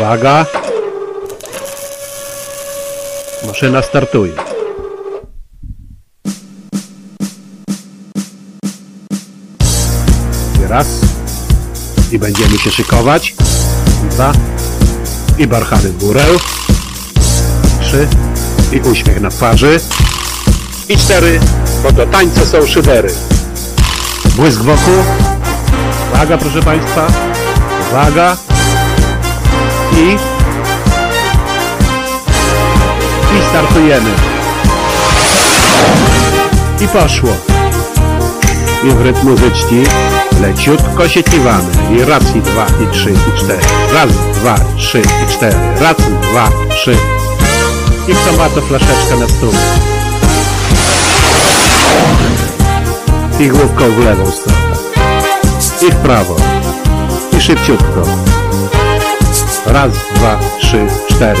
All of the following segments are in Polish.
Uwaga. Maszyna startuje. Raz. I będziemy się szykować. Dwa. I barchamy w górę. Trzy. I uśmiech na twarzy. I cztery. Bo do tańca są szydery. Błysk wokół. Uwaga proszę Państwa. Uwaga. I... I startujemy. I poszło. I w rytm muzyczki leciutko się kiwamy. I raz, i dwa, i trzy, i cztery. Raz, dwa, trzy, i cztery. Raz, dwa, trzy. I kto ma to flaszeczkę na stół. I główką w lewą stronę. I w prawo. I szybciutko. Raz, dwa, trzy, cztery.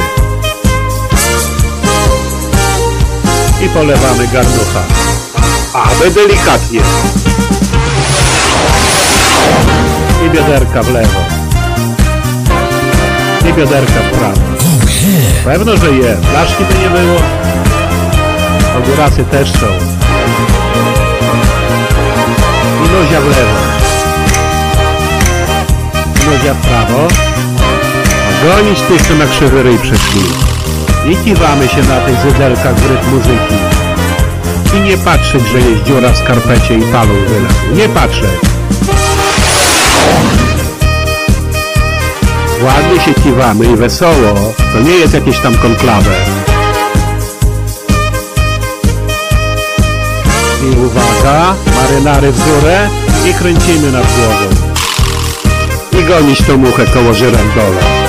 I polewamy garnucha. Ale delikatnie. I bioderka w lewo. I bioderka w prawo. Pewno, że je. Flaszki by nie było. Ogórasy też są. I nozia w lewo. Nozia w prawo. Gonić tych, co na krzywy ryj przyszli. I kiwamy się na tych zydelkach w rytm muzyki. I nie patrzeć, że jest dziura w skarpecie i palą wylał. Nie patrzeć. Ładnie się kiwamy i wesoło. To nie jest jakieś tam konklawę. I uwaga, marynary w górę i kręcimy nad głową. I gonić tą muchę koło żyrandola.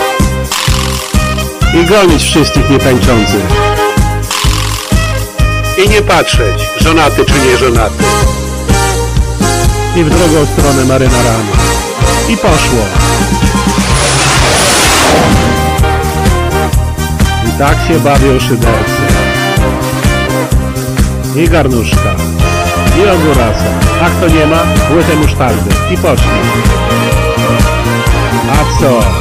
I gonić wszystkich nietańczących. I nie patrzeć, żonaty czy nie żonaty. I w drugą stronę marynarami. I poszło. I tak się bawią szydercy. I garnuszka. I ogórasa. A kto nie ma, łyżę musztardy. I poszli. A co?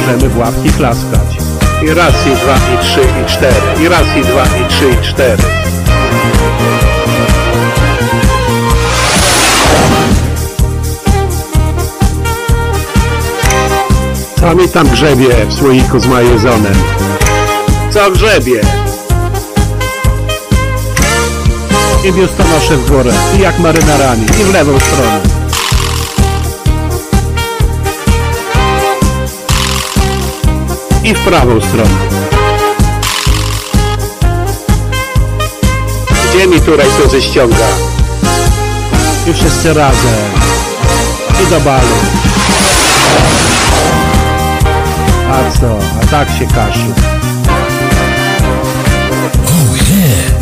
Możemy w łapki klaskać. I raz, i dwa, i trzy, i cztery. I raz, i dwa, i trzy, i cztery. Co mi tam grzebie w słoiku z majezonem? Co grzebie? I biustonosze w górę, i jak marynarami, i w lewą stronę. I w prawą stronę. Gdzie mi tu rajtuzy ściąga? I wszyscy razem. I do balu. A co? A tak się kaszy.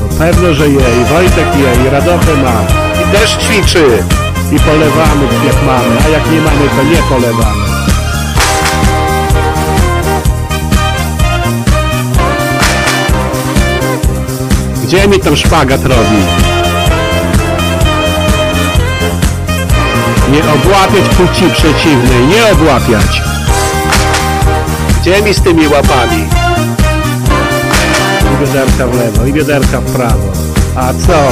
No pewno, że je. I Wojtek je. I Radochę ma. I też ćwiczy. I polewamy jak mamy. A jak nie mamy, to nie polewamy. Gdzie mi tam szpagat robi? Nie obłapiać płci przeciwnej. Nie obłapiać. Gdzie mi z tymi łapami? I bioderka w lewo, i bioderka w prawo. A co?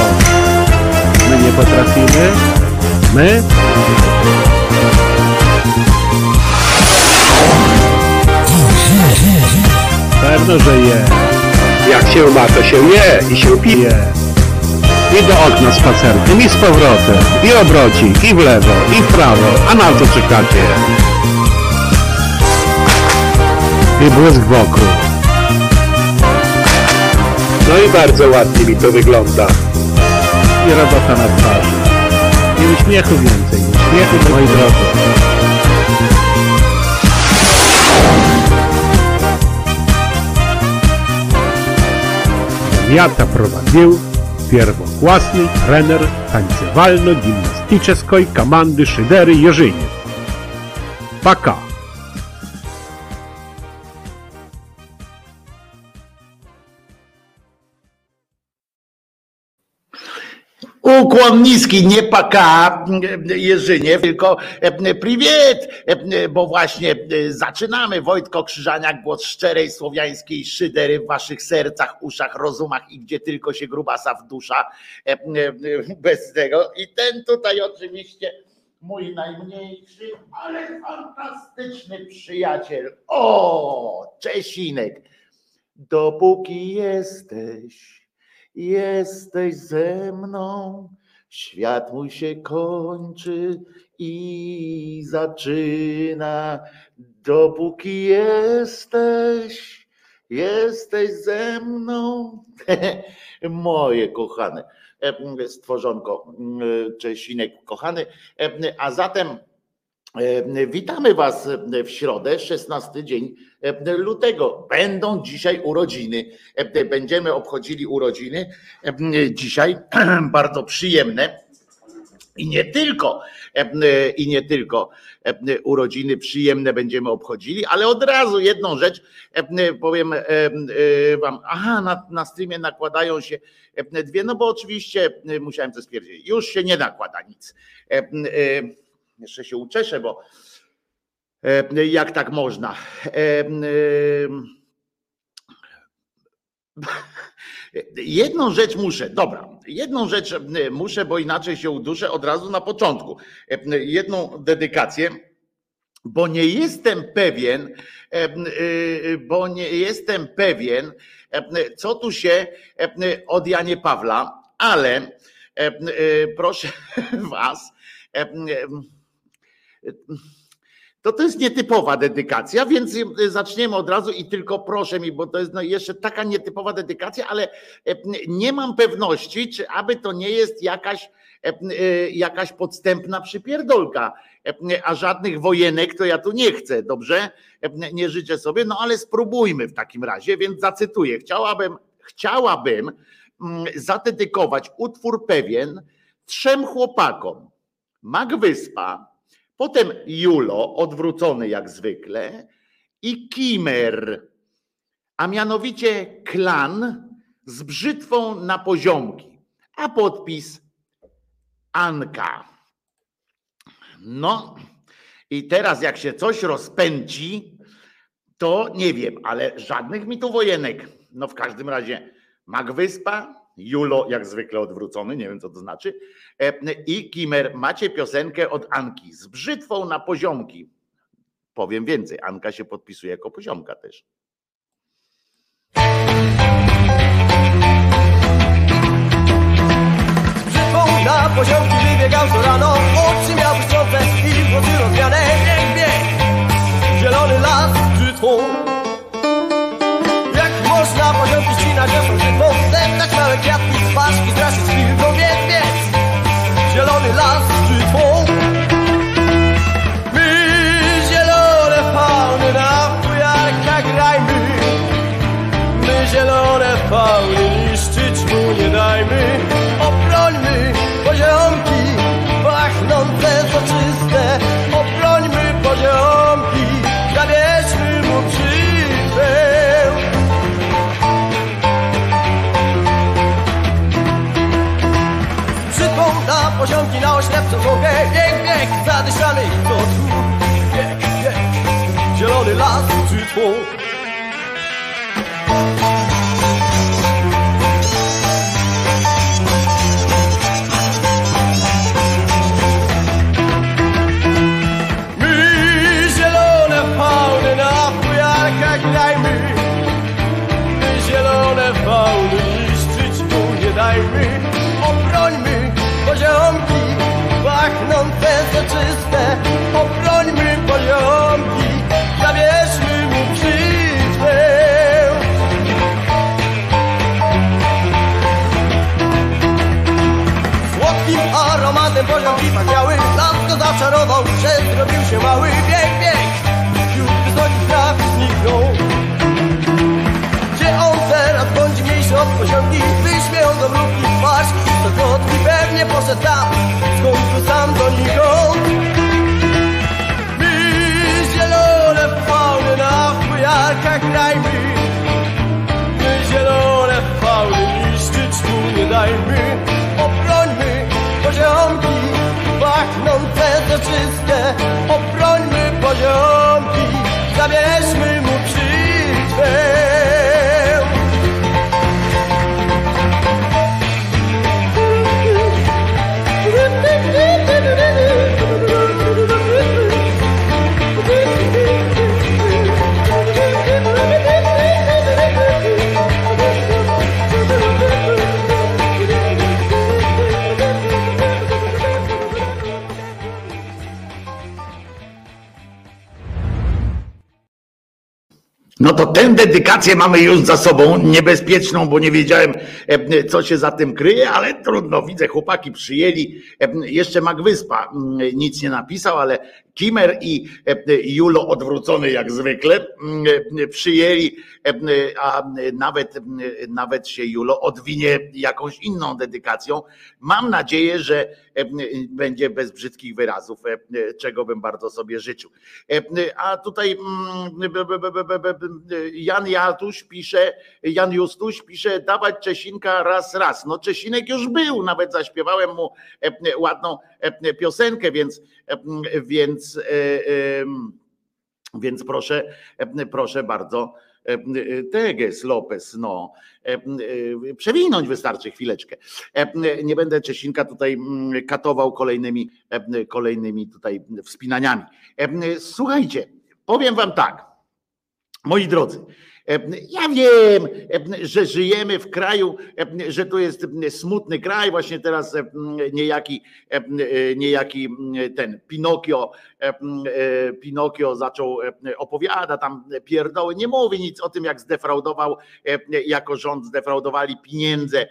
My nie potrafimy? My? Pewno, że je. Jak się ma, to się je i się pije. I do okna spacerkiem, i z powrotem, i obrocik, i w lewo, i w prawo. A na co czekacie? i błysk wokół. No i bardzo ładnie mi to wygląda. I robota na twarzy. I uśmiechu więcej. Uśmiechu, moi drodzy. Miata prowadził pierwokłasny trener tańcowalno-gimnastycznej komandy Szydery Jerzynie. Paka! Ukłon niski, nie paka Jerzynie, tylko priwiet, bo właśnie zaczynamy. Wojtko Krzyżaniak, głos szczerej słowiańskiej szydery w waszych sercach, uszach, rozumach i gdzie tylko się grubasa w dusza bez tego. I ten tutaj oczywiście mój najmniejszy, ale fantastyczny przyjaciel. O, Czesinek, dopóki jesteś jesteś ze mną, świat mój się kończy i zaczyna, dopóki jesteś, jesteś ze mną. Moje kochane stworzonko, Czesinek kochany, a zatem E, witamy Was w środę, 16 dzień e, lutego. Będą dzisiaj urodziny. E, będziemy obchodzili urodziny dzisiaj, bardzo przyjemne. I nie tylko, i nie tylko urodziny przyjemne będziemy obchodzili, ale od razu jedną rzecz powiem wam. Aha, na, na streamie nakładają się dwie, no bo oczywiście musiałem to stwierdzić, już się nie nakłada nic jeszcze się uczeszę, bo e, jak tak można. E, e, jedną rzecz muszę, dobra, jedną rzecz muszę, bo inaczej się uduszę od razu na początku. Jedną dedykację, bo nie jestem pewien, bo nie jestem pewien, co tu się od Janie Pawla, ale proszę Was, to to jest nietypowa dedykacja, więc zaczniemy od razu i tylko proszę mi, bo to jest no jeszcze taka nietypowa dedykacja, ale nie mam pewności, czy aby to nie jest jakaś, jakaś podstępna przypierdolka, a żadnych wojenek to ja tu nie chcę, dobrze? Nie życzę sobie, no ale spróbujmy w takim razie, więc zacytuję. Chciałabym, chciałabym zadedykować utwór pewien trzem chłopakom. Magwyspa, Potem Julo, odwrócony jak zwykle, i Kimer, a mianowicie klan z brzytwą na poziomki, a podpis Anka. No i teraz jak się coś rozpędzi, to nie wiem, ale żadnych mi tu wojenek. No w każdym razie Magwyspa, Julo jak zwykle odwrócony, nie wiem co to znaczy. E, I Kimer, macie piosenkę od Anki z brzytwą na poziomki. Powiem więcej, Anka się podpisuje jako poziomka też. Na poziomki wybiegał co rano, oczy miał i włosy rozwiane. Bieg, zielony las z brzytwą można poziomki ścinać ostrą brzytwą Ela quer que faz, que niszczyć tu nie dajmy. Obrońmy poziomki, pachnące soczyste, obrońmy poziomki, las go zaczarował, że zrobił się mały bieg, bieg, wśród wysokich traw zniknął. Gdzie on teraz bądź mniejszy od poziomki, wyśmieją do mrówki twarz to kotki pewnie poszedł tam, skąd tu sam donikąd. My zielone fauny na fujarkach grajmy, my zielone fauny niszczyć tu nie dajmy, pragną te soczyste, obrońmy poziomki, zabierzmy to tę dedykację mamy już za sobą, niebezpieczną, bo nie wiedziałem, e, co się za tym kryje, ale trudno, widzę, chłopaki przyjęli. E, jeszcze Magwyspa mm, nic nie napisał, ale Kimer i e, Julo odwrócony jak zwykle mm, przyjęli, a nawet, nawet się Julo odwinie jakąś inną dedykacją. Mam nadzieję, że będzie bez brzydkich wyrazów, czego bym bardzo sobie życzył. A tutaj mm, Jan Jatuś pisze, Jan Justuś pisze, dawać Czesinka raz, raz. No Czesinek już był, nawet zaśpiewałem mu ładną piosenkę, więc, więc, więc proszę, proszę bardzo. Teges Lopez, no. Przewinąć wystarczy chwileczkę. Nie będę Czesinka tutaj katował kolejnymi, kolejnymi tutaj wspinaniami. Słuchajcie, powiem wam tak, moi drodzy, ja wiem, że żyjemy w kraju, że to jest smutny kraj. Właśnie teraz niejaki, niejaki ten Pinokio, Pinokio zaczął opowiada tam pierdoły. Nie mówi nic o tym, jak zdefraudował, jako rząd zdefraudowali pieniądze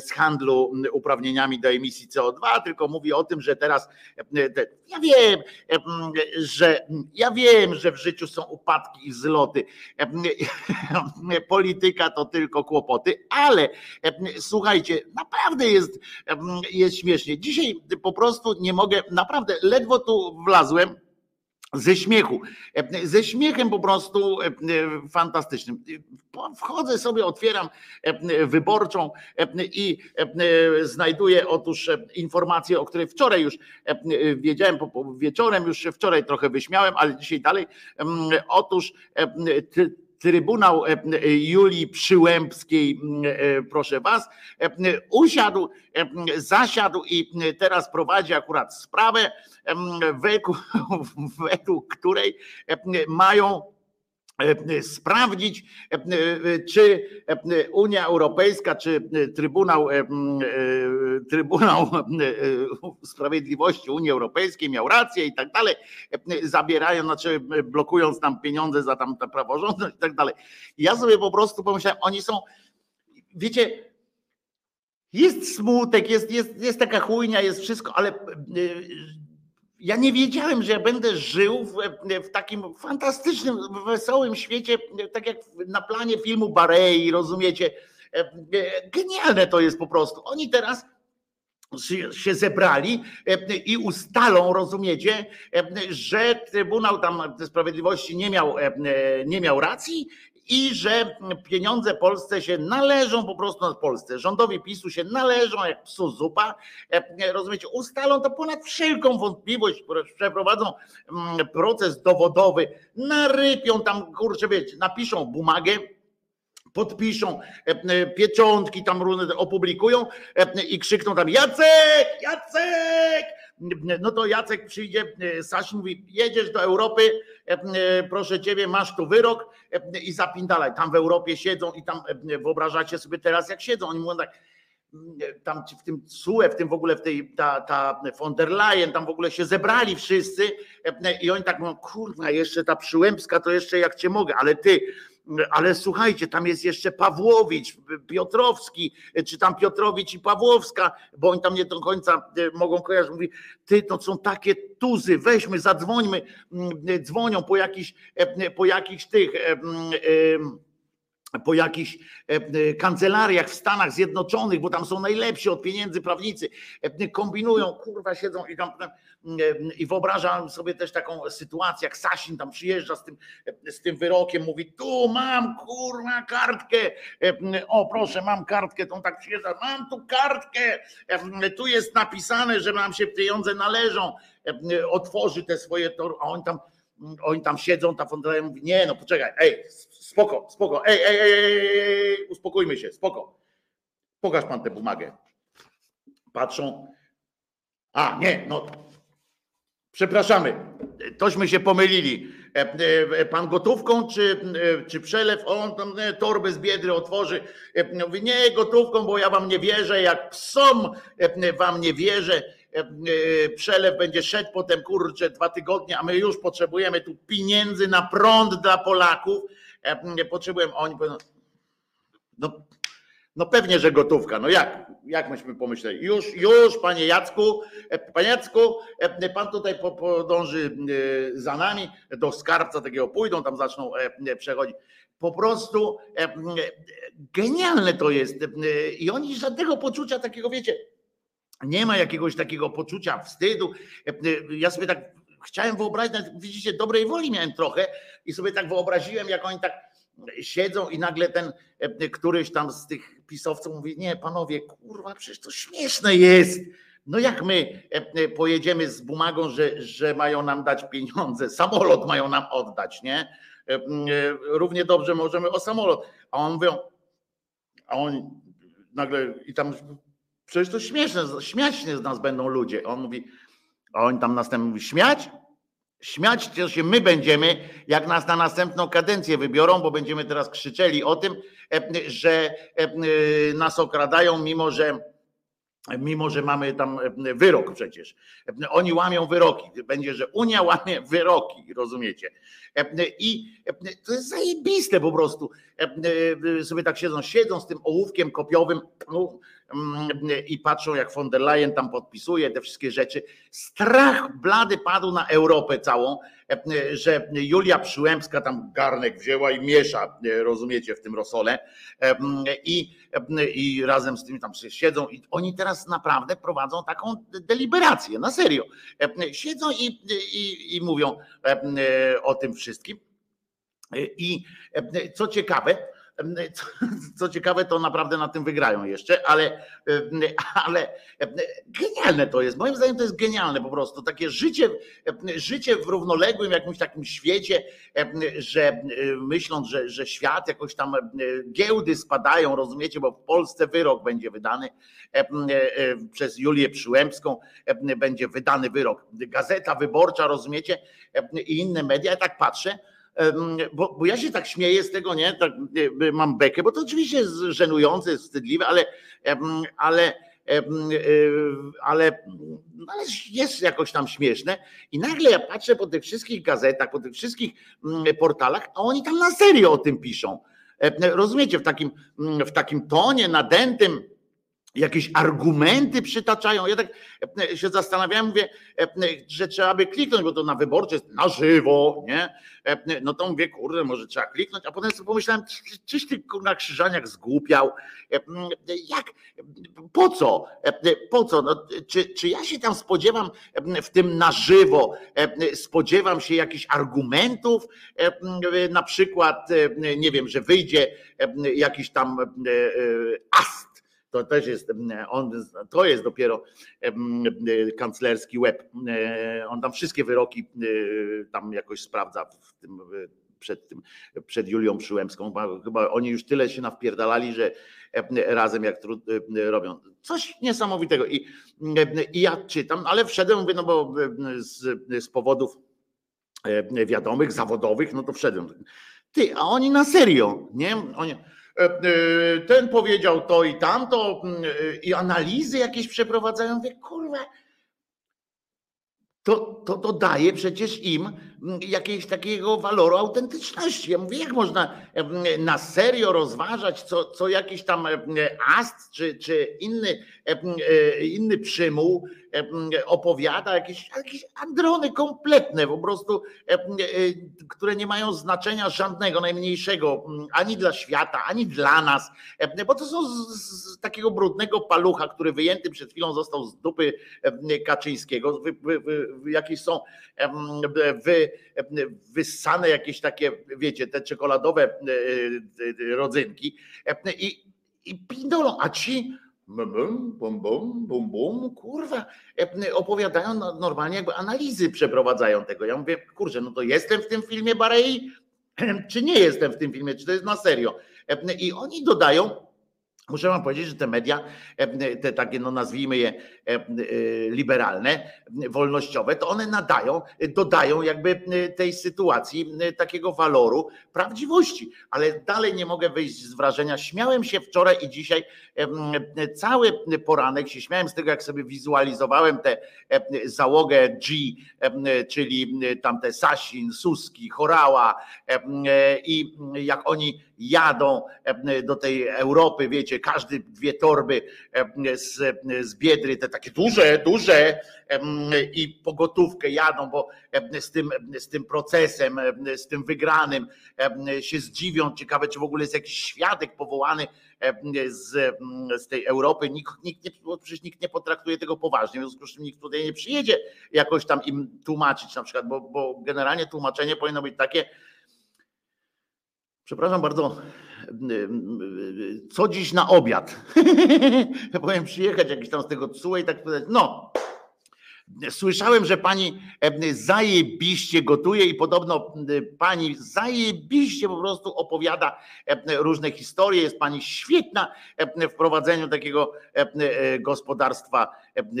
z handlu uprawnieniami do emisji CO2, tylko mówi o tym, że teraz ja wiem, że ja wiem, że w życiu są upadki i zloty polityka to tylko kłopoty, ale słuchajcie, naprawdę jest, jest śmiesznie. Dzisiaj po prostu nie mogę, naprawdę ledwo tu wlazłem ze śmiechu, ze śmiechem po prostu fantastycznym. Wchodzę sobie, otwieram wyborczą i znajduję otóż informację, o której wczoraj już wiedziałem, wieczorem już się wczoraj trochę wyśmiałem, ale dzisiaj dalej. Otóż Trybunał e, e, Julii Przyłębskiej, e, proszę was, usiadł, zasiadł i teraz prowadzi akurat sprawę, według, według której mają sprawdzić, e, e, czy Unia Europejska, czy Trybunał, Trybunał Sprawiedliwości Unii Europejskiej miał rację i tak dalej, zabierają, znaczy blokując tam pieniądze za tam praworządność i tak dalej. Ja sobie po prostu pomyślałem, oni są, wiecie, jest smutek, jest, jest, jest taka chujnia, jest wszystko, ale ja nie wiedziałem, że ja będę żył w, w, takim fantastycznym, wesołym świecie, tak jak na planie filmu Barei, rozumiecie? Genialne to jest po prostu. Oni teraz się zebrali i ustalą, rozumiecie, że Trybunał tam Sprawiedliwości nie miał, nie miał racji i że pieniądze Polsce się należą po prostu na Polsce. Rządowi PiSu się należą jak psu zupa. E, rozumiecie, ustalą to ponad wszelką wątpliwość, przeprowadzą mm, proces dowodowy, narypią tam, kurczę, wiecie, napiszą bumagę, podpiszą e, pieczątki tam opublikują e, i krzykną tam Jacek, Jacek! No to Jacek przyjdzie, Sasin mówi, jedziesz do Europy, proszę ciebie, masz tu wyrok i zapindalaj. Tam w Europie siedzą i tam wyobrażacie sobie teraz jak siedzą. Oni mówią tak, tam w tym CUE, w tym w ogóle w tej, ta, ta von der Leyen, tam w ogóle się zebrali wszyscy i oni tak mówią, kurwa, jeszcze ta Przyłębska, to jeszcze jak cię mogę, ale ty, ale słuchajcie, tam jest jeszcze Pawłowicz, Piotrowski, czy tam Piotrowicz i Pawłowska, bo oni tam nie do końca e, mogą kojarzyć. Mówi, ty, to są takie tuzy, weźmy, zadzwońmy, mm, dzwonią po jakichś, e, po jakichś tych po jakichś kancelariach w Stanach Zjednoczonych, bo tam są najlepsi od pieniędzy prawnicy, kombinują, kurwa, siedzą i tam i wyobrażam sobie też taką sytuację, jak Sasin tam przyjeżdża z tym, z tym wyrokiem, mówi tu mam kurwa kartkę, o proszę mam kartkę, tą tak przyjeżdża, mam tu kartkę, tu jest napisane, że nam się pieniądze należą, otworzy te swoje, a oni tam, oni tam siedzą, ta fondacja mówi, nie no poczekaj, ej, spoko, spoko, ej, ej, ej, ej, uspokójmy się, spoko, pokaż pan tę bumagę. Patrzą, a nie, no Przepraszamy, tośmy się pomylili. E, e, pan gotówką czy, e, czy przelew? On tam torby z biedry otworzy. Mówi, nie gotówką, bo ja wam nie wierzę. Jak psom wam nie wierzę. Przelew będzie szedł potem kurczę dwa tygodnie, a my już potrzebujemy tu pieniędzy na prąd dla Polaków potrzebuję, oni powiedzą, no, no pewnie, że gotówka. No jak? Jak myśmy pomyśleli? Już, już, panie Jacku, panie Jacku, pan tutaj podąży za nami do skarbca takiego pójdą, tam zaczną przechodzić. Po prostu genialne to jest. I oni żadnego poczucia takiego, wiecie, nie ma jakiegoś takiego poczucia wstydu. Ja sobie tak chciałem wyobrazić, widzicie, dobrej woli miałem trochę i sobie tak wyobraziłem, jak oni tak siedzą i nagle ten któryś tam z tych pisowców mówi, nie panowie, kurwa, przecież to śmieszne jest. No jak my pojedziemy z bumagą, że, że mają nam dać pieniądze, samolot mają nam oddać, nie? Równie dobrze możemy o samolot. A on mówią, a on nagle i tam przecież to śmieszne, śmiać się z nas będą ludzie. On mówi, a on tam następnie mówi, śmiać? Śmiać się my będziemy, jak nas na następną kadencję wybiorą, bo będziemy teraz krzyczeli o tym, że nas okradają, mimo że mimo że mamy tam wyrok przecież. Oni łamią wyroki. Będzie, że Unia łamie wyroki, rozumiecie? I to jest zajebiste po prostu. Sobie tak siedzą, siedzą z tym ołówkiem kopiowym no, i patrzą, jak von der Leyen tam podpisuje te wszystkie rzeczy. Strach blady padł na Europę całą, że Julia Przyłębska tam garnek wzięła i miesza, rozumiecie, w tym rosole. I, i razem z tymi tam siedzą i oni teraz naprawdę prowadzą taką deliberację, na serio. Siedzą i, i, i mówią o tym wszystkim. I co ciekawe, co, co ciekawe, to naprawdę na tym wygrają jeszcze, ale, ale genialne to jest. Moim zdaniem to jest genialne po prostu. Takie życie, życie w równoległym jakimś takim świecie, że myśląc, że, że świat jakoś tam giełdy spadają, rozumiecie, bo w Polsce wyrok będzie wydany przez Julię Przyłębską, będzie wydany wyrok. Gazeta Wyborcza, rozumiecie, i inne media. Ja tak patrzę, bo, bo ja się tak śmieję z tego, nie? Tak, mam bekę, bo to oczywiście jest żenujące, jest wstydliwe, ale, ale, ale, no, ale jest jakoś tam śmieszne. I nagle ja patrzę po tych wszystkich gazetach, po tych wszystkich portalach, a oni tam na serio o tym piszą. Rozumiecie, w takim, w takim tonie nadętym, jakieś argumenty przytaczają. Ja tak e, się zastanawiałem, mówię, e, że trzeba by kliknąć, bo to na wyborcze jest na żywo, nie? E, no to mówię, kurde, może trzeba kliknąć, a potem sobie pomyślałem, czyś ty na krzyżaniach zgłupiał? Jak? Po co? Po co? No, czy, czy ja się tam spodziewam w tym na żywo, spodziewam się jakichś argumentów, na przykład, nie wiem, że wyjdzie jakiś tam ast to też jest, on, to jest dopiero kanclerski web. On tam wszystkie wyroki tam jakoś sprawdza w tym, przed tym, przed Julią Przyłębską. Chyba oni już tyle się nawpierdalali, że razem jak robią. Coś niesamowitego. I, i ja czytam, ale wszedłem, mówię, no bo z, z powodów wiadomych, zawodowych, no to wszedłem. Ty, a oni na serio, nie? Oni, E, e, ten powiedział to i tamto mm, e, i analizy jakieś przeprowadzają. Mówię, kurwa, to, to dodaje przecież im jakiegoś takiego waloru autentyczności. Ja mówię, jak można na serio rozważać, co, co jakiś tam ast czy, czy inny, inny przymuł opowiada, jakieś, jakieś androny kompletne, po prostu, które nie mają znaczenia żadnego, najmniejszego, ani dla świata, ani dla nas, bo to są z, z takiego brudnego palucha, który wyjęty przed chwilą został z dupy Kaczyńskiego, jakieś są wy, wyssane jakieś takie, wiecie, te czekoladowe rodzynki i, i pindolą, a ci bum, bum, bum, bum, bum, kurwa, opowiadają normalnie, jakby analizy przeprowadzają tego. Ja mówię, kurczę, no to jestem w tym filmie Barei, czy nie jestem w tym filmie, czy to jest na serio? I oni dodają, Muszę wam powiedzieć, że te media, te takie, no nazwijmy je liberalne, wolnościowe, to one nadają, dodają jakby tej sytuacji takiego waloru prawdziwości. Ale dalej nie mogę wyjść z wrażenia. Śmiałem się wczoraj i dzisiaj cały poranek się śmiałem z tego, jak sobie wizualizowałem tę załogę G, czyli tamte Sasin, Suski, Chorała i jak oni jadą do tej Europy, wiecie, każdy dwie torby z, z biedry, te takie duże, duże i pogotówkę jadą, bo z tym, z tym procesem, z tym wygranym się zdziwią. Ciekawe, czy w ogóle jest jakiś świadek powołany z, z tej Europy. Nikt, nikt nie, przecież nikt nie potraktuje tego poważnie, w związku z czym nikt tutaj nie przyjedzie jakoś tam im tłumaczyć na przykład, bo, bo generalnie tłumaczenie powinno być takie, Przepraszam bardzo, co dziś na obiad? Ja powiem przyjechać jakiś tam z tego CUE i tak powiedzieć, no, Słyszałem, że pani zajebiście gotuje i podobno pani zajebiście po prostu opowiada różne historie. Jest pani świetna w prowadzeniu takiego gospodarstwa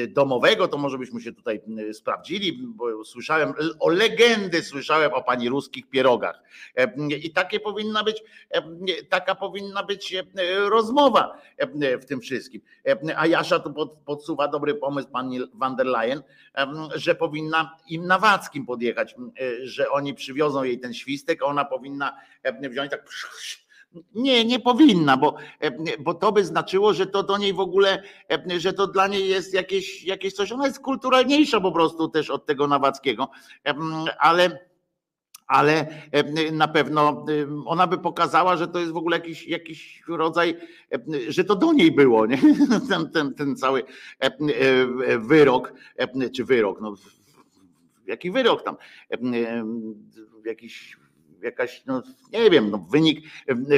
domowego. To może byśmy się tutaj sprawdzili, bo słyszałem o legendy, słyszałem o pani ruskich pierogach. I takie powinna być, taka powinna być rozmowa w tym wszystkim. A Jasza tu podsuwa dobry pomysł pani van der Leyen że powinna im na Wackim podjechać, że oni przywiozą jej ten świstek, a ona powinna wziąć tak. Nie, nie powinna, bo, bo to by znaczyło, że to do niej w ogóle, że to dla niej jest jakieś, jakieś coś. Ona jest kulturalniejsza po prostu też od tego Nawackiego, ale ale na pewno ona by pokazała, że to jest w ogóle jakiś, jakiś rodzaj, że to do niej było, nie? Ten, ten, ten cały wyrok, czy wyrok, no jaki wyrok tam, jakiś jakaś, no nie wiem, no wynik,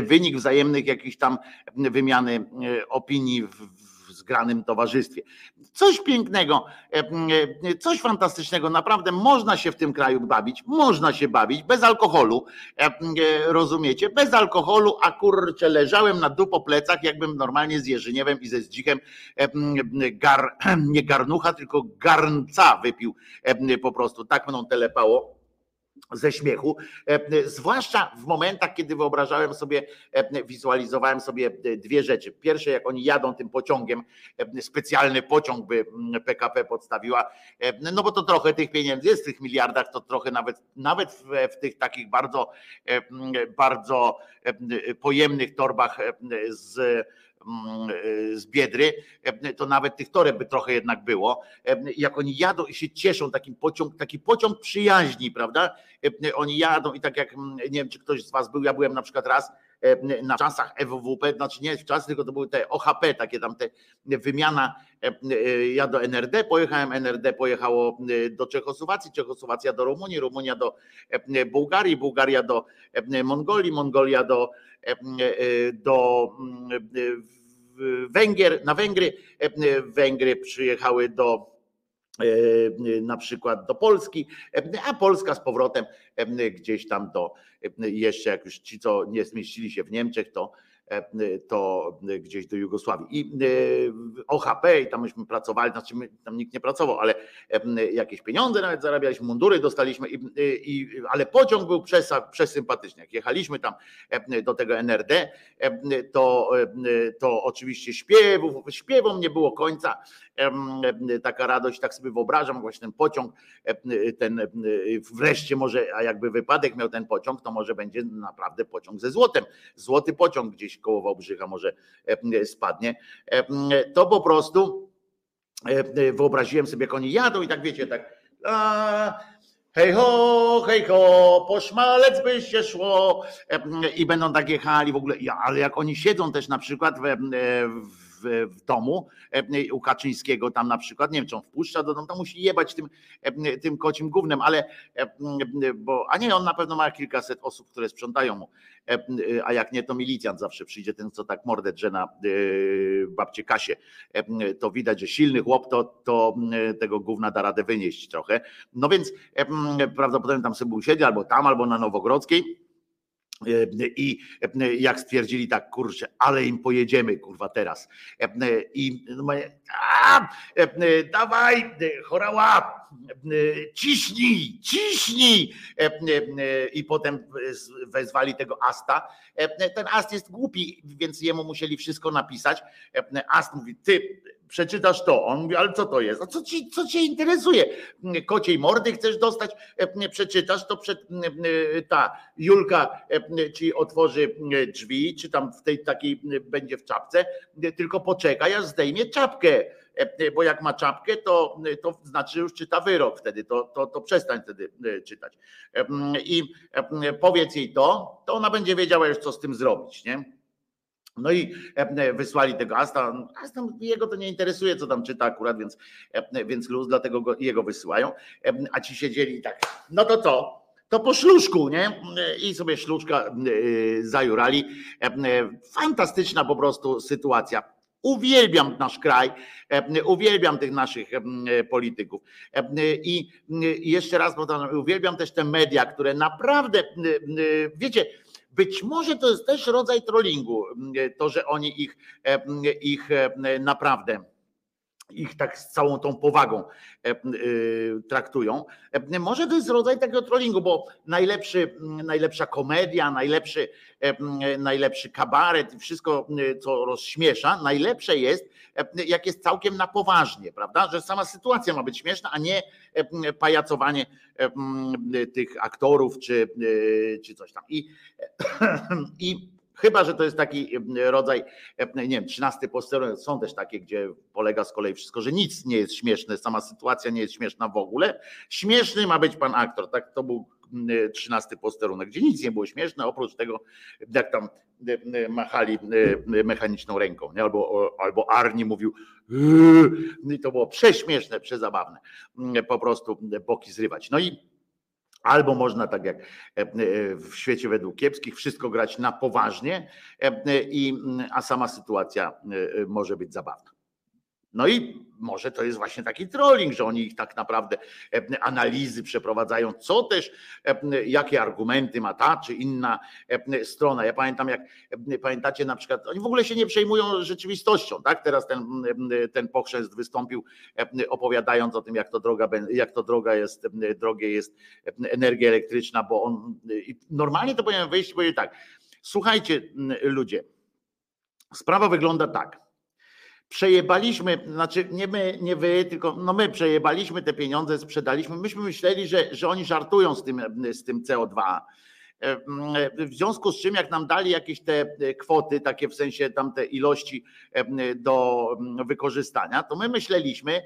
wynik wzajemnych jakichś tam wymiany opinii w, zgranym towarzystwie. Coś pięknego, e, e, coś fantastycznego, naprawdę można się w tym kraju bawić, można się bawić bez alkoholu, e, rozumiecie? Bez alkoholu, a kurczę, leżałem na dupo plecach, jakbym normalnie z Jerzyniewem i ze Zdzikiem gar, nie garnucha, tylko garnca wypił po prostu, tak mną telepało ze śmiechu, e, zwłaszcza w momentach, kiedy wyobrażałem sobie, e, wizualizowałem sobie dwie rzeczy. Pierwsze, jak oni jadą tym pociągiem, e, specjalny pociąg by PKP podstawiła, no bo to trochę tych pieniędzy jest w tych miliardach, to trochę nawet, nawet w, w tych takich bardzo, bardzo pojemnych torbach z e, z Biedry, e, to nawet tych toreb by trochę jednak było. E, jak oni jadą i się cieszą, takim pociąg, taki pociąg przyjaźni, prawda? Oni jadą i tak jak, mm, nie wiem czy ktoś z was był, ja byłem na przykład raz na czasach EWWP, znaczy nie w czasach, tylko to były te OHP, takie tam te wymiana, ja do NRD pojechałem, NRD pojechało do Czechosłowacji, Czechosłowacja do Rumunii, Rumunia do Bułgarii, Bułgaria do Mongolii, Mongolia do do mm, Węgier, na Węgry, Węgry przyjechały do na przykład do Polski, a Polska z powrotem gdzieś tam do jeszcze jak już ci, co nie zmieścili się w Niemczech, to E, to gdzieś do Jugosławii. I e, OHP, i tam myśmy pracowali, znaczy my, tam nikt nie pracował, ale e, jakieś pieniądze nawet zarabialiśmy, mundury dostaliśmy, i, i, ale pociąg był przesympatyczny. Jak jechaliśmy tam do tego NRD, to, to oczywiście śpiewów, śpiewom nie było końca. Taka radość, tak sobie wyobrażam, właśnie ten pociąg, ten wreszcie może, a jakby wypadek miał ten pociąg, to może będzie naprawdę pociąg ze złotem. Złoty pociąg gdzieś koło Wałbrzycha może e, spadnie, e, to po prostu e, wyobraziłem sobie, jak oni jadą i tak wiecie, tak a, hej ho, hej ho, po szmalec by się szło. I będą tak jechali w ogóle, ale jak oni siedzą też na przykład w, w w, domu u Kaczyńskiego tam na przykład, nie wiem czy on wpuszcza do domu, to musi jebać tym, tym kocim gównem, ale bo, a nie, on na pewno ma kilkaset osób, które sprzątają mu, a jak nie, to milicjant zawsze przyjdzie, ten co tak mordę drze na babcie Kasie, to widać, że silny chłop to, to tego gówna da radę wynieść trochę, no więc prawdopodobnie tam sobie usiedzi albo tam, albo na Nowogrodzkiej, I jak stwierdzili tak, kurczę, ale im pojedziemy, kurwa, teraz. I a, dawaj, chorała, ciśnij, ciśnij. I potem wezwali tego Asta. Ten Ast jest głupi, więc jemu musieli wszystko napisać. Ast mówi, ty przeczytasz to. On mówi, ale co to jest? A co, ci, co cię interesuje? Kociej mordy chcesz dostać? E, przeczytasz, to przed, e, ta Julka e, ci otworzy drzwi, czy tam w tej takiej będzie w czapce, tylko poczekaj, aż zdejmie czapkę bo jak ma czapkę, to, to znaczy, że już czyta wyrok wtedy, to, to, to przestań wtedy czytać. I powiedz jej to, to ona będzie wiedziała już, co z tym zrobić, nie? No i e, wysłali tego Asta. Asta jego to nie interesuje, co tam czyta akurat, więc, e, więc luz, dlatego go, jego wysyłają. E, a ci siedzieli tak, no to co? To po szluszku, nie? I sobie szluczka zajurali. Fantastyczna po prostu sytuacja. Uwielbiam nasz kraj, uwielbiam tych naszych polityków. I jeszcze raz powtarzam, uwielbiam też te media, które naprawdę, wiecie, być może to jest też rodzaj trollingu, to, że oni ich, ich naprawdę ich tak z całą tą powagą traktują. Może to jest rodzaj takiego trollingu, bo najlepszy, najlepsza komedia, najlepszy, najlepszy kabaret, wszystko, co rozśmiesza, najlepsze jest, jak jest całkiem na poważnie, prawda? Że sama sytuacja ma być śmieszna, a nie pajacowanie tych aktorów czy, czy coś tam. I, i Chyba, że to jest taki rodzaj, nie wiem, 13 posterunek. Są też takie, gdzie polega z kolei wszystko, że nic nie jest śmieszne, sama sytuacja nie jest śmieszna w ogóle. Śmieszny ma być pan aktor. Tak to był 13 posterunek, gdzie nic nie było śmieszne, oprócz tego, jak tam machali mechaniczną ręką, nie? Albo, albo Arni mówił, i to było prześmieszne, przezabawne, po prostu boki zrywać. No i Albo można tak jak w świecie według kiepskich, wszystko grać na poważnie, i, a sama sytuacja może być zabawna. No i może to jest właśnie taki trolling, że oni ich tak naprawdę e, analizy przeprowadzają, co też, e, jakie argumenty ma ta czy inna e, strona. Ja pamiętam, jak pamiętacie na przykład, oni w ogóle się nie przejmują rzeczywistością, tak? Teraz ten, ten pochrzest wystąpił opowiadając o tym, jak to droga, jak to droga jest, drogie jest energia elektryczna, bo on normalnie to powinien wyjść i powiedzieć tak, słuchajcie ludzie, sprawa wygląda tak, przejebaliśmy, znaczy nie my, nie wy, tylko no my przejebaliśmy te pieniądze, sprzedaliśmy. Myśmy myśleli, że, że oni żartują z tym, z tym CO2. W związku z czym, jak nam dali jakieś te kwoty, takie w sensie tamte ilości do wykorzystania, to my myśleliśmy,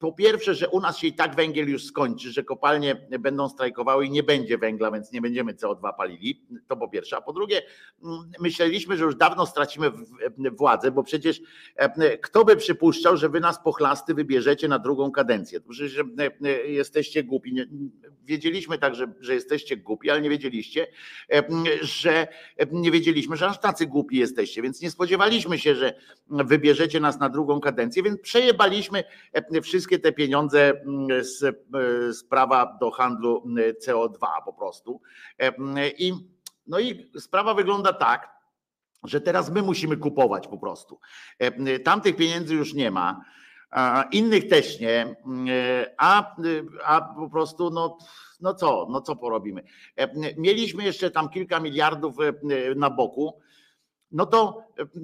po pierwsze, że u nas się i tak węgiel już skończy, że kopalnie będą strajkowały i nie będzie węgla, więc nie będziemy CO2 palili. To po pierwsze. A po drugie, mm, myśleliśmy, że już dawno stracimy władzę, bo przecież e, kto by przypuszczał, że wy nas pochlasty wybierzecie na drugą kadencję? Przecież e, e, jesteście głupi. Wiedzieliśmy tak, że, jesteście głupi, ale nie wiedzieliście, że nie wiedzieliśmy, że aż tacy głupi jesteście, więc nie spodziewaliśmy się, że wybierzecie nas na drugą kadencję, więc przejebaliśmy wszystkie wszystkie te pieniądze mm, z, e, z prawa do handlu mm, CO2 po prostu. E, mm, I, no i sprawa wygląda tak, że teraz my musimy kupować po prostu. E, tamtych pieniędzy już nie ma, innych też nie, a, a po prostu no, no co, no co porobimy. Mieliśmy jeszcze tam kilka miliardów na boku no to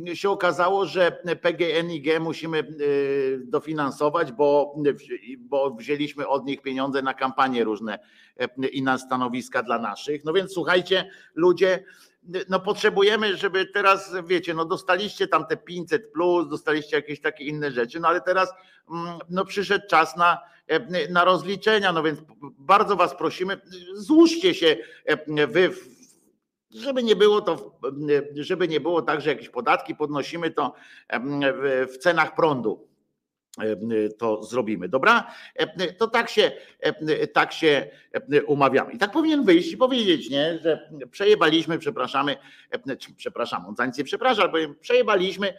e, się okazało, że PGNiG musimy e, dofinansować, bo, bo wzięliśmy od nich pieniądze na kampanie różne e, i na stanowiska dla naszych. No więc słuchajcie, ludzie, no potrzebujemy, żeby teraz, wiecie, no dostaliście tam te 500 plus, dostaliście jakieś takie inne rzeczy, no ale teraz mm, no przyszedł czas na, na rozliczenia, no więc bardzo was prosimy, złóżcie się wy żeby nie było to, żeby nie było tak, że jakieś podatki podnosimy, to w cenach prądu to zrobimy, dobra? To tak się, tak się umawiamy. I tak powinien wyjść i powiedzieć, nie, że przejebaliśmy, przepraszamy, przepraszam, on za nic nie przeprasza, przejebaliśmy,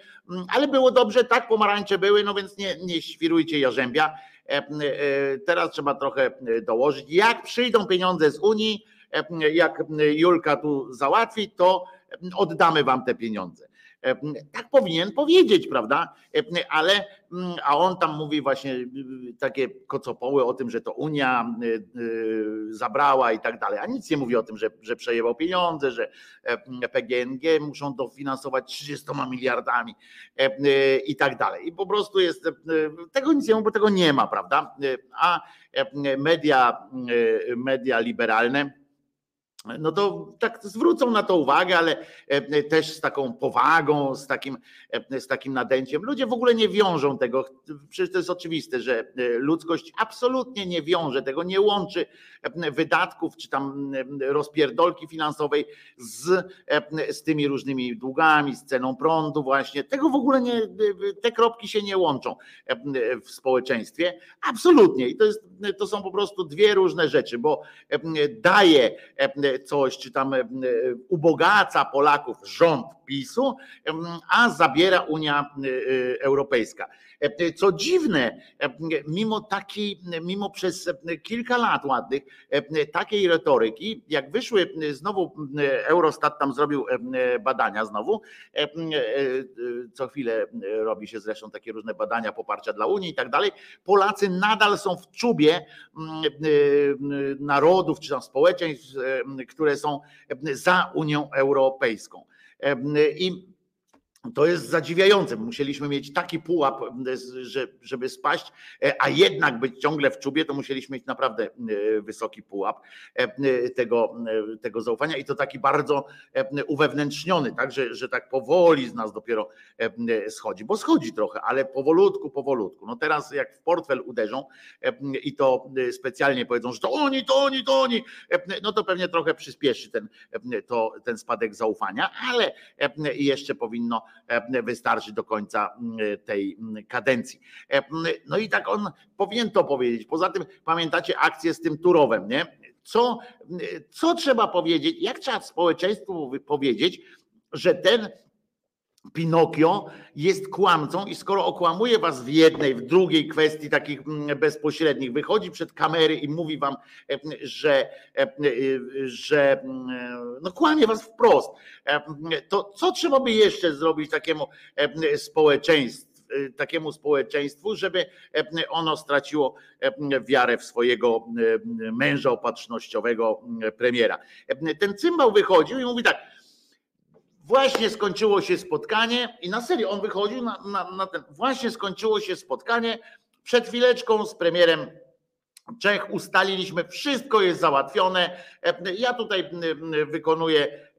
ale było dobrze, tak, pomarańcze były, no więc nie, nie świrujcie jarzębia. Teraz trzeba trochę dołożyć. Jak przyjdą pieniądze z Unii, jak Julka tu załatwi, to oddamy wam te pieniądze. Tak powinien powiedzieć, prawda? Ale, mm, a on tam mówi właśnie takie kocopoły o tym, że to Unia zabrała i tak dalej, a nic nie mówi o tym, że, że pieniądze, że PGNG muszą dofinansować 30 miliardami i tak dalej. I po prostu jest, tego nic nie mówi, bo tego nie ma, prawda? A media, media liberalne, no to tak zwrócą na to uwagę, ale e, też z taką powagą, z takim, e, z takim nadęciem. Ludzie w ogóle nie wiążą tego, przecież to jest oczywiste, że e, ludzkość absolutnie nie wiąże tego, nie łączy wydatków czy tam rozpierdolki finansowej z, z tymi różnymi długami, z ceną prądu właśnie. Tego w ogóle nie, te kropki się nie łączą w społeczeństwie. Absolutnie. I to, jest, to są po prostu dwie różne rzeczy, bo daje coś, czy tam ubogaca Polaków rząd PiSu, a zabiera Unia Europejska. Co dziwne, mimo takiej, mimo przez kilka lat ładnych takiej retoryki, jak wyszły znowu Eurostat tam zrobił badania znowu, co chwilę robi się zresztą takie różne badania poparcia dla Unii i tak dalej, Polacy nadal są w czubie narodów czy tam społeczeństw, które są za Unią Europejską. I to jest zadziwiające. Musieliśmy mieć taki pułap, żeby spaść, a jednak być ciągle w czubie, to musieliśmy mieć naprawdę wysoki pułap tego, tego zaufania i to taki bardzo uwewnętrzniony, tak, że, że tak powoli z nas dopiero schodzi, bo schodzi trochę, ale powolutku, powolutku. No teraz jak w portfel uderzą i to specjalnie powiedzą, że to oni, to oni, to oni, no to pewnie trochę przyspieszy ten, to, ten spadek zaufania, ale jeszcze powinno E, wystarczy do końca mm, tej mm, kadencji. E, no i tak on powinien to powiedzieć. Poza tym pamiętacie akcję z tym Turowem, nie? Co, co trzeba powiedzieć, jak trzeba społeczeństwu powiedzieć, że ten Pinokio jest kłamcą i skoro okłamuje was w jednej, w drugiej kwestii takich mm, bezpośrednich, wychodzi przed kamery i mówi wam, e, że, e, że mm, no kłamie was wprost, e, to co trzeba by jeszcze zrobić takiemu społeczeństwu? takiemu społeczeństwu, żeby ono straciło wiarę w swojego męża opatrznościowego premiera. Ten cymbał wychodził i mówi tak, Właśnie skończyło się spotkanie i na serio on wychodził na, na, na ten. Właśnie skończyło się spotkanie. Przed chwileczką z premierem Czech ustaliliśmy, wszystko jest załatwione. Ja tutaj wykonuję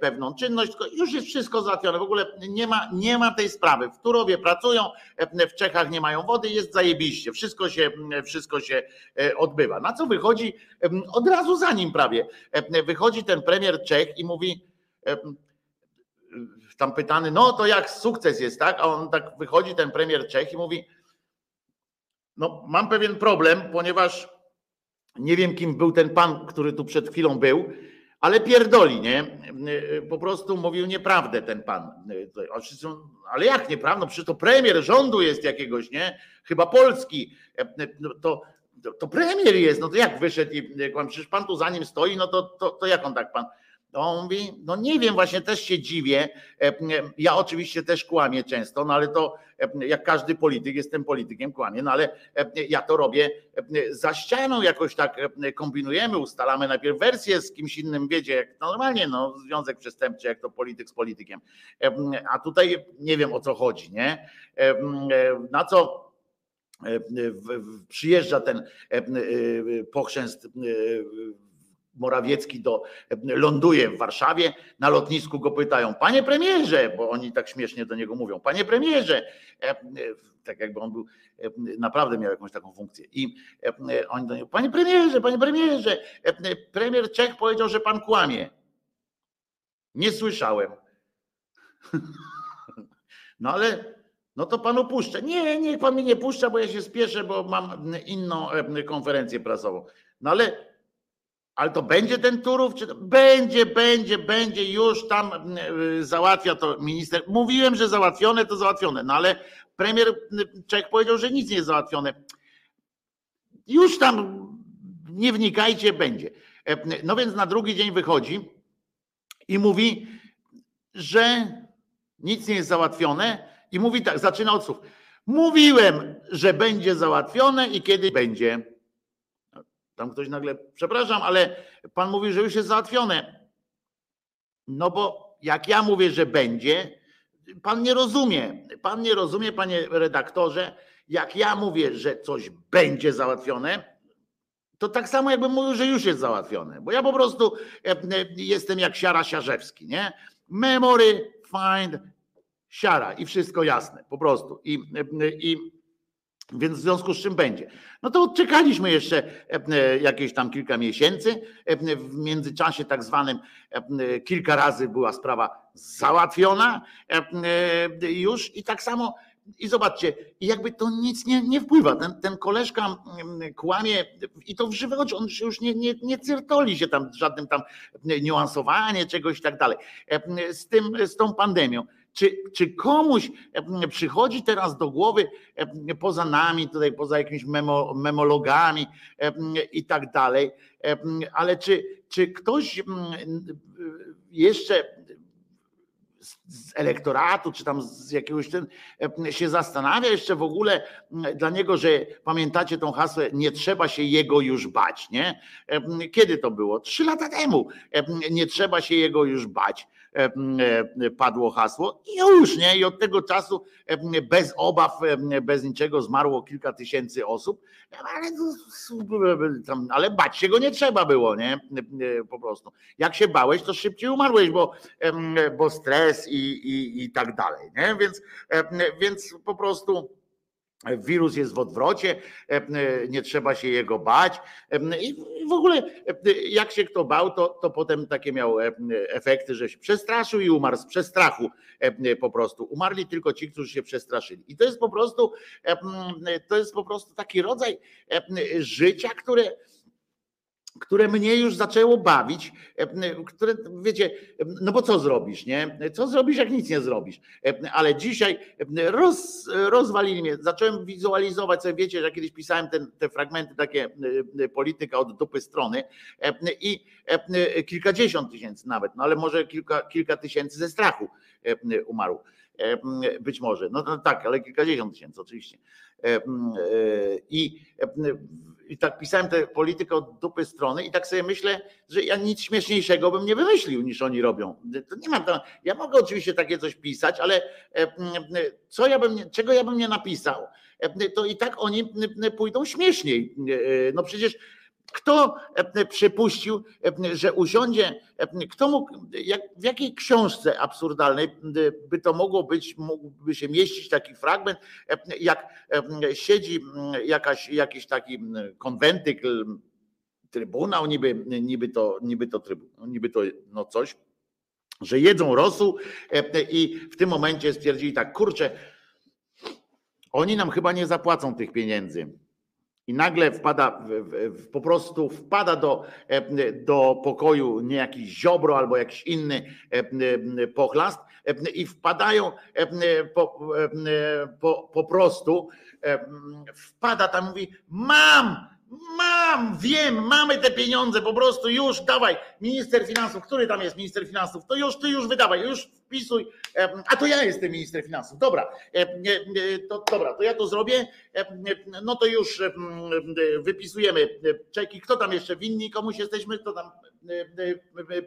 pewną czynność, już jest wszystko załatwione. W ogóle nie ma, nie ma tej sprawy. W Turowie pracują, w Czechach nie mają wody, jest zajebiście. Wszystko się, wszystko się odbywa. Na co wychodzi od razu za nim prawie? Wychodzi ten premier Czech i mówi tam pytany, no to jak sukces jest, tak? A on tak wychodzi, ten premier Czech i mówi, no mam pewien problem, ponieważ nie wiem kim był ten pan, który tu przed chwilą był, ale pierdoli, nie? Po prostu mówił nieprawdę ten pan. Ale jak nieprawdę? No przecież to premier rządu jest jakiegoś, nie? Chyba polski. No to, to premier jest, no to jak wyszedł i przecież pan tu za nim stoi, no to, to, to jak on tak pan? On mówi, no nie wiem, właśnie też się dziwię. E, ja oczywiście też kłamię często, no ale to e, jak każdy polityk, jestem politykiem, kłamię, no ale e, ja to robię za ścianą, jakoś tak kombinujemy, ustalamy najpierw wersję z kimś innym, wiecie, jak normalnie, no związek przestępczy, jak to polityk z politykiem. A tutaj nie wiem o co chodzi, nie? Na co przyjeżdża ten pochrzęst Morawiecki do, ląduje w Warszawie, na lotnisku go pytają, panie premierze, bo oni tak śmiesznie do niego mówią, panie premierze, tak jakby on był, naprawdę miał jakąś taką funkcję. I oni do niego, panie premierze, panie premierze, premier Czech powiedział, że pan kłamie. Nie słyszałem. No ale no to panu puszczę. Nie, niech pan mnie nie puszcza, bo ja się spieszę, bo mam inną konferencję prasową. No ale ale to będzie ten Turów? Czy to... Będzie, będzie, będzie, już tam y, załatwia to minister. Mówiłem, że załatwione, to załatwione, no ale premier y, Czech powiedział, że nic nie jest załatwione. Już tam nie wnikajcie, będzie. No więc na drugi dzień wychodzi i mówi, że nic nie jest załatwione i mówi tak, zaczyna od słów. Mówiłem, że będzie załatwione i kiedy będzie. Tam ktoś nagle, przepraszam, ale pan mówi, że już jest załatwione. No bo jak ja mówię, że będzie, pan nie rozumie. Pan nie rozumie, panie redaktorze, jak ja mówię, że coś będzie załatwione, to tak samo jakbym mówił, że już jest załatwione. Bo ja po prostu e, e, jestem jak siara siarzewski, nie? Memory, find, siara i wszystko jasne, po prostu. I, e, i więc w związku z czym będzie. No to czekaliśmy jeszcze jakieś tam kilka miesięcy. W międzyczasie tak zwanym kilka razy była sprawa załatwiona już i tak samo i zobaczcie, jakby to nic nie, nie wpływa. Ten, ten koleżka mm, kłamie i to w żywe oczy, on się już nie, nie, nie cyrtoli się tam żadnym tam niuansowanie czegoś i tak dalej. Z, tym, z tą pandemią. Czy, czy komuś przychodzi teraz do głowy, poza nami, tutaj poza jakimiś memo, memologami i tak dalej, ale czy, czy ktoś mm, jeszcze z elektoratu, czy tam z jakiegoś ten, się zastanawia jeszcze w ogóle dla niego, że pamiętacie tą hasło, nie trzeba się jego już bać, nie? Kiedy to było? Trzy lata temu. Nie trzeba się jego już bać. Padło hasło i już nie, i od tego czasu bez obaw, bez niczego zmarło kilka tysięcy osób, ale, ale bać się go nie trzeba było, nie? Po prostu. Jak się bałeś, to szybciej umarłeś, bo, bo stres i, i, i tak dalej. Nie? Więc, więc po prostu. Wirus jest w odwrocie, nie trzeba się jego bać. I w ogóle, jak się kto bał, to, to potem takie miał efekty, że się przestraszył i umarł z przestrachu po prostu. Umarli tylko ci, którzy się przestraszyli. I to jest po prostu, to jest po prostu taki rodzaj życia, które które mnie już zaczęło bawić, e, które, wiecie, no bo co zrobisz, nie? Co zrobisz, jak nic nie zrobisz? E, ale dzisiaj roz, rozwalili mnie, zacząłem wizualizować sobie, wiecie, że kiedyś pisałem ten, te fragmenty takie e, polityka od dupy strony i kilkadziesiąt tysięcy nawet, no ale może kilka, kilka tysięcy ze strachu umarł. Być może, no, no tak, ale kilkadziesiąt tysięcy oczywiście. I i tak pisałem tę politykę od dupy strony i tak sobie myślę, że ja nic śmieszniejszego bym nie wymyślił niż oni robią. To nie mam ja mogę oczywiście takie coś pisać, ale e, co ja bym, czego ja bym nie napisał, e, to i tak oni pójdą śmieszniej. E, no przecież kto e, przypuścił, e, że usiądzie, e, kto mógł, jak, w jakiej książce absurdalnej by to mogło być, mógłby się mieścić taki fragment, jak siedzi jakaś, jakiś taki konwentykl, trybunał, niby, niby to, niby to, niby to no coś, że jedzą rosół i w tym momencie stwierdzili tak, kurczę, oni nam chyba nie zapłacą tych pieniędzy i nagle wpada, po prostu wpada do, e, do pokoju nie jakiś ziobro albo jakiś inny e, pochlast e, i wpadają po, po, po prostu, wpada tam mówi, mam, Mam, wiem, mamy te pieniądze, po prostu już dawaj. Minister finansów, który tam jest minister finansów, to już ty już wydawaj, już wpisuj. A to ja jestem minister finansów. Dobra, to, dobra, to ja to zrobię. No to już wypisujemy czeki. Kto tam jeszcze winni? Komuś jesteśmy? Kto tam?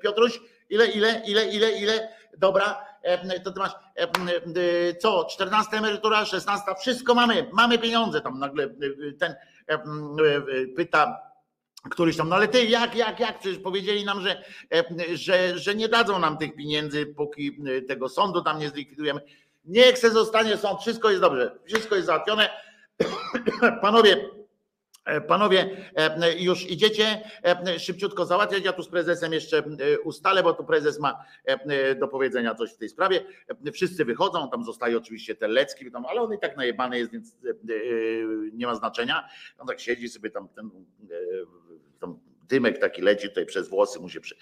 Piotruś, ile, ile, ile, ile, ile? Dobra, to ty masz co? 14 emerytura, 16, wszystko mamy, mamy pieniądze tam nagle ten E, e, pyta któryś tam, no ale ty jak, jak, jak? Przecież powiedzieli nam, że, e, że, że nie dadzą nam tych pieniędzy, póki tego sądu tam nie zlikwidujemy. Niech se zostanie sąd, wszystko jest dobrze, wszystko jest załatwione. Panowie, E, panowie, e, już idziecie e, szybciutko załatwiać. Ja tu z prezesem jeszcze ustalę, bo tu prezes ma do powiedzenia coś w tej sprawie. Wszyscy wychodzą, tam zostaje oczywiście Terlecki, tam, ale on i tak najebany jest, więc nie ma znaczenia. On tak siedzi sobie tam, ten, dymek taki leci tutaj przez włosy, mu się prze,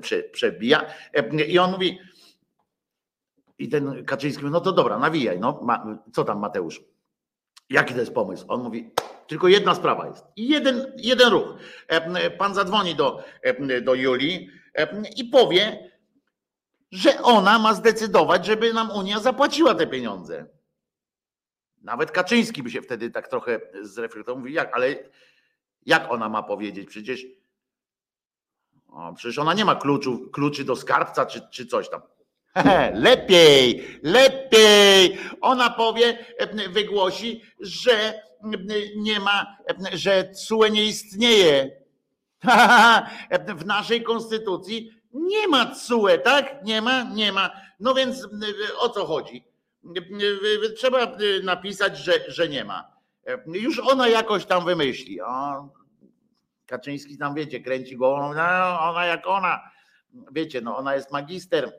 prze, przebija. I on mówi, i ten Kaczyński mówi, no to dobra, nawijaj, no, co tam Mateusz? Jaki to jest pomysł? On mówi, Tylko jedna sprawa jest. Jeden, jeden ruch. E, Pan zadzwoni do, e, do Julii e, i powie, że ona ma zdecydować, żeby nam Unia zapłaciła te pieniądze. Nawet Kaczyński by się wtedy tak trochę zreflektował. Mówi, jak, ale jak ona ma powiedzieć? Przecież, o, przecież ona nie ma kluczu, kluczy do skarbca czy, czy coś tam. Lepiej, lepiej. Ona powie, wygłosi, że nie ma, że CUE nie istnieje. W naszej konstytucji nie ma CUE, tak? Nie ma, nie ma. No więc o co chodzi? Trzeba napisać, że, że nie ma. Już ona jakoś tam wymyśli. O, Kaczyński tam wiecie, kręci głową, no, ona jak ona. Wiecie, no ona jest magister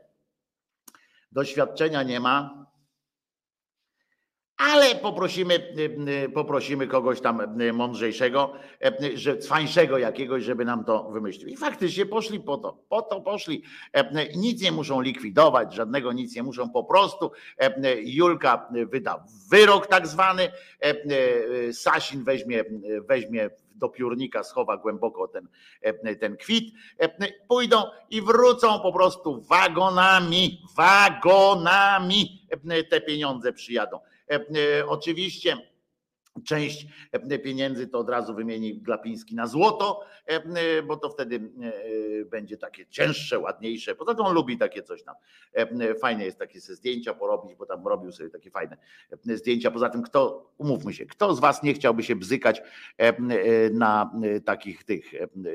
doświadczenia nie ma, ale poprosimy, y, y, poprosimy kogoś tam y, mądrzejszego, że cwańszego jakiegoś, żeby nam to wymyślił. I faktycznie poszli po to, po to poszli. Nic nie muszą likwidować, żadnego nic nie muszą, po prostu Julka wyda wyrok tak zwany, Sasin weźmie, weźmie do piórnika schowa głęboko ten, ten kwit, pójdą i wrócą po prostu wagonami, wagonami te pieniądze przyjadą. Oczywiście Część e, pieniędzy to od razu wymieni Glapiński na złoto, e, e, bo to wtedy będzie takie cięższe, ładniejsze. Poza tym on lubi takie coś tam. Fajne jest takie sobie zdjęcia porobić, bo tam robił sobie takie fajne zdjęcia. Poza tym, kto, umówmy się, kto z Was nie chciałby się bzykać na takich tych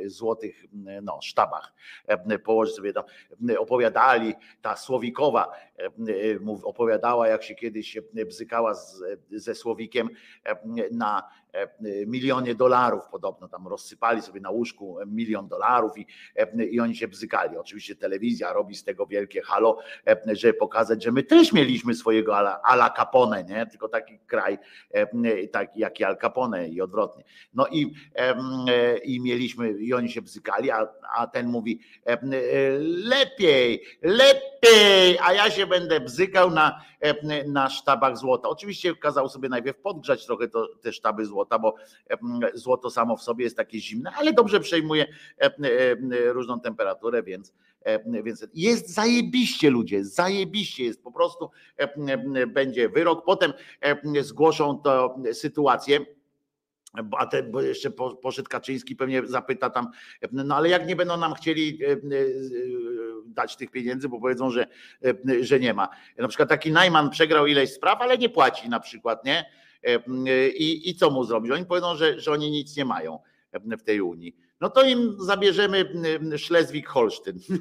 złotych no, sztabach? Położyć sobie tam, opowiadali, ta Słowikowa opowiadała, jak się kiedyś bzykała z, ze Słowikiem na e, milionie dolarów podobno tam rozsypali sobie na łóżku milion dolarów i, e, i oni się bzykali. Oczywiście telewizja robi z tego wielkie halo, e, żeby pokazać, że my też mieliśmy swojego ala, Capone, nie? tylko taki kraj taki jak Al Capone i odwrotnie. No i, i mieliśmy, i oni się bzykali, a, a ten mówi lepiej, lepiej, a ja się będę bzykał na, na sztabach złota. Oczywiście kazał sobie najpierw podgrzać trochę to, te sztaby złota, bo złoto samo w sobie jest takie zimne, ale dobrze przejmuje różną temperaturę, więc, więc jest zajebiście ludzie, zajebiście jest po prostu będzie wyrok, potem zgłoszą to sytuację, a ten, bo jeszcze poszedł Kaczyński, pewnie zapyta tam, no ale jak nie będą nam chcieli dać tych pieniędzy, bo powiedzą, że, że nie ma. Na przykład taki Najman przegrał ileś spraw, ale nie płaci na przykład, nie? I, i co mu zrobić? Oni powiedzą, że, że oni nic nie mają w tej Unii. No to im zabierzemy Szlezwik-Holsztyn.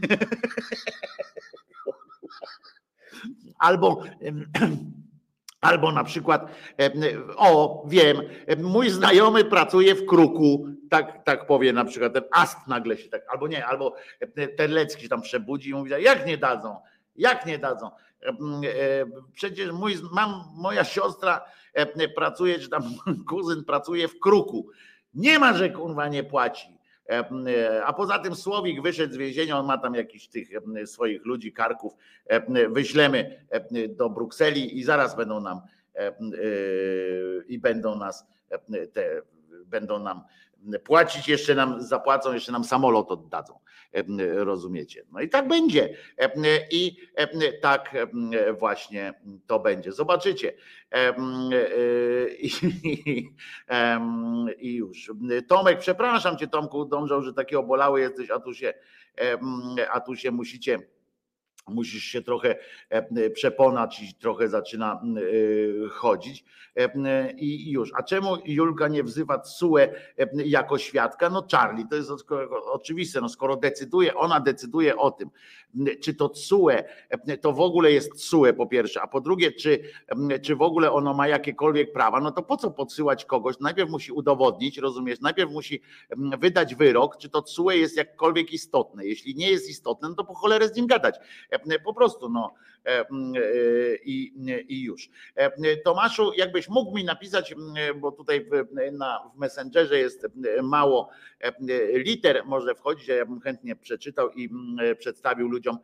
Albo Albo na przykład, o wiem, mój znajomy pracuje w kruku, tak, tak powie na przykład, ten ast nagle się tak, albo nie, albo Terlecki się tam przebudzi i mówi, jak nie dadzą, jak nie dadzą. Przecież mój, mam, moja siostra pracuje, czy tam kuzyn pracuje w kruku. Nie ma, że kurwa nie płaci. A poza tym Słowik wyszedł z więzienia, on ma tam jakichś tych swoich ludzi, karków. Wyślemy do Brukseli i zaraz będą nam i będą nas te, będą nam płacić, jeszcze nam zapłacą, jeszcze nam samolot oddadzą. Rozumiecie? No i tak będzie. I tak właśnie to będzie. Zobaczycie. I już. Tomek, przepraszam cię, Tomku, dążał, że taki obolały jesteś, a tu się, a tu się musicie musisz się trochę e, przeponać i trochę zaczyna e, chodzić e, i już. A czemu Julka nie wzywa Tsue jako świadka? No Charlie, to jest oczywiste, no skoro decyduje, ona decyduje o tym, czy to Tsue, to w ogóle jest Tsue po pierwsze, a po drugie, czy, czy w ogóle ono ma jakiekolwiek prawa, no to po co podsyłać kogoś? Najpierw musi udowodnić, rozumiesz, najpierw musi wydać wyrok, czy to Tsue jest jakkolwiek istotne. Jeśli nie jest istotne, no to po cholerę z nim gadać po prostu no e, e, i, i już. Tomaszu, jakbyś mógł mi napisać, bo tutaj w, na, w Messengerze jest mało liter, może wchodzić, a ja bym chętnie przeczytał i przedstawił ludziom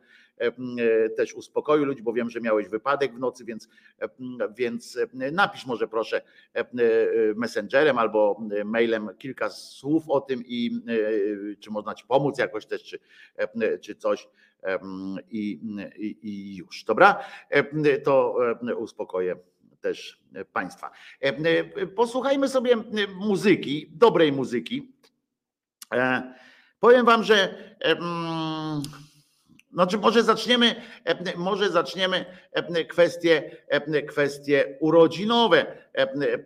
też uspokoił ludzi, bo wiem, że miałeś wypadek w nocy, więc, więc napisz może proszę messengerem albo mailem kilka słów o tym i czy można ci pomóc jakoś też, czy, czy coś i, i, już. Dobra? To uspokoję też Państwa. Posłuchajmy sobie muzyki, dobrej muzyki. E, powiem Wam, że znaczy może zaczniemy, może zaczniemy kwestie, kwestie urodzinowe,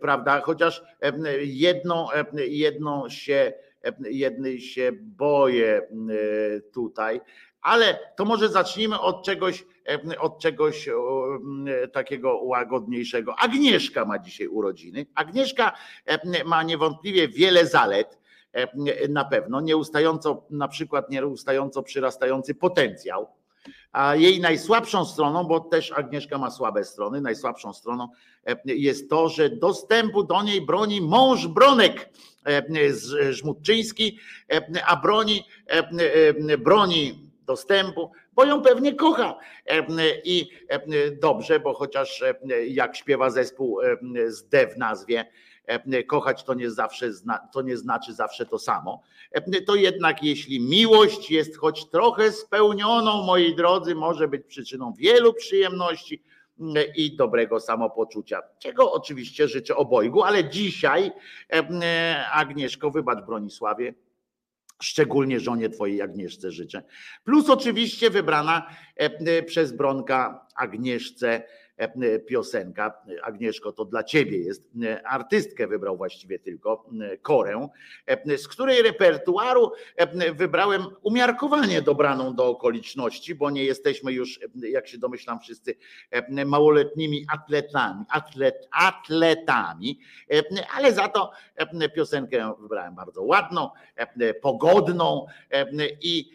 prawda? Chociaż jedno, jedno się, jednej się boję tutaj, ale to może zacznijmy od czegoś, od czegoś takiego łagodniejszego. Agnieszka ma dzisiaj urodziny. Agnieszka ma niewątpliwie wiele zalet na pewno, nieustająco, na przykład nieustająco przyrastający potencjał. A jej najsłabszą stroną, bo też Agnieszka ma słabe strony, najsłabszą stroną jest to, że dostępu do niej broni mąż Bronek Żmudczyński, a broni, broni dostępu, bo ją pewnie kocha. I dobrze, bo chociaż jak śpiewa zespół z D w nazwie, kochać to nie zawsze to nie znaczy zawsze to samo. To jednak jeśli miłość jest choć trochę spełnioną, moi drodzy, może być przyczyną wielu przyjemności i dobrego samopoczucia, czego oczywiście życzę obojgu, ale dzisiaj Agnieszko, wybacz Bronisławie, szczególnie żonie twojej Agnieszce życzę. Plus oczywiście wybrana przez Bronka Agnieszce E, piosenka. Agnieszko, to dla ciebie jest. E, artystkę wybrał właściwie tylko, e, korę, z której repertuaru wybrałem umiarkowanie dobraną do okoliczności, bo nie jesteśmy już, jak się domyślam, wszyscy małoletnimi atletami, atlet, atletami, ale za to piosenkę wybrałem bardzo ładną, pogodną i,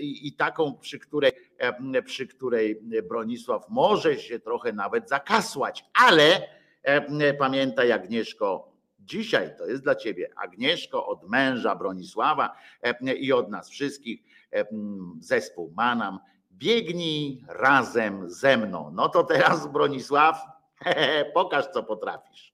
i taką, przy której E, przy której Bronisław może się trochę nawet zakasłać, ale e, pamiętaj Agnieszko, dzisiaj to jest dla ciebie Agnieszko od męża Bronisława e, i od nas wszystkich zespół Manam. Biegnij razem ze mną. No to teraz Bronisław, pokaż co potrafisz.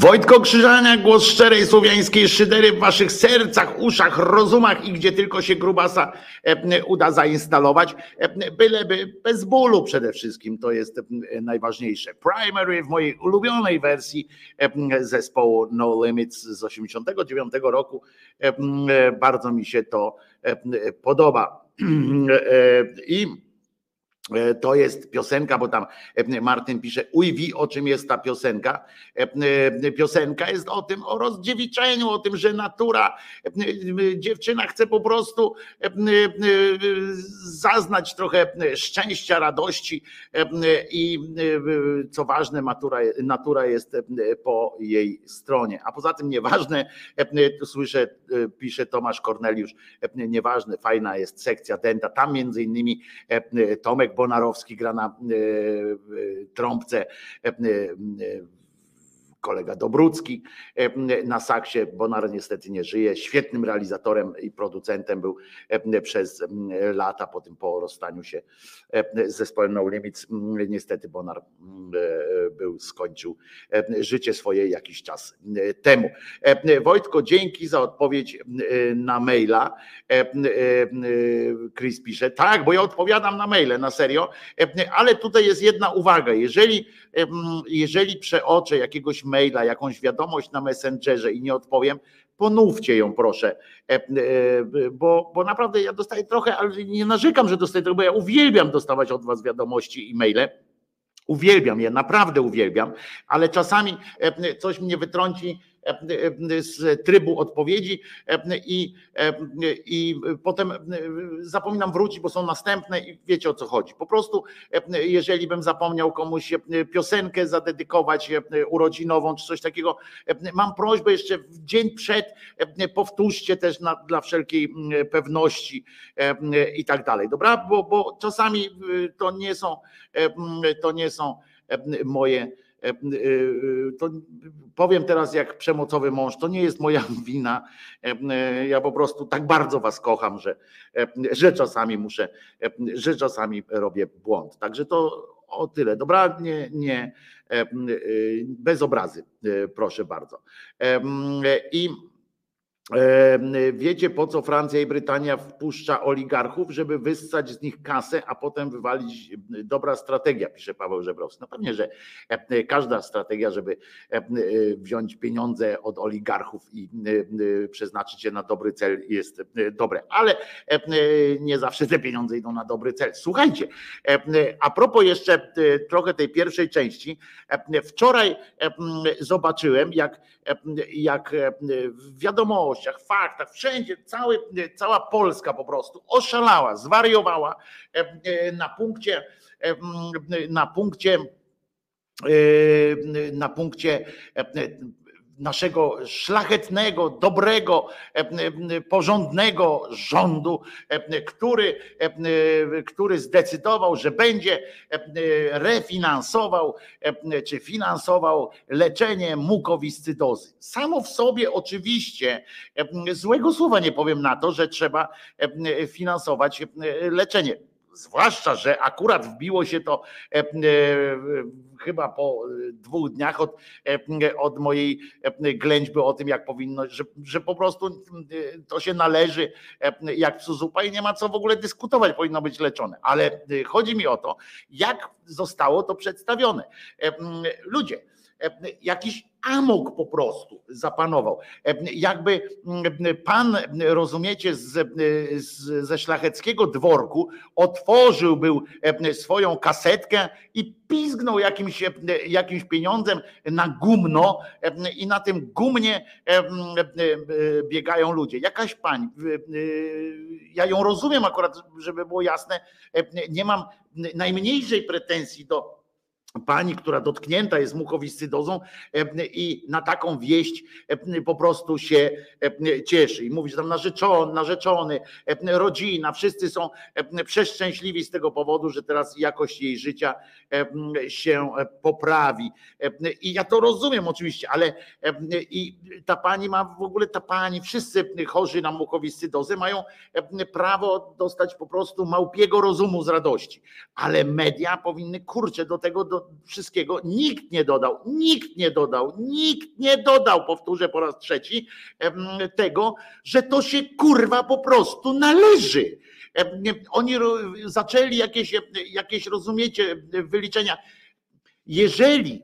Wojtko Krzyżania, głos szczerej słowiańskiej szydery w waszych sercach, uszach, rozumach i gdzie tylko się grubasa e, uda zainstalować, e, byleby bez bólu przede wszystkim, to jest e, najważniejsze. Primary w mojej ulubionej wersji zespołu No Limits z 89 roku, bardzo mi się to podoba. I To jest piosenka, bo tam e, Martin pisze, uj wi, o czym jest ta piosenka. E, e, Piosenka jest o tym, o rozdziewiczeniu, o tym, że natura, e, e, dziewczyna chce po prostu e, e, zaznać trochę szczęścia, radości e, i e, co ważne, natura, jest e, po jej stronie. A poza tym nieważne, e, tu słyszę, e, pisze Tomasz Korneliusz, e, nieważne, fajna jest sekcja denta, tam między innymi e, Tomek Bonarowski gra na e, e, trąbce, e, kolega Dobrucki e, na saksie. Bonar niestety nie żyje. Świetnym realizatorem i producentem był e, przez lata, potem po rozstaniu się e, z zespołem No Limits. Niestety Bonar był, skończył życie swoje jakiś czas temu. Wojtko, dzięki za odpowiedź na maila. Chris pisze, tak, bo ja odpowiadam na maile, na serio, ale tutaj jest jedna uwaga, jeżeli, jeżeli przeoczę jakiegoś maila, jakąś wiadomość na Messengerze i nie odpowiem, ponówcie ją proszę, E, e, bo, bo naprawdę ja dostaję trochę, ale nie narzekam, że dostaję trochę, bo ja uwielbiam dostawać od was wiadomości i maile, Uwielbiam je, naprawdę uwielbiam, ale czasami e, coś mnie wytrąci z trybu odpowiedzi i, i potem zapominam wrócić, bo są następne i wiecie o co chodzi. Po prostu, jeżeli bym zapomniał komuś piosenkę zadedykować urodzinową czy coś takiego, mam prośbę jeszcze w dzień przed, powtórzcie też na, dla wszelkiej pewności i tak dalej. Dobra, bo, bo czasami to nie są, to nie są moje. E, e, To powiem teraz jak przemocowy mąż, to nie jest moja wina. e, e, Ja po prostu tak bardzo was kocham, że, e, że czasami muszę, e, że czasami robię błąd. Także to o tyle. Dobra, nie, nie e, e, bez obrazy, e, proszę bardzo. E, I E, Wiecie po co Francja i Brytania wpuszcza oligarchów, żeby wyssać z nich kasę, a potem wywalić dobra strategia, pisze Paweł Żebrowski. No pewnie, że e, każda strategia, żeby e, wziąć pieniądze od oligarchów i e, przeznaczyć je na dobry cel jest e, dobre, ale e, nie zawsze te pieniądze idą na dobry cel. Słuchajcie, e, a propos jeszcze e, trochę tej pierwszej części, e, wczoraj e, zobaczyłem, jak, e, jak e, w wiadomościach, faktach, wszędzie, cały, cała Polska po prostu oszalała, zwariowała e, e, na punkcie, e, na punkcie na punkcie naszego szlachetnego, dobrego, e, porządnego rządu, e, który, e, który zdecydował, że będzie refinansował czy finansował leczenie mukowiscydozy. Samo w sobie oczywiście złego słowa nie powiem na to, że trzeba finansować leczenie. Zwłaszcza, że akurat wbiło się to e, e, chyba po dwóch dniach od, e, od mojej ględźby o tym, jak powinno, że, że po prostu e, to się należy e, jak psu zupa i nie ma co w ogóle dyskutować, powinno być leczone. Ale e, chodzi mi o to, jak zostało to przedstawione. E, Ludzie, e, jakiś amok po prostu zapanował. Jakby pan, rozumiecie, z, z, ze szlacheckiego dworku otworzył był swoją kasetkę i pizgnął jakimś, jakimś pieniądzem na gumno i na tym gumnie biegają ludzie. Jakaś pani, ja ją rozumiem akurat, żeby było jasne, nie mam najmniejszej pretensji do pani, która dotknięta jest mukowiscydozą e, i na taką wieść e, po prostu się e, cieszy. I mówi, że tam narzeczony, narzeczony, rodzina, wszyscy są przeszczęśliwi z tego powodu, że teraz jakość jej życia się poprawi. I ja to rozumiem oczywiście, ale i ta pani ma w ogóle, ta pani, wszyscy chorzy na mukowiscydozę mają prawo dostać po prostu małpiego rozumu z radości. Ale media powinny, kurczę, do tego do, do wszystkiego nikt nie dodał, nikt nie dodał, nikt nie dodał, powtórzę po raz trzeci, tego, że to się kurwa po prostu należy. Oni zaczęli jakieś, jakieś rozumiecie, wyliczenia. Jeżeli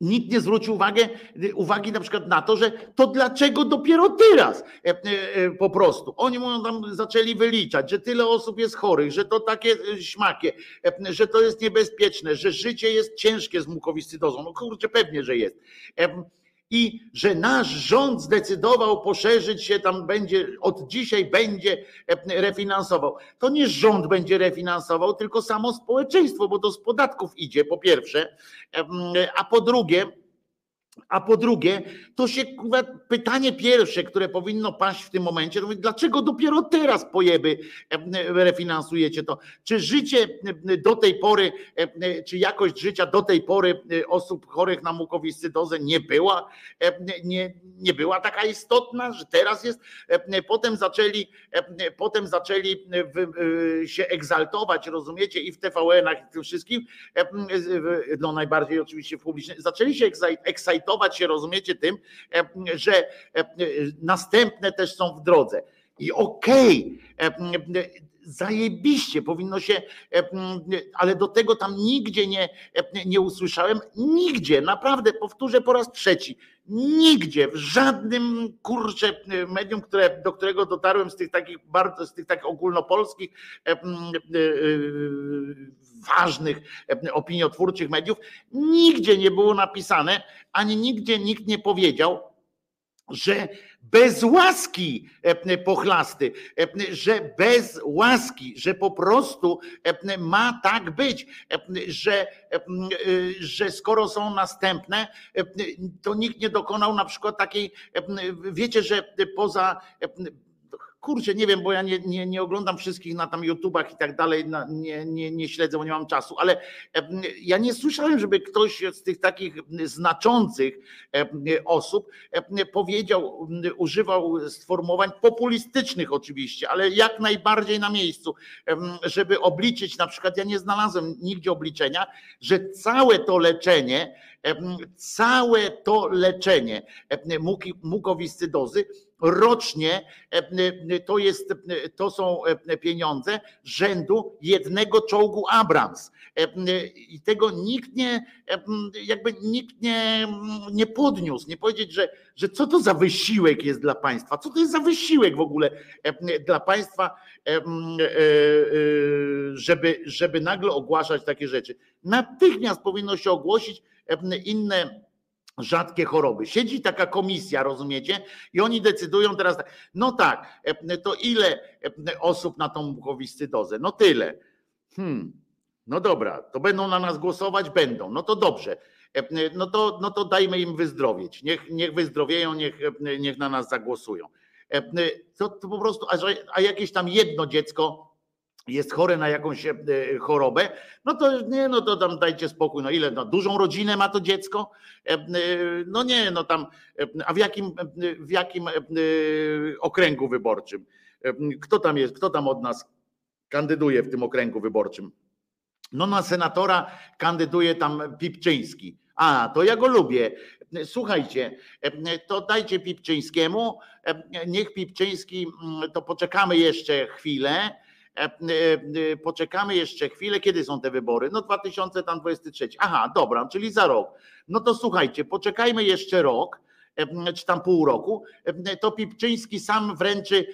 nikt nie zwrócił uwagę, uwagi na przykład na to, że to dlaczego dopiero teraz e, e, e, po prostu. Oni mówią tam, zaczęli wyliczać, że tyle osób jest chorych, że to takie śmakie, że to jest niebezpieczne, że życie jest ciężkie z mukowiscydozą. No kurczę, pewnie, że jest. E, I że nasz rząd zdecydował poszerzyć się, tam będzie, od dzisiaj będzie e, refinansował. To nie rząd będzie refinansował, tylko samo społeczeństwo, bo to z podatków idzie, po pierwsze, Em, a po drugie, a po drugie, to się kurwa, pytanie pierwsze, które powinno paść w tym momencie, to dlaczego dopiero teraz pojeby em, refinansujecie to? Czy życie em, do tej pory, czy jakość życia do tej pory e, osób chorych na mukowiscydozę nie była, nie, nie była taka istotna, że teraz jest? Em, Potem zaczęli, em, potem zaczęli się egzaltować, rozumiecie, i w TVN-ach i tym wszystkim, no najbardziej oczywiście w publicznej, zaczęli się eksaj- ekscytować się, rozumiecie, tym, em, że em, następne też są w drodze. I okej, em, zajebiście, powinno się, ale do tego tam nigdzie nie, nie usłyszałem, nigdzie, naprawdę, powtórzę po raz trzeci, nigdzie, w żadnym kurczę medium, które, do którego dotarłem z tych takich bardzo, z tych takich ogólnopolskich, e, e, ważnych opiniotwórczych mediów, nigdzie nie było napisane, ani nigdzie nikt nie powiedział, że bez łaski pochlasty, że bez łaski, że po prostu ma tak być, że, e, że skoro są następne, to nikt nie dokonał na przykład takiej, wiecie, że poza kurczę, nie wiem, bo ja nie, nie, nie oglądam wszystkich na tam YouTubach i tak dalej, na, nie, nie, nie śledzę, bo nie mam czasu, ale e, ja nie słyszałem, żeby ktoś z tych takich znaczących e, osób e, powiedział, używał sformułowań populistycznych oczywiście, ale jak najbardziej na miejscu, żeby obliczyć, na przykład ja nie znalazłem nigdzie obliczenia, że całe to leczenie, całe to leczenie mukowiscydozy rocznie em, to, jest, to są em, pieniądze rzędu jednego czołgu Abrams. Em, I tego nikt nie, jakby nikt nie, nie podniósł, nie powiedzieć, że, że co to za wysiłek jest dla państwa, co to jest za wysiłek w ogóle dla państwa, e, e, żeby, żeby nagle ogłaszać takie rzeczy. Natychmiast powinno się ogłosić inne rzadkie choroby. Siedzi taka komisja, rozumiecie? I oni decydują teraz, tak, no tak, em, to ile em, osób na tą mukowiscydozę? No tyle. Hmm. No dobra, to będą na nas głosować? Będą. No to dobrze. Em, No to, no to dajmy im wyzdrowieć. Niech, niech wyzdrowieją, niech, niech na nas zagłosują. To, to po prostu, a, a jakieś tam jedno dziecko jest chore na jakąś e, chorobę, no to nie, no to tam dajcie spokój, no ile, no dużą rodzinę ma to dziecko? E, e, No nie, no tam, a w jakim, w jakim okręgu wyborczym? Kto tam jest, kto tam od nas kandyduje w tym okręgu wyborczym? No na senatora kandyduje tam Pipczyński. A, to ja go lubię. Słuchajcie, to dajcie Pipczyńskiemu, niech Pipczyński, mm, to poczekamy jeszcze chwilę, poczekamy jeszcze chwilę, kiedy są te wybory? No 2023. Aha, dobra, czyli za rok. No to słuchajcie, poczekajmy jeszcze rok, czy tam pół roku, to Pipczyński sam wręczy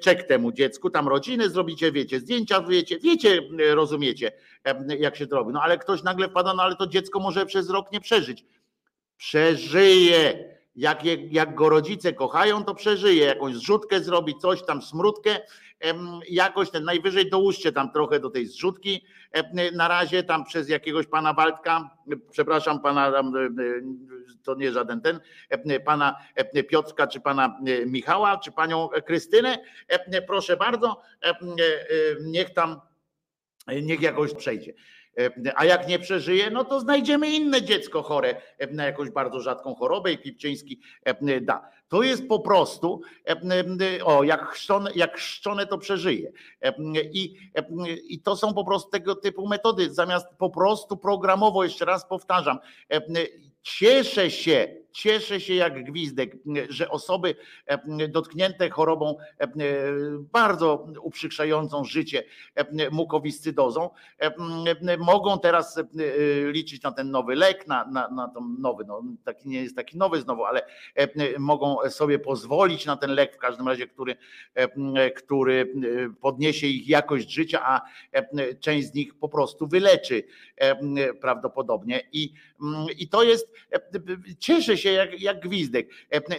czek temu dziecku, tam rodziny zrobicie, wiecie, zdjęcia, wiecie, wiecie, rozumiecie, jak się to robi. No ale ktoś nagle wpada, no ale to dziecko może przez rok nie przeżyć. Przeżyje. Jak, jak go rodzice kochają, to przeżyje. Jakąś zrzutkę zrobi, coś tam, smrótkę, em, jakoś ten najwyżej dołóżcie tam trochę do tej zrzutki. Na razie tam przez jakiegoś pana Waldka, przepraszam, pana e, e, to nie żaden ten, pana Piotrka, czy pana e, Michała, czy panią Krystynę. Proszę bardzo, e, e, niech tam, niech jakoś przejdzie. A jak nie przeżyje, no to znajdziemy inne dziecko chore na jakąś bardzo rzadką chorobę i Pipczyński da. To jest po prostu, o, jak chrzczone, jak chrzczone to przeżyje. I, I to są po prostu tego typu metody, zamiast po prostu programowo, jeszcze raz powtarzam, cieszę się, Cieszę się jak gwizdek, że osoby e, dotknięte chorobą e, bardzo uprzykrzającą życie e, mukowiscydozą mogą teraz liczyć na ten nowy lek, na, na, na ten nowy, no taki nie jest taki nowy znowu, ale mogą sobie pozwolić na ten lek w każdym razie, który, który podniesie ich jakość życia, a część z nich po prostu wyleczy prawdopodobnie. I, i to jest, cieszę się jak, jak gwizdek.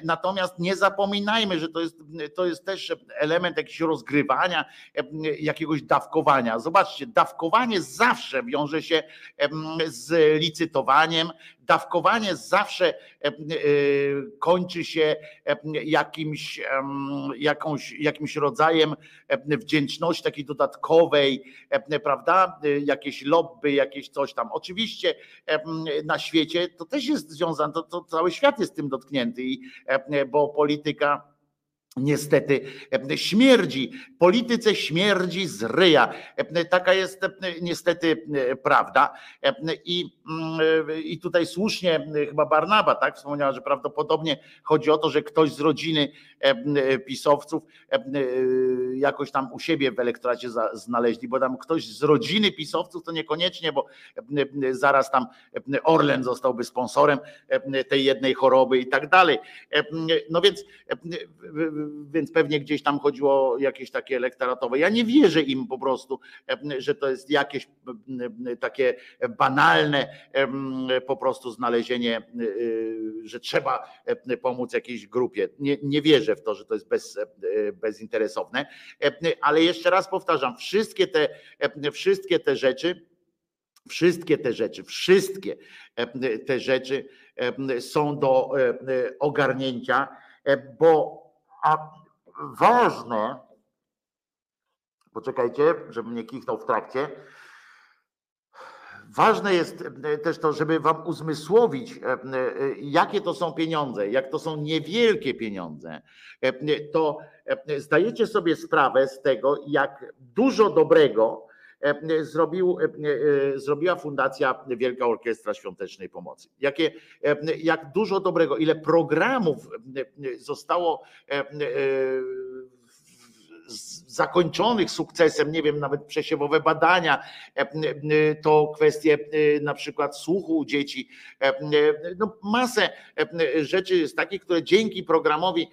Natomiast nie zapominajmy, że to jest, to jest też element jakiegoś rozgrywania, jakiegoś dawkowania. Zobaczcie, dawkowanie zawsze wiąże się z licytowaniem, dawkowanie zawsze e, e, kończy się e, jakimś, jakąś, jakimś rodzajem wdzięczności takiej dodatkowej, prawda? Jakieś lobby, jakieś coś tam. Oczywiście na świecie to też jest związane, to, to cały świat jest tym dotknięty, bo polityka Niestety śmierdzi, polityce śmierdzi z ryja. Taka jest niestety prawda. I, I tutaj słusznie chyba Barnaba tak wspomniała, że prawdopodobnie chodzi o to, że ktoś z rodziny pisowców jakoś tam u siebie w elektoracie znaleźli, bo tam ktoś z rodziny pisowców to niekoniecznie, bo zaraz tam Orlen zostałby sponsorem tej jednej choroby i tak dalej. No więc więc pewnie gdzieś tam chodziło o jakieś takie elektoratowe. Ja nie wierzę im po prostu, że to jest jakieś takie banalne po prostu znalezienie, że trzeba pomóc jakiejś grupie. Nie, nie wierzę w to, że to jest bez, bezinteresowne, ale jeszcze raz powtarzam, wszystkie te, wszystkie te rzeczy, wszystkie te rzeczy, wszystkie te rzeczy są do ogarnięcia, bo a ważne, poczekajcie, żebym nie kichnął w trakcie, Ważne jest też to, żeby wam uzmysłowić, jakie to są pieniądze, jak to są niewielkie pieniądze, to zdajecie sobie sprawę z tego, jak dużo dobrego E, zrobił, e, e, zrobiła Fundacja Wielka Orkiestra Świątecznej Pomocy. Jakie, jak dużo dobrego, ile programów zostało zakończonych sukcesem, nie wiem, nawet przesiewowe badania, to kwestie na przykład słuchu u dzieci, no masę rzeczy jest takich, które dzięki programowi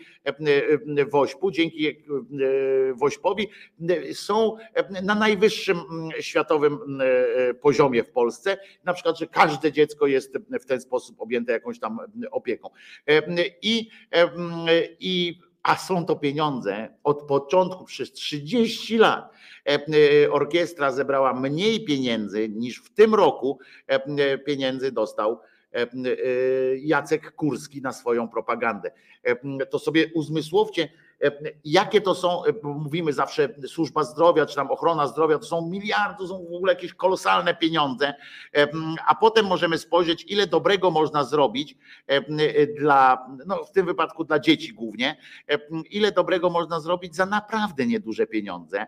Wośpu, dzięki Wośpowi są na najwyższym światowym poziomie w Polsce, na przykład, że każde dziecko jest w ten sposób objęte jakąś tam opieką. I, i a są to pieniądze od początku przez 30 lat. E, e, orkiestra zebrała mniej pieniędzy niż w tym roku e, pieniędzy dostał Jacek Kurski na swoją propagandę. To sobie uzmysłowcie, jakie to są, mówimy zawsze służba zdrowia, czy tam ochrona zdrowia, to są miliardy, to są w ogóle jakieś kolosalne pieniądze, a potem możemy spojrzeć, ile dobrego można zrobić dla, no w tym wypadku dla dzieci głównie, ile dobrego można zrobić za naprawdę nieduże pieniądze.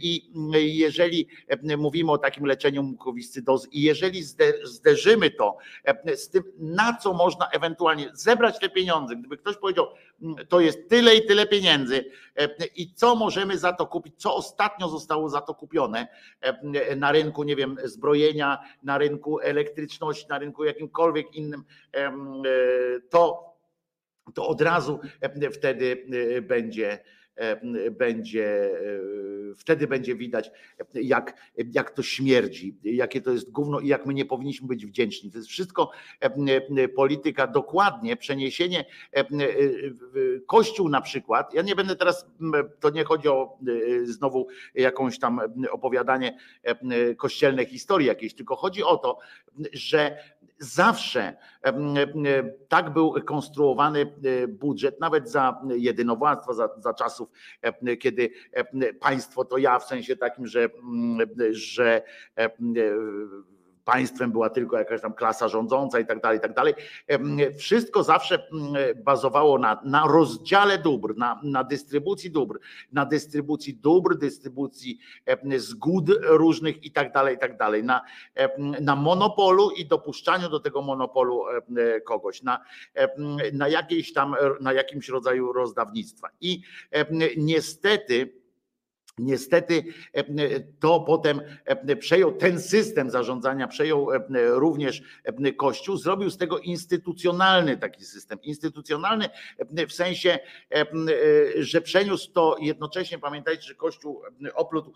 I jeżeli mówimy o takim leczeniu mukowiscydozy i jeżeli zderzymy to z tym, na co można ewentualnie zebrać te pieniądze, gdyby ktoś powiedział, to jest tyle i tyle pieniędzy. E, i co możemy za to kupić, co ostatnio zostało za to kupione? E, na rynku, nie wiem, zbrojenia, na rynku elektryczności, na rynku jakimkolwiek innym, e, to, to od razu wtedy będzie będzie, e, wtedy będzie widać, jak, jak to śmierdzi, jakie to jest gówno i jak my nie powinniśmy być wdzięczni. To jest wszystko e, polityka, dokładnie przeniesienie Kościół na przykład. Ja nie będę teraz, to nie chodzi o znowu jakąś tam opowiadanie kościelnej historii jakiejś, tylko chodzi o to, że zawsze tak był konstruowany budżet, nawet za jedynowładztwa, za, za czasów, kiedy państwo to ja, w sensie takim, że, że państwem była tylko jakaś tam klasa rządząca i tak dalej, i tak dalej. Wszystko zawsze bazowało na, na rozdziale dóbr, na, na dystrybucji dóbr, na dystrybucji dóbr, dystrybucji zgód różnych i tak dalej, i tak dalej, na, na monopolu i dopuszczaniu do tego monopolu kogoś, na, na jakiejś tam, na jakimś rodzaju rozdawnictwa. I niestety, Niestety to potem przejął ten system zarządzania, przejął również Kościół, zrobił z tego instytucjonalny taki system. Instytucjonalny w sensie, że przeniósł to jednocześnie, pamiętajcie, że Kościół oplótł,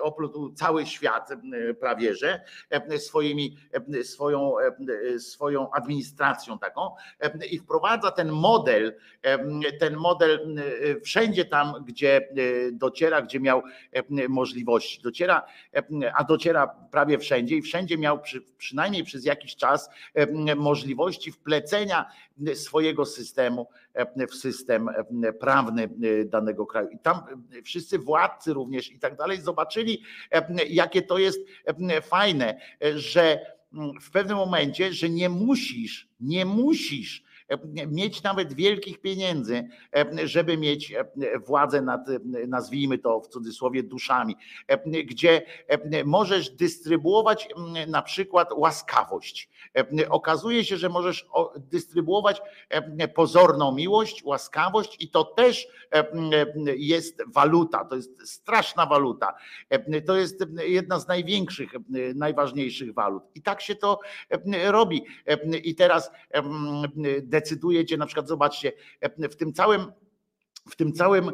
oplótł cały świat prawie, że swoimi, swoją, swoją administracją taką i wprowadza ten model, ten model wszędzie tam, gdzie dociera dociera, gdzie miał e, możliwości. Dociera, e, a dociera prawie wszędzie i wszędzie miał przy, przynajmniej przez jakiś czas e, możliwości wplecenia swojego systemu w system prawny danego kraju. I tam wszyscy władcy również i tak dalej zobaczyli, jakie to jest fajne, że w pewnym momencie, że nie musisz, nie musisz mieć nawet wielkich pieniędzy, żeby mieć władzę nad, nazwijmy to w cudzysłowie, duszami, gdzie możesz dystrybuować na przykład łaskawość. Okazuje się, że możesz dystrybuować pozorną miłość, łaskawość i to też jest waluta, to jest straszna waluta. To jest jedna z największych, najważniejszych walut. I tak się to robi. I teraz decydujecie, na przykład zobaczcie, w tym całym w tym całym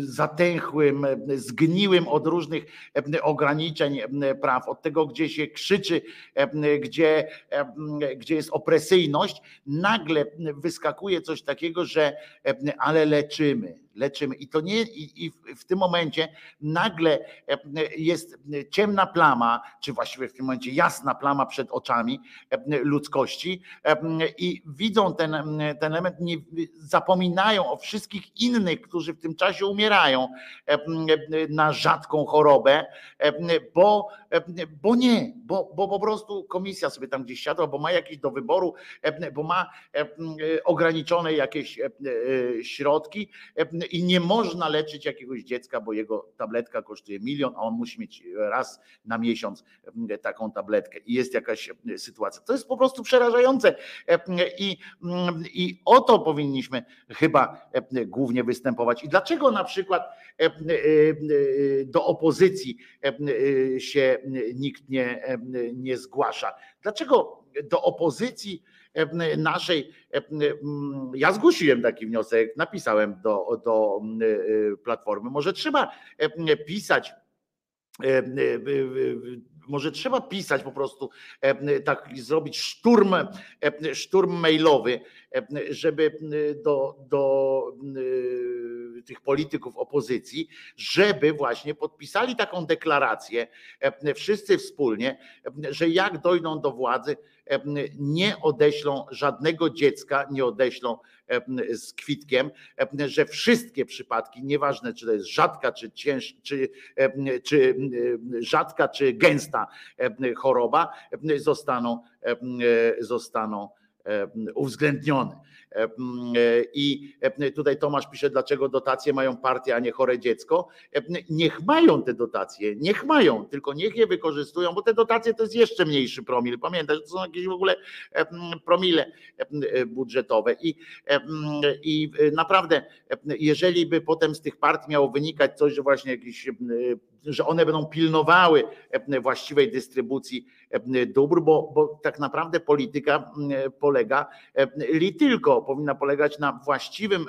zatęchłym, zgniłym od różnych ograniczeń praw, od tego, gdzie się krzyczy, gdzie, gdzie jest opresyjność, nagle wyskakuje coś takiego, że ale leczymy, leczymy. I to nie, i, i w tym momencie nagle e, jest ciemna plama, czy właściwie w tym momencie jasna plama przed oczami e, ludzkości e, i widzą ten, ten element, nie, zapominają o wszystkich innych, którzy w tym czasie umierają na rzadką chorobę, bo, bo nie, bo, bo po prostu komisja sobie tam gdzieś siadła, bo ma jakieś do wyboru, bo ma ograniczone jakieś środki i nie można leczyć jakiegoś dziecka, bo jego tabletka kosztuje milion, a on musi mieć raz na miesiąc mm, taką tabletkę i jest jakaś mm, sytuacja. To jest po prostu przerażające i, mm, i o to powinniśmy chyba głównie występować. I dlaczego na przykład do opozycji się nikt nie, nie zgłasza? Dlaczego do opozycji naszej. Ja zgłosiłem taki wniosek, napisałem do, do Platformy. Może trzeba pisać może trzeba pisać po prostu, tak zrobić szturm, szturm mailowy, żeby do, do tych polityków opozycji, żeby właśnie podpisali taką deklarację wszyscy wspólnie, że jak dojdą do władzy, nie odeślą żadnego dziecka, nie odeślą z kwitkiem, że wszystkie przypadki, nieważne czy to jest rzadka, czy cięż, czy, czy rzadka, czy gęsta choroba, zostaną, zostaną uwzględnione. I tutaj Tomasz pisze, dlaczego dotacje mają partie, a nie chore dziecko. Niech mają te dotacje, niech mają, tylko niech je wykorzystują, bo te dotacje to jest jeszcze mniejszy promil. Pamiętaj, to są jakieś w ogóle promile budżetowe. I, i naprawdę, jeżeli by potem z tych partii miało wynikać coś, że właśnie że one będą pilnowały właściwej dystrybucji dóbr, bo, bo tak naprawdę polityka polega li tylko powinna polegać na właściwym,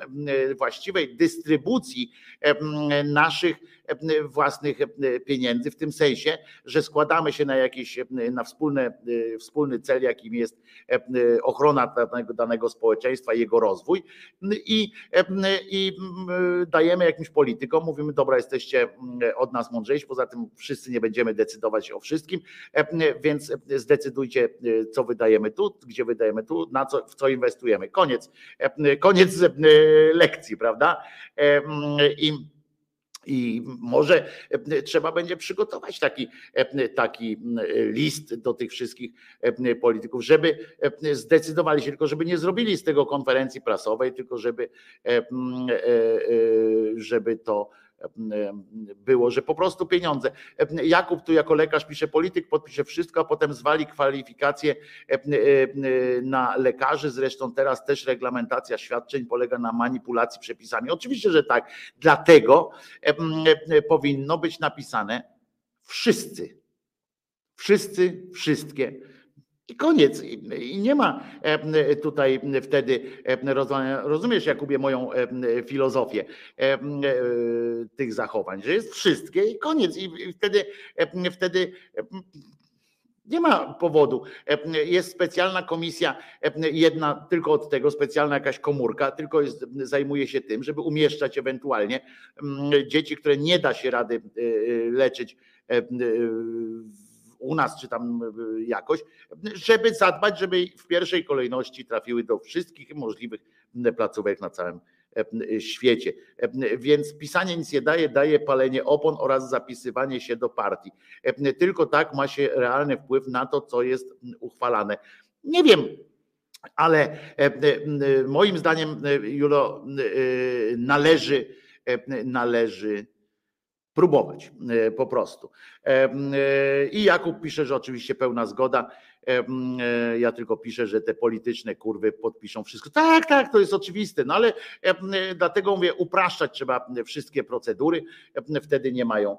właściwej dystrybucji naszych e, własnych e, pieniędzy, w tym sensie, że składamy się na jakiś, e, na wspólne, e, wspólny cel, jakim jest e, ochrona danego, danego społeczeństwa, jego rozwój i, e, i dajemy jakimś politykom, mówimy, dobra, jesteście od nas mądrzejsi, poza tym wszyscy nie będziemy decydować o wszystkim, e, więc zdecydujcie, e, co wydajemy tu, gdzie wydajemy tu, na co, w co inwestujemy. Koniec, e, koniec e, lekcji, prawda? E, I i może e, trzeba będzie przygotować taki, e, taki list do tych wszystkich e, polityków, żeby zdecydowali się, tylko żeby nie zrobili z tego konferencji prasowej, tylko żeby, żeby to było, że po prostu pieniądze. Jakub tu jako lekarz pisze, polityk podpisze wszystko, a potem zwali kwalifikacje na lekarzy. Zresztą teraz też reglamentacja świadczeń polega na manipulacji przepisami. Oczywiście, że tak. Dlatego powinno być napisane wszyscy. Wszyscy, wszystkie i koniec. I nie ma e, tutaj wtedy e, rozwiązania. Rozumiesz, Jakubie, moją e, filozofię tych zachowań, że jest wszystkie i koniec. I wtedy, wtedy nie ma powodu. Jest specjalna komisja, jedna tylko od tego, specjalna jakaś komórka, tylko jest, zajmuje się tym, żeby umieszczać ewentualnie dzieci, które nie da się rady leczyć u nas czy tam jakoś, żeby zadbać, żeby w pierwszej kolejności trafiły do wszystkich możliwych placówek na całym świecie. Więc pisanie nic nie daje, daje palenie opon oraz zapisywanie się do partii. Tylko tak ma się realny wpływ na to, co jest uchwalane. Nie wiem, ale moim zdaniem, Julo, należy, należy próbować po prostu. I Jakub pisze, że oczywiście pełna zgoda. Ja tylko piszę, że te polityczne kurwy podpiszą wszystko. Tak, tak, to jest oczywiste, no ale dlatego mówię, upraszczać trzeba wszystkie procedury, wtedy nie mają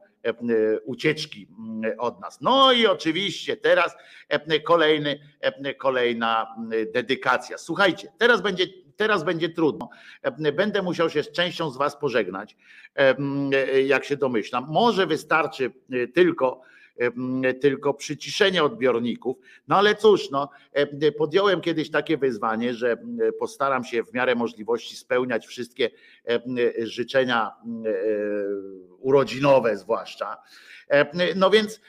ucieczki od nas. No i oczywiście teraz kolejny, kolejna dedykacja. Słuchajcie, teraz będzie teraz będzie trudno. Będę musiał się z częścią z Was pożegnać, jak się domyślam. Może wystarczy tylko tylko przyciszenie odbiorników. No ale cóż, no, podjąłem kiedyś takie wyzwanie, że postaram się w miarę możliwości spełniać wszystkie życzenia urodzinowe zwłaszcza. No więc,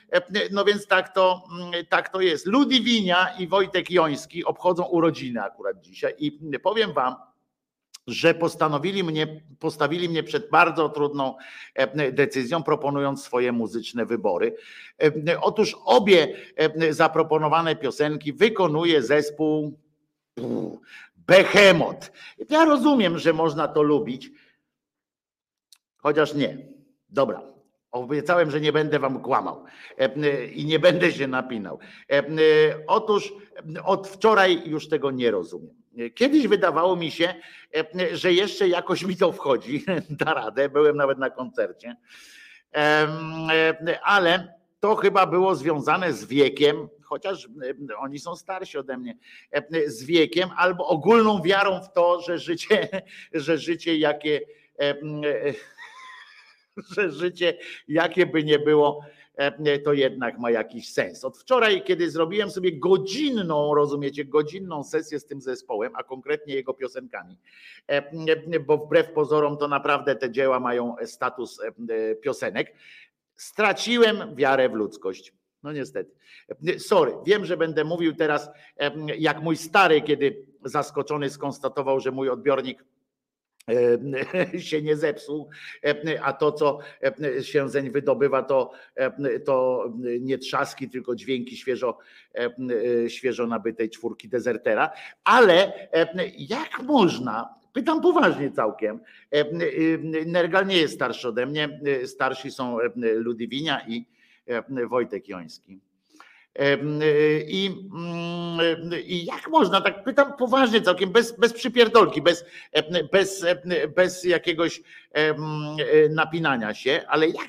no więc tak, to, tak to jest. Ludwinia i Wojtek Joński obchodzą urodziny akurat dzisiaj i powiem wam, że postanowili mnie, postawili mnie przed bardzo trudną decyzją, proponując swoje muzyczne wybory. Otóż obie zaproponowane piosenki wykonuje zespół Behemoth. Ja rozumiem, że można to lubić, chociaż nie. Dobra, Obiecałem, że nie będę wam kłamał i nie będę się napinał. Otóż od wczoraj już tego nie rozumiem. Kiedyś wydawało mi się, że jeszcze jakoś mi to wchodzi, da radę. Byłem nawet na koncercie, ale to chyba było związane z wiekiem, chociaż oni są starsi ode mnie, z wiekiem albo ogólną wiarą w to, że życie, że życie jakie że życie, jakie by nie było, e, to jednak ma jakiś sens. Od wczoraj, kiedy zrobiłem sobie godzinną, rozumiecie, godzinną sesję z tym zespołem, a konkretnie jego piosenkami, e, bo wbrew pozorom to naprawdę te dzieła mają status e, piosenek, straciłem wiarę w ludzkość. No niestety. Sorry, wiem, że będę mówił teraz jak mój stary, kiedy zaskoczony skonstatował, że mój odbiornik się nie zepsuł, a to, co się zeń wydobywa, to, to nie trzaski, tylko dźwięki świeżo, świeżo nabytej czwórki dezertera. Ale jak można, pytam poważnie całkiem, Nergal nie jest starszy ode mnie, starsi są Ludwinia i Wojtek Joński. I, mm, I jak można, tak pytam poważnie całkiem, bez, bez przypierdolki, bez, bez, bez jakiegoś e, napinania się, ale jak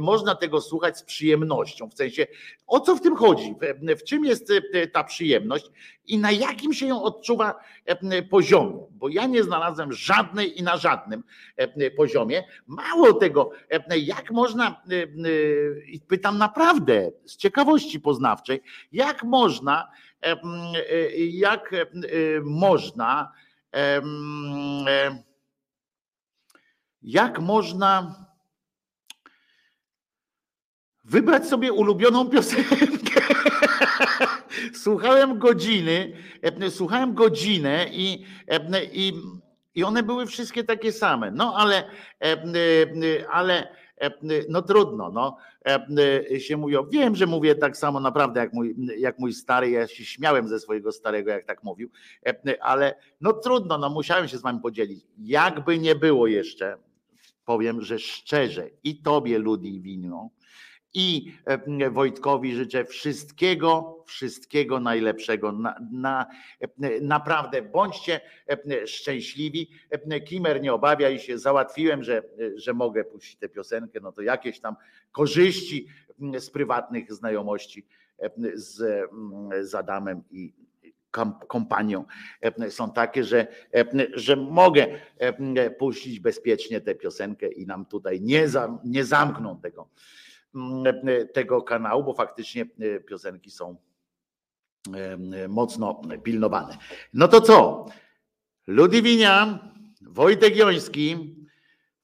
można tego słuchać z przyjemnością? W sensie, o co w tym chodzi? W, czym jest e, ta przyjemność i na jakim się ją odczuwa e, poziomie? Bo ja nie znalazłem żadnej i na żadnym e, poziomie. Mało tego, e, jak można, e, e, pytam naprawdę z ciekawości poznawczej, jak można, e, jak e, można, e, jak można wybrać sobie ulubioną piosenkę. Słuchałem godziny, e, słuchałem godzinę i, e, i, i one były wszystkie takie same. No ale, e, ale no trudno, no się mówią. Wiem, że mówię tak samo naprawdę jak mój, jak mój stary. Ja się śmiałem ze swojego starego, jak tak mówił, ale no trudno, no musiałem się z wami podzielić. Jakby nie było jeszcze, powiem, że szczerze i tobie Ludwiniu i e, Wojtkowi życzę wszystkiego, wszystkiego najlepszego. Na, na, e, naprawdę bądźcie e, szczęśliwi. Kimer nie obawiaj się, załatwiłem, że, że mogę puścić tę piosenkę, no to jakieś tam korzyści z prywatnych znajomości z, z Adamem i kompanią są takie, że, że mogę puścić bezpiecznie tę piosenkę i nam tutaj nie, za, nie zamkną tego, tego kanału, bo faktycznie piosenki są mocno pilnowane. No to co? Ludwinia, Wojtek Joński,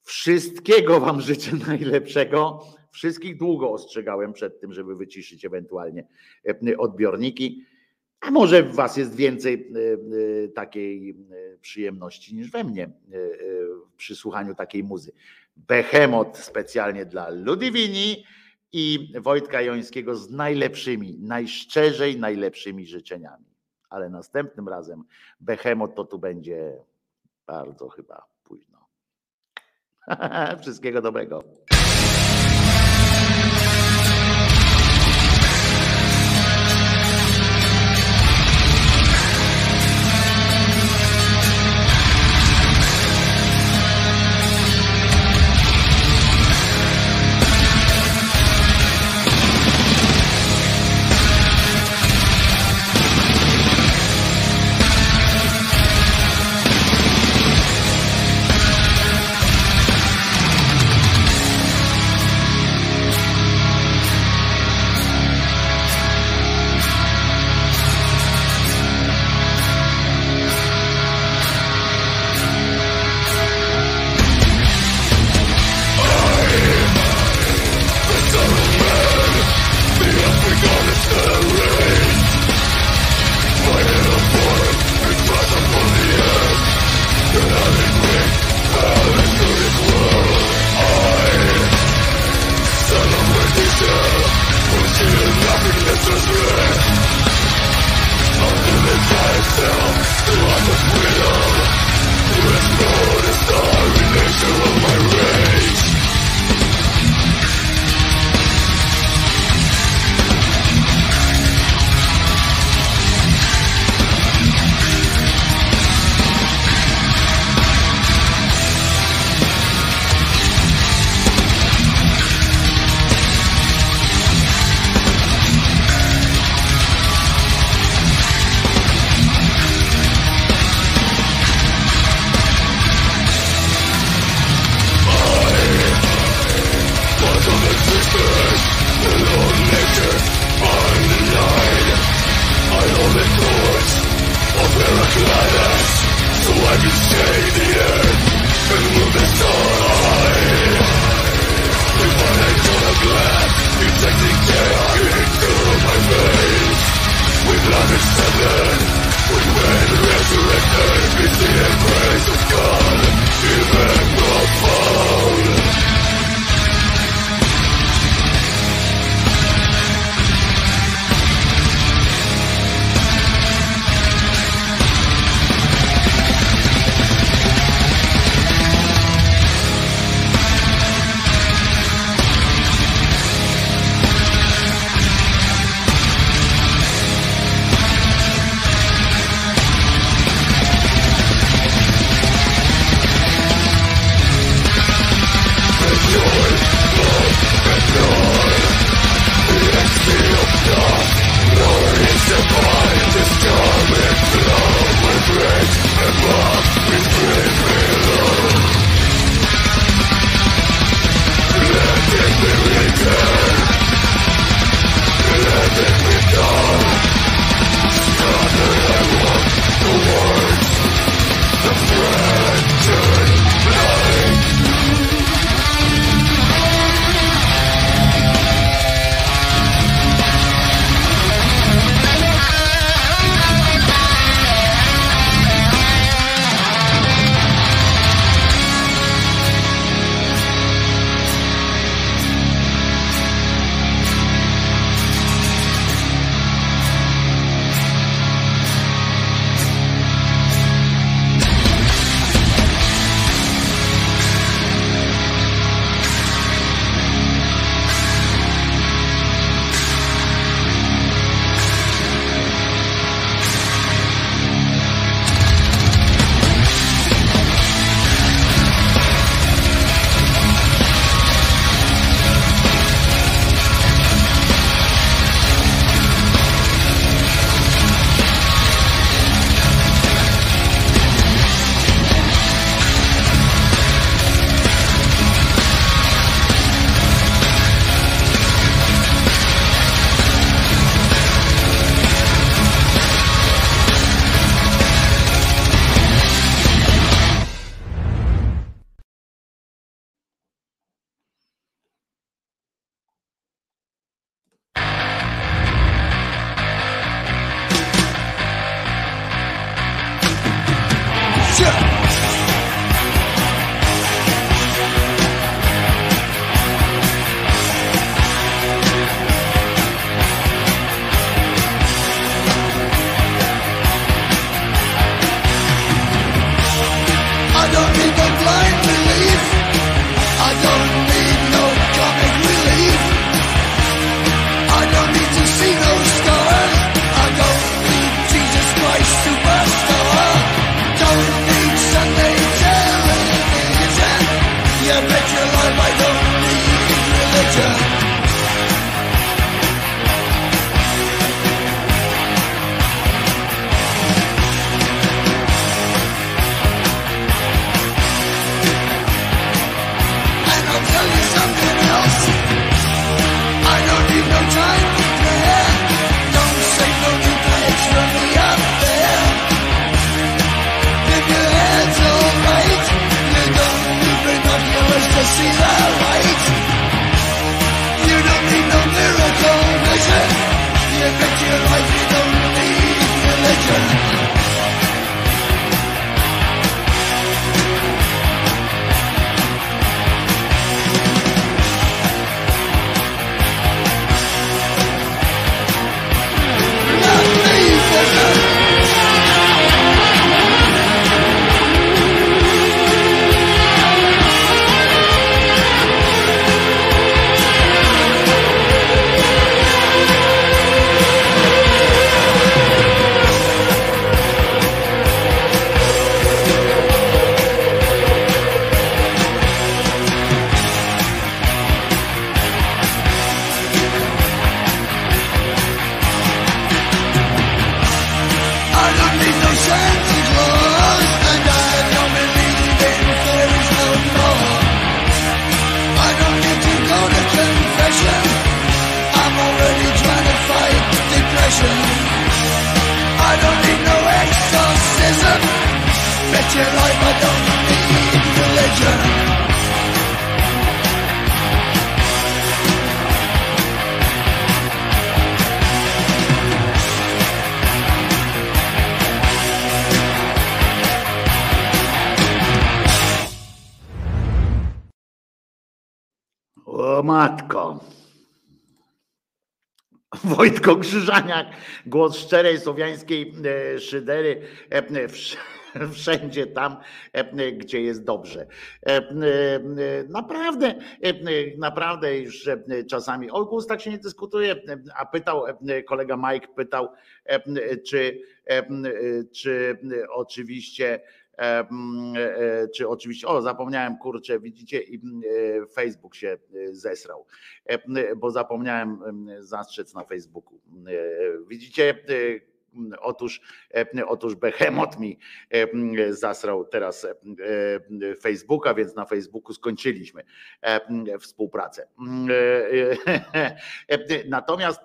wszystkiego Wam życzę najlepszego. Wszystkich długo ostrzegałem przed tym, żeby wyciszyć ewentualnie odbiorniki. A może w Was jest więcej e, e, takiej e, przyjemności niż we mnie przy słuchaniu takiej muzy. Behemot specjalnie dla Ludwini i Wojtka Jońskiego z najlepszymi, najszczerzej najlepszymi życzeniami. Ale następnym razem Behemot to tu będzie bardzo chyba późno. Wszystkiego dobrego. Wojtko Krzyżaniak, głos szczerej słowiańskiej e, szydery, e, wsz- wszędzie tam, e, gdzie jest dobrze. Naprawdę, naprawdę już czasami, o gustach się nie dyskutuje, a pytał, kolega Mike pytał, czy, czy oczywiście Czy oczywiście, o zapomniałem, kurczę, widzicie, mm, e, Facebook się e, zesrał, E, bo zapomniałem em, zastrzec na Facebooku. E, Widzicie, e, Otóż, e, otóż Behemoth mi e, zasrał teraz e, Facebooka, więc na Facebooku skończyliśmy współpracę. Natomiast,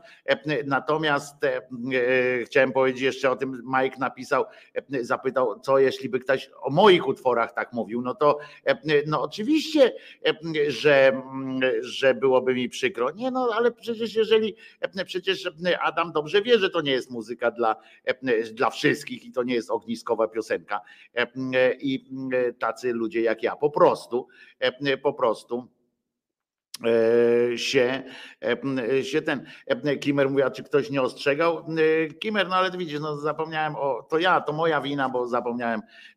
natomiast chciałem powiedzieć jeszcze o tym, Mike napisał, zapytał, co jeśli by ktoś o moich utworach tak mówił, no to no oczywiście, że, że byłoby mi przykro. Nie no, ale przecież jeżeli, przecież Adam dobrze wie, że to nie jest muzyka dla, dla wszystkich i to nie jest ogniskowa piosenka E, i e, tacy ludzie jak ja po prostu, e, po prostu e, się, e, się ten e, Kimer mówi, a czy ktoś nie ostrzegał? E, Kimer, no ale widzisz, no zapomniałem o, to ja, to moja wina, bo zapomniałem e, e,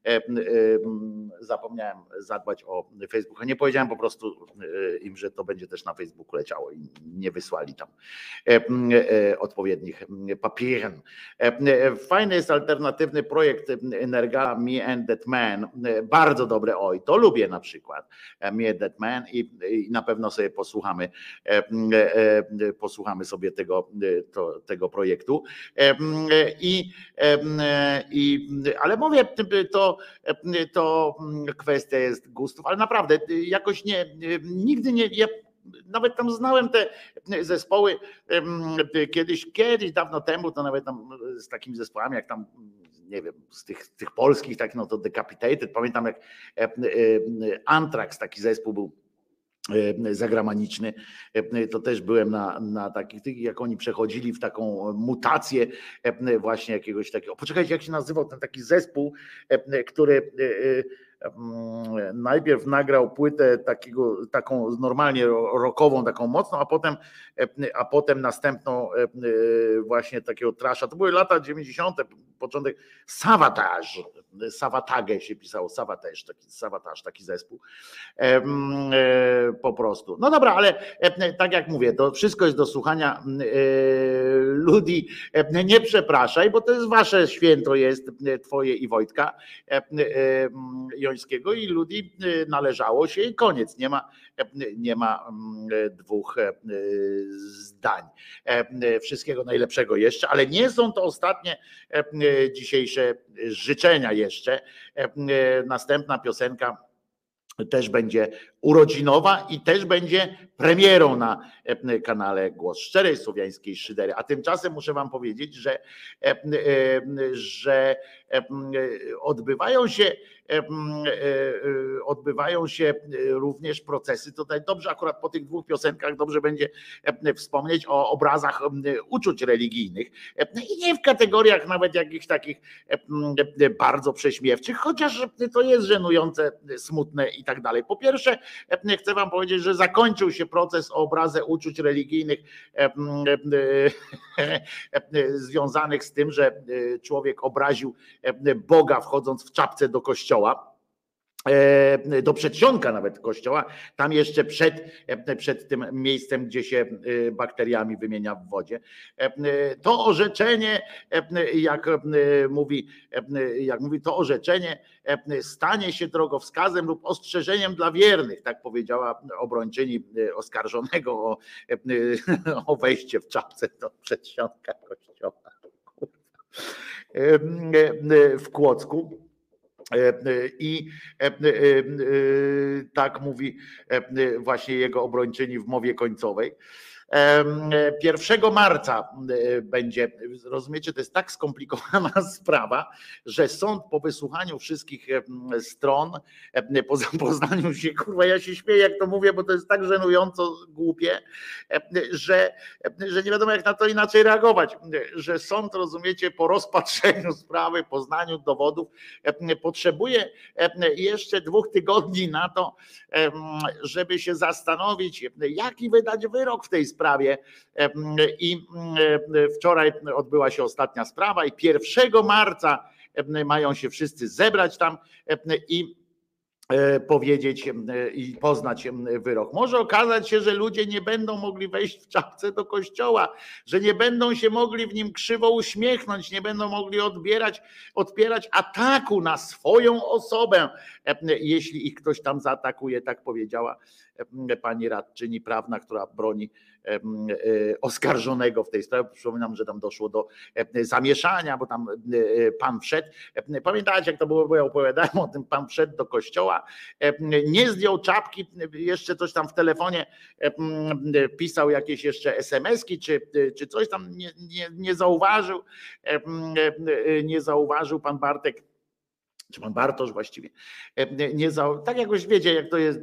zapomniałem zadbać o Facebooka. Nie powiedziałem po prostu e, im, że to będzie też na Facebooku leciało i nie wysłali tam e, e, odpowiednich papierem. E, Fajny jest alternatywny projekt Energa Me and That Man. E, Bardzo dobre, oj, to lubię na przykład. e, Me and That Man i, i na pewno sobie posłuchamy, e, e, e, posłuchamy sobie tego, e, to, tego projektu. E, e, I, e, e, i, ale mówię, to, to kwestia jest gustów, ale naprawdę e, jakoś nie, e, nigdy nie, ja nawet tam znałem te zespoły em, kiedyś, kiedyś dawno temu, to nawet tam z takimi zespołami, jak tam nie wiem, z tych, tych polskich, tak no to Decapitated, pamiętam jak Anthrax, taki zespół był zagraniczny, e, to też byłem na, na takich, jak oni przechodzili w taką mutację e, właśnie jakiegoś takiego, poczekajcie, jak się nazywał ten taki zespół, e, który e, najpierw nagrał płytę takiego, taką normalnie ro- rockową, taką mocną, a potem, e, a potem następną e, e, właśnie takiego trasza. To były lata 90., początek Savatage, Savatage się pisało, Savatage, taki Savatage, taki zespół. Po prostu. No dobra, ale tak jak mówię, to wszystko jest do słuchania. Ludzi, nie przepraszaj, bo to jest wasze święto jest, twoje i Wojtka e, Jońskiego i ludzi e, należało się i koniec. Nie ma, e, nie ma mm, e, dwóch zdań. Wszystkiego najlepszego jeszcze, ale nie są to ostatnie dzisiejsze życzenia jeszcze. Następna piosenka też będzie urodzinowa i też będzie premierą na e, kanale Głos Szczerej Słowiańskiej Szydery. A tymczasem muszę wam powiedzieć, że, e, e, że odbywają się odbywają się również procesy. Tutaj dobrze akurat po tych dwóch piosenkach dobrze będzie wspomnieć o obrazach uczuć religijnych i nie w kategoriach nawet jakichś takich bardzo prześmiewczych, chociaż to jest żenujące, smutne i tak dalej. Po pierwsze, chcę wam powiedzieć, że zakończył się proces o obrazę uczuć religijnych e, e, e, związanych z tym, że e, człowiek obraził e, Boga wchodząc w czapce do kościoła. e, do przedsionka nawet kościoła, tam jeszcze przed, e, przed tym miejscem, gdzie się e, bakteriami wymienia w wodzie. E, To orzeczenie, e, jak e, mówi, e, jak mówi, to orzeczenie e, stanie się drogowskazem lub ostrzeżeniem dla wiernych, tak powiedziała obrończyni e, oskarżonego o, e, o wejście w czapce do przedsionka kościoła. E, e, W Kłodzku. E, e, I e, tak mówi właśnie jego obrończyni w mowie końcowej. 1 marca e, będzie, rozumiecie, to jest tak skomplikowana sprawa, że sąd po wysłuchaniu wszystkich stron, po zapoznaniu się, kurwa, ja się śmieję, jak to mówię, bo to jest tak żenująco głupie, że, że nie wiadomo, jak na to inaczej reagować, że sąd, rozumiecie, po rozpatrzeniu sprawy, poznaniu dowodów, potrzebuje jeszcze dwóch tygodni na to, żeby się zastanowić, jaki wydać wyrok w tej sprawie. I wczoraj odbyła się ostatnia sprawa, i 1 marca mają się wszyscy zebrać tam i E, powiedzieć i poznać wyrok. Może okazać się, że ludzie nie będą mogli wejść w czapce do kościoła, że nie będą się mogli w nim krzywo uśmiechnąć, nie będą mogli odbierać, odpierać ataku na swoją osobę, jeśli ich ktoś tam zaatakuje, tak powiedziała pani radczyni prawna, która broni e, oskarżonego w tej sprawie. Przypominam, że tam doszło do zamieszania, bo tam e, pan wszedł. Pamiętacie, jak to było, bo ja opowiadałem o tym, pan wszedł do kościoła, nie zdjął czapki, jeszcze coś tam w telefonie pisał jakieś jeszcze SMS-ki, czy, czy coś tam nie, nie, nie zauważył, nie zauważył pan Bartek czy pan Bartosz właściwie, e, nie za, tak jakoś wiecie, jak to jest,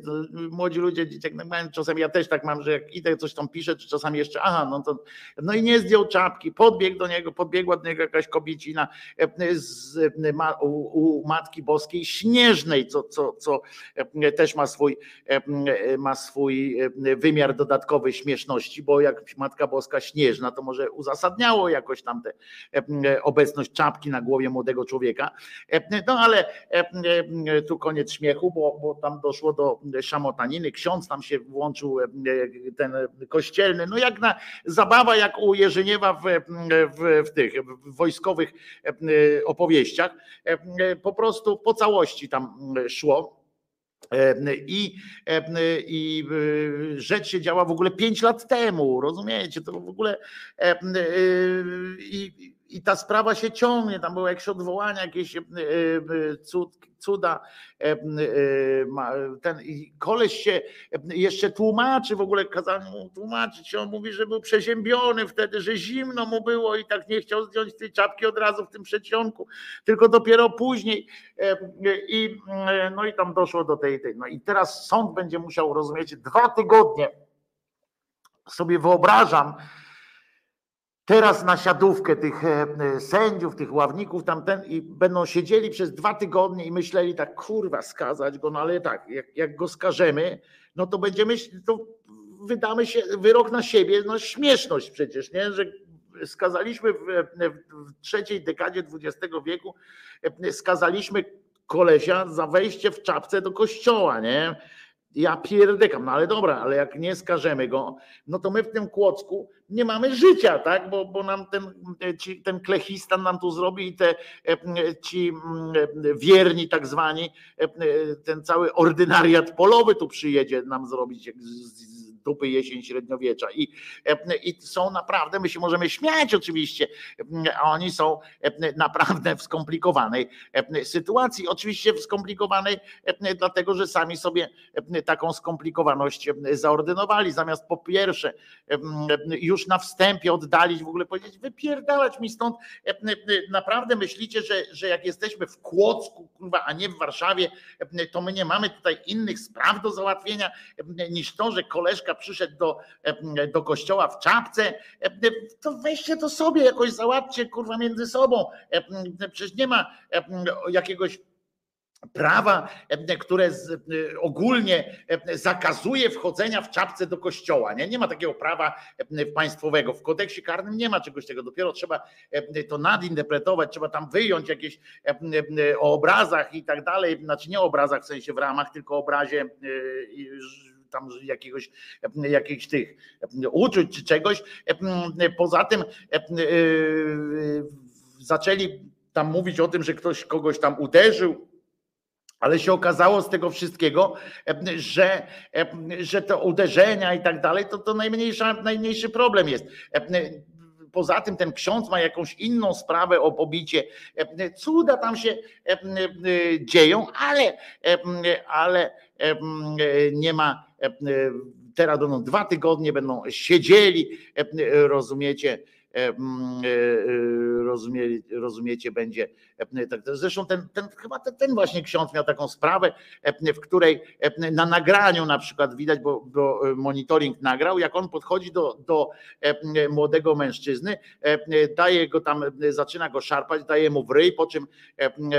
młodzi ludzie, dzieciak, no, czasami ja też tak mam, że jak idę coś tam piszę, czy czasami jeszcze, aha, no to, no i nie zdjął czapki, podbiegł do niego, podbiegła do niego jakaś kobiecina e, z, ma, u, u, Matki Boskiej Śnieżnej, co, co, co e, też ma swój, ma swój wymiar dodatkowy śmieszności, bo jak Matka Boska Śnieżna, to może uzasadniało jakoś tam tę obecność czapki na głowie młodego człowieka, no ale E, e, tu koniec śmiechu, bo, bo tam doszło do szamotaniny, ksiądz tam się włączył, e, ten kościelny, no jak na zabawa, jak u Jerzyniewa w, w, w tych wojskowych opowieściach, po prostu po całości tam szło. I, I rzecz się działa w ogóle pięć lat temu, rozumiecie? To w ogóle i, i ta sprawa się ciągnie, tam były jakieś odwołania, jakieś e, e, cud, cuda. E, ten koleś się jeszcze tłumaczy, w ogóle kazano mu tłumaczyć, on mówi, że był przeziębiony wtedy, że zimno mu było i tak nie chciał zdjąć tej czapki od razu w tym przedsionku, tylko dopiero później. I, no i tam doszło do tej, tej. No i teraz sąd będzie musiał, rozumiecie, dwa tygodnie sobie wyobrażam, teraz na siadówkę tych e, e, sędziów, tych ławników tamten i będą siedzieli przez dwa tygodnie i myśleli tak, kurwa, skazać go, no ale tak, jak, jak go skażemy, no to będziemy, to wydamy się wyrok na siebie, no śmieszność przecież, nie, że skazaliśmy w, w trzeciej dekadzie XX wieku, e, skazaliśmy kolesia za wejście w czapce do kościoła, nie? Ja pierdekam, no ale dobra, ale jak nie skażemy go, no to my w tym kłocku nie mamy życia, tak? Bo, bo nam ten, ci, ten klechistan nam tu zrobi i te ci mm, wierni tak zwani, ten cały ordynariat polowy tu przyjedzie nam zrobić z, dupy jesień średniowiecza. I, e, I są naprawdę, my się możemy śmiać oczywiście, a oni są e, naprawdę w skomplikowanej e, sytuacji. Oczywiście w skomplikowanej, dlatego że sami sobie taką skomplikowaność zaordynowali. Zamiast po pierwsze już na wstępie oddalić, w ogóle powiedzieć, wypierdalać mi stąd. Naprawdę myślicie, że, że jak jesteśmy w Kłodzku, a nie w Warszawie, to my nie mamy tutaj innych spraw do załatwienia niż to, że koleżka przyszedł do, do kościoła w czapce, to weźcie to sobie jakoś załatwcie kurwa między sobą. Przecież nie ma jakiegoś prawa, które ogólnie zakazuje wchodzenia w czapce do kościoła. Nie, nie ma takiego prawa państwowego. W kodeksie karnym nie ma czegoś takiego. Dopiero trzeba to nadinterpretować, trzeba tam wyjąć jakieś o obrazach i tak dalej. Znaczy nie o obrazach w sensie w ramach, tylko o obrazie tam jakiegoś, jakichś tych uczuć czy czegoś. Poza tym zaczęli tam mówić o tym, że ktoś kogoś tam uderzył, ale się okazało z tego wszystkiego, że, że to uderzenia i tak dalej, to, to najmniejsza, najmniejszy problem jest. Poza tym ten ksiądz ma jakąś inną sprawę o pobicie. Cuda tam się dzieją, ale, ale nie ma teraz będą dwa tygodnie, będą siedzieli, rozumiecie, mm, rozumie, rozumiecie, będzie. tak, Zresztą ten, ten chyba ten, właśnie ksiądz miał taką sprawę, w której na nagraniu na przykład widać, bo, bo monitoring nagrał, jak on podchodzi do, do młodego mężczyzny, daje go tam, zaczyna go szarpać, daje mu w ryj, po czym,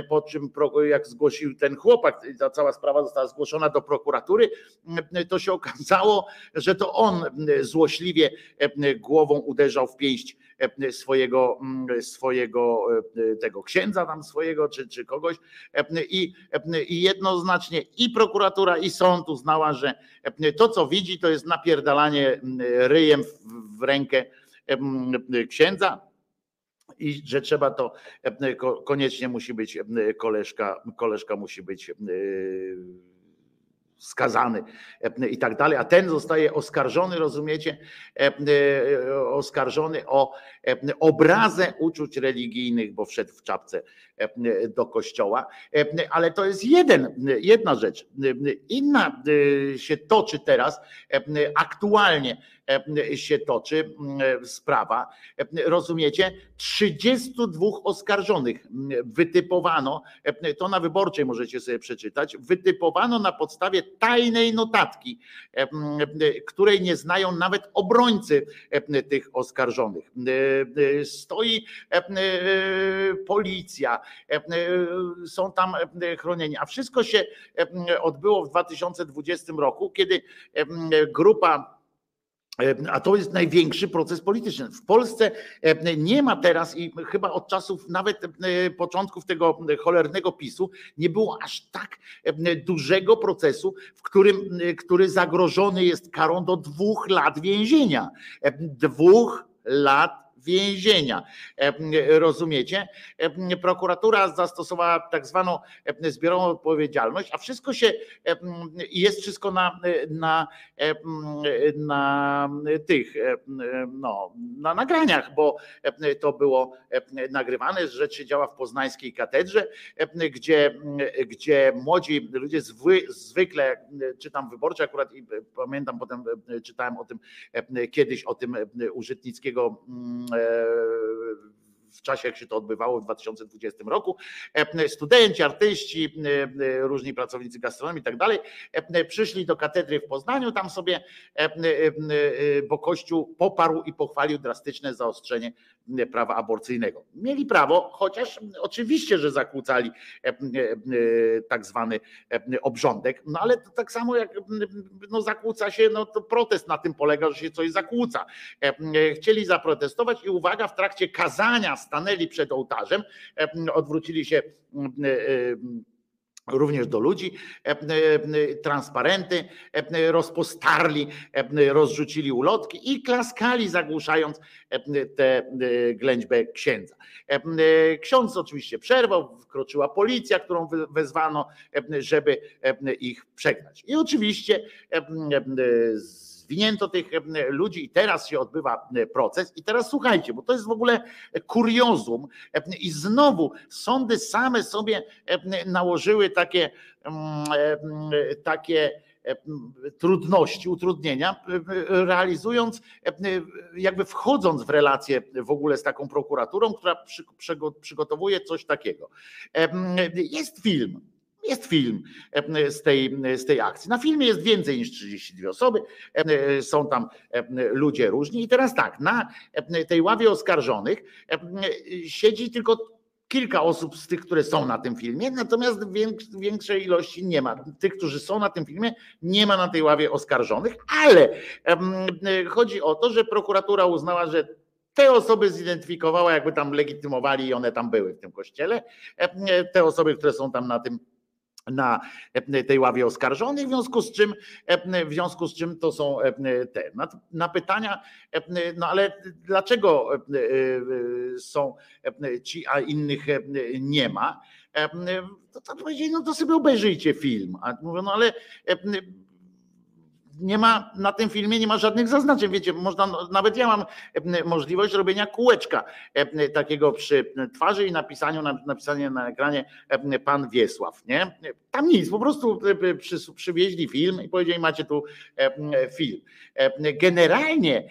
po czym jak zgłosił ten chłopak, ta cała sprawa została zgłoszona do prokuratury, to się okazało, że to on złośliwie głową uderzał w pięść swojego, swojego tego księdza tam swojego, czy, czy kogoś. I, i jednoznacznie i prokuratura i sąd uznała, że to co widzi to jest napierdalanie ryjem w, w rękę księdza i że trzeba to ko- koniecznie musi być koleżka, koleżka musi być e, skazany e, i tak dalej, a ten zostaje oskarżony, rozumiecie, e, e, oskarżony o obrazę uczuć religijnych, bo wszedł w czapce do kościoła, ale to jest jeden, jedna rzecz. Inna się toczy teraz, aktualnie się toczy m, sprawa, e, rozumiecie, 32 oskarżonych wytypowano, e, to na wyborczej możecie sobie przeczytać, wytypowano na podstawie tajnej notatki, e, e, której nie znają nawet obrońcy e, tych oskarżonych. E, e, Stoi e, e, policja, e, e, są tam e, chronieni, a wszystko się e, odbyło w 2020 roku, kiedy e, grupa a to jest największy proces polityczny. W Polsce nie ma teraz i chyba od czasów nawet początków tego cholernego PiSu nie było aż tak dużego procesu, w którym, który zagrożony jest karą do dwóch lat więzienia. Dwóch lat więzienia. Rozumiecie? Prokuratura zastosowała tak zwaną zbiorową odpowiedzialność, a wszystko się jest wszystko na, na, na tych no, na nagraniach, bo to było nagrywane, rzecz się działa w poznańskiej katedrze, gdzie, gdzie młodzi ludzie zwy, zwykle czytam wyborcze akurat i pamiętam potem czytałem o tym kiedyś o tym użytnickiego euh, w czasie, jak się to odbywało w 2020 roku. Studenci, artyści, różni pracownicy gastronomii i tak dalej, przyszli do katedry w Poznaniu, tam sobie, bo Kościół poparł i pochwalił drastyczne zaostrzenie prawa aborcyjnego. Mieli prawo, chociaż oczywiście, że zakłócali tak zwany obrządek, no ale tak samo jak no zakłóca się, no to protest na tym polega, że się coś zakłóca. Chcieli zaprotestować i uwaga, w trakcie kazania stanęli przed ołtarzem, odwrócili się również do ludzi, transparenty rozpostarli, rozrzucili ulotki i klaskali, zagłuszając tę ględźbę księdza. Ksiądz oczywiście przerwał, wkroczyła policja, którą wezwano, żeby ich przegnać. I oczywiście zwinięto tych ludzi i teraz się odbywa proces. I teraz słuchajcie, bo to jest w ogóle kuriozum i znowu sądy same sobie nałożyły takie, takie trudności, utrudnienia, realizując, jakby wchodząc w relację w ogóle z taką prokuraturą, która przy, przygo- przygotowuje coś takiego. Jest film, jest film z tej, z tej akcji. Na filmie jest więcej niż 32 osoby, są tam ludzie różni. I teraz tak, na tej ławie oskarżonych siedzi tylko kilka osób z tych, które są na tym filmie, natomiast więks- większej ilości nie ma. Tych, którzy są na tym filmie, nie ma na tej ławie oskarżonych, ale chodzi o to, że prokuratura uznała, że te osoby zidentyfikowała, jakby tam legitymowali i one tam były w tym kościele. Te osoby, które są tam na tym na tej ławie oskarżonych, w związku z czym, w związku z czym to są te. Na, na pytania, no ale dlaczego są ci, a innych nie ma? To, to powiedzieli, no to sobie obejrzyjcie film. A mówią, no ale nie ma na tym filmie nie ma żadnych zaznaczeń. Wiecie, można, no, nawet ja mam e, możliwość robienia kółeczka e, takiego przy twarzy i napisaniu, napisanie na ekranie e, pan Wiesław. Nie? Tam nic, po prostu przy, przywieźli film i powiedzieli, macie tu film. Generalnie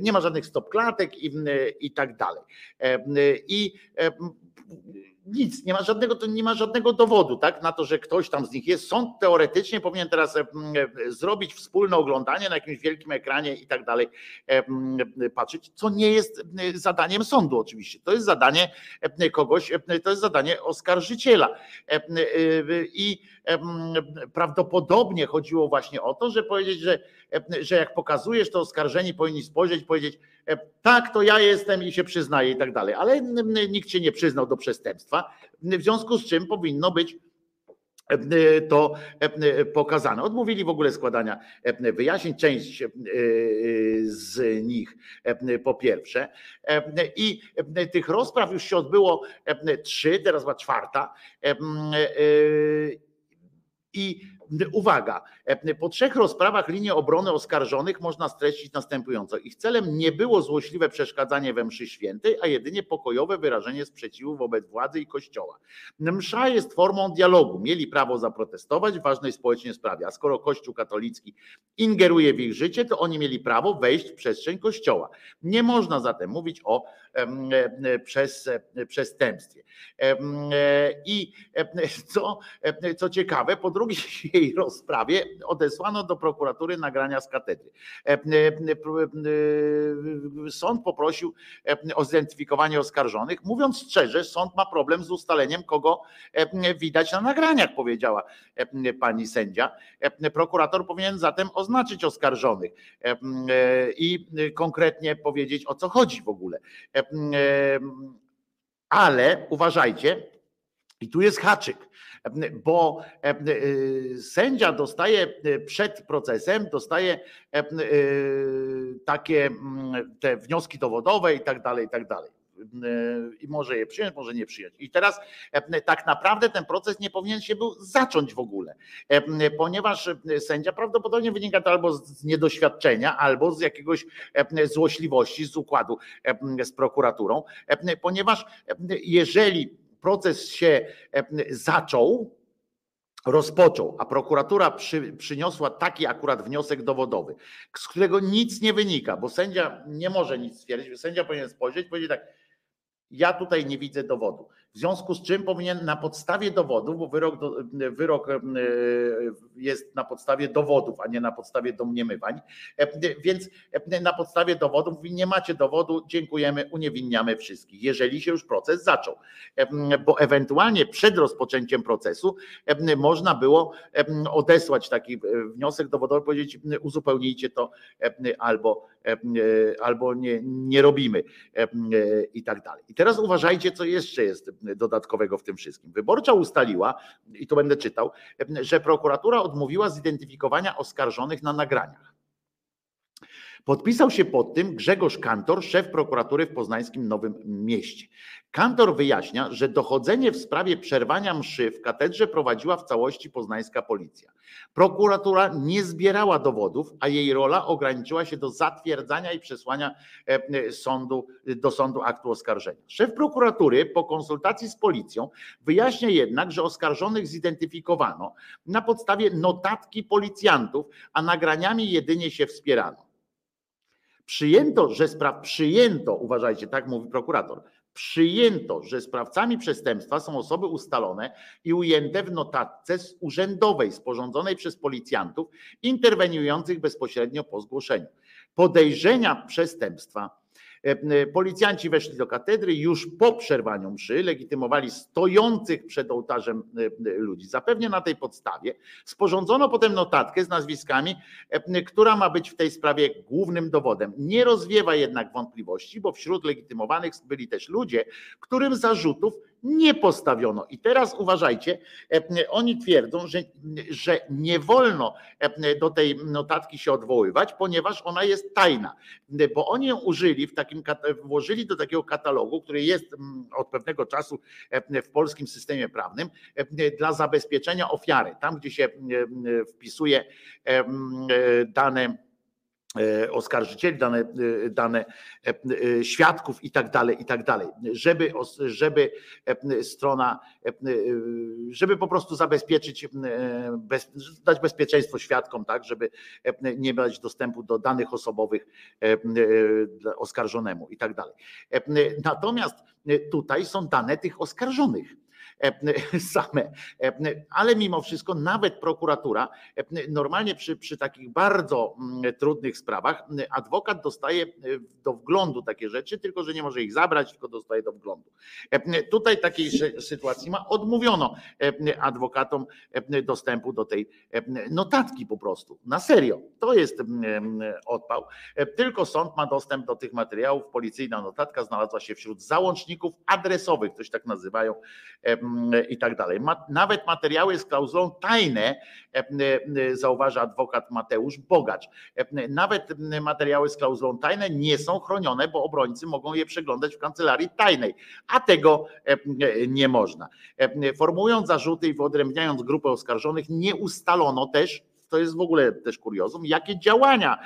nie ma żadnych stopklatek i, i tak dalej. I nic, nie ma żadnego, to nie ma żadnego dowodu tak, na to, że ktoś tam z nich jest. Sąd teoretycznie powinien teraz zrobić wspólne oglądanie na jakimś wielkim ekranie i tak dalej, patrzeć, co nie jest zadaniem sądu oczywiście. To jest zadanie kogoś, to jest zadanie oskarżyciela. I prawdopodobnie chodziło właśnie o to, że powiedzieć, że, że jak pokazujesz, to oskarżeni powinni spojrzeć, powiedzieć, tak, to ja jestem i się przyznaję i tak dalej, ale nikt się nie przyznał do przestępstwa, w związku z czym powinno być to pokazane. Odmówili w ogóle składania wyjaśnień, część z nich po pierwsze. I tych rozpraw już się odbyło trzy, teraz była czwarta. I uwaga, po trzech rozprawach linię obrony oskarżonych można streścić następująco. Ich celem nie było złośliwe przeszkadzanie we mszy świętej, a jedynie pokojowe wyrażenie sprzeciwu wobec władzy i kościoła. Msza jest formą dialogu. Mieli prawo zaprotestować w ważnej społecznie sprawie, a skoro Kościół katolicki ingeruje w ich życie, to oni mieli prawo wejść w przestrzeń kościoła. Nie można zatem mówić o przez, przestępstwie. I co, co ciekawe, po drugiej jej rozprawie odesłano do prokuratury nagrania z katedry. Sąd poprosił o zidentyfikowanie oskarżonych, mówiąc szczerze, sąd ma problem z ustaleniem, kogo widać na nagraniach, powiedziała pani sędzia. Prokurator powinien zatem oznaczyć oskarżonych i konkretnie powiedzieć, o co chodzi w ogóle. Ale uważajcie, i tu jest haczyk, bo sędzia dostaje przed procesem, dostaje takie te wnioski dowodowe i tak dalej, i tak dalej i może je przyjąć, może nie przyjąć. I teraz tak naprawdę ten proces nie powinien się był zacząć w ogóle, ponieważ sędzia prawdopodobnie wynika to albo z niedoświadczenia, albo z jakiegoś złośliwości, z układu z prokuraturą, ponieważ jeżeli proces się zaczął, rozpoczął, a prokuratura przy, przyniosła taki akurat wniosek dowodowy, z którego nic nie wynika, bo sędzia nie może nic stwierdzić, sędzia powinien spojrzeć, powiedzieć tak, ja tutaj nie widzę dowodu. W związku z czym powinien na podstawie dowodów, bo wyrok, wyrok e, jest na podstawie dowodów, a nie na podstawie domniemywań, e, więc e, na podstawie dowodów nie macie dowodu, dziękujemy, uniewinniamy wszystkich, jeżeli się już proces zaczął. Bo ewentualnie przed rozpoczęciem procesu można było odesłać taki wniosek dowodowy, powiedzieć uzupełnijcie to albo, albo nie, nie robimy i tak dalej. I teraz uważajcie, co jeszcze jest dodatkowego w tym wszystkim. Wyborcza ustaliła, i to będę czytał, że prokuratura odmówiła zidentyfikowania oskarżonych na nagraniach. Podpisał się pod tym Grzegorz Kantor, szef prokuratury w poznańskim Nowym Mieście. Kantor wyjaśnia, że dochodzenie w sprawie przerwania mszy w katedrze prowadziła w całości poznańska policja. Prokuratura nie zbierała dowodów, a jej rola ograniczyła się do zatwierdzania i przesłania e, sądu, do sądu aktu oskarżenia. Szef prokuratury po konsultacji z policją wyjaśnia jednak, że oskarżonych zidentyfikowano na podstawie notatki policjantów, a nagraniami jedynie się wspierano. Przyjęto, że spraw przyjęto, uważajcie, tak mówi prokurator, przyjęto, że sprawcami przestępstwa są osoby ustalone i ujęte w notatce urzędowej sporządzonej przez policjantów interweniujących bezpośrednio po zgłoszeniu. Podejrzenia przestępstwa policjanci weszli do katedry już po przerwaniu mszy, legitymowali stojących przed ołtarzem e, ludzi. Zapewnie na tej podstawie sporządzono potem notatkę z nazwiskami, która ma być w tej sprawie głównym dowodem. Nie rozwiewa jednak wątpliwości, bo wśród legitymowanych byli też ludzie, którym zarzutów nie postawiono. I teraz uważajcie, e, oni twierdzą, że, że nie wolno e, do tej notatki się odwoływać, ponieważ ona jest tajna, bo oni ją użyli w takim, włożyli do takiego katalogu, który jest od pewnego czasu e, w polskim systemie prawnym dla zabezpieczenia ofiary. Tam, gdzie się wpisuje dane oskarżycieli, dane, e, dane e, e, świadków i tak dalej, i tak dalej, żeby, żeby e, strona, e, e, żeby po prostu zabezpieczyć, e, bez, dać bezpieczeństwo świadkom, tak, żeby e, nie dać dostępu do danych osobowych e, e, oskarżonemu i tak dalej. E, Natomiast e, tutaj są dane tych oskarżonych e, same. Ale mimo wszystko nawet prokuratura normalnie przy, przy takich bardzo mm, trudnych sprawach m, adwokat dostaje e, do wglądu takie rzeczy, tylko że nie może ich zabrać, tylko dostaje do wglądu. Tutaj takiej sy- sytuacji ma odmówiono adwokatom dostępu do tej notatki po prostu. Na serio. To jest mm, odpał. Tylko sąd ma dostęp do tych materiałów. Policyjna notatka znalazła się wśród załączników adresowych, coś tak nazywają i tak dalej. Nawet materiały z klauzulą tajne, em, e, zauważa adwokat Mateusz Bogacz. Em, Nawet materiały z klauzulą tajne nie są chronione, bo obrońcy mogą je przeglądać w kancelarii tajnej, a tego e, nie można. Formułując zarzuty i wyodrębniając grupę oskarżonych, nie ustalono też, to jest w ogóle też kuriozum, jakie działania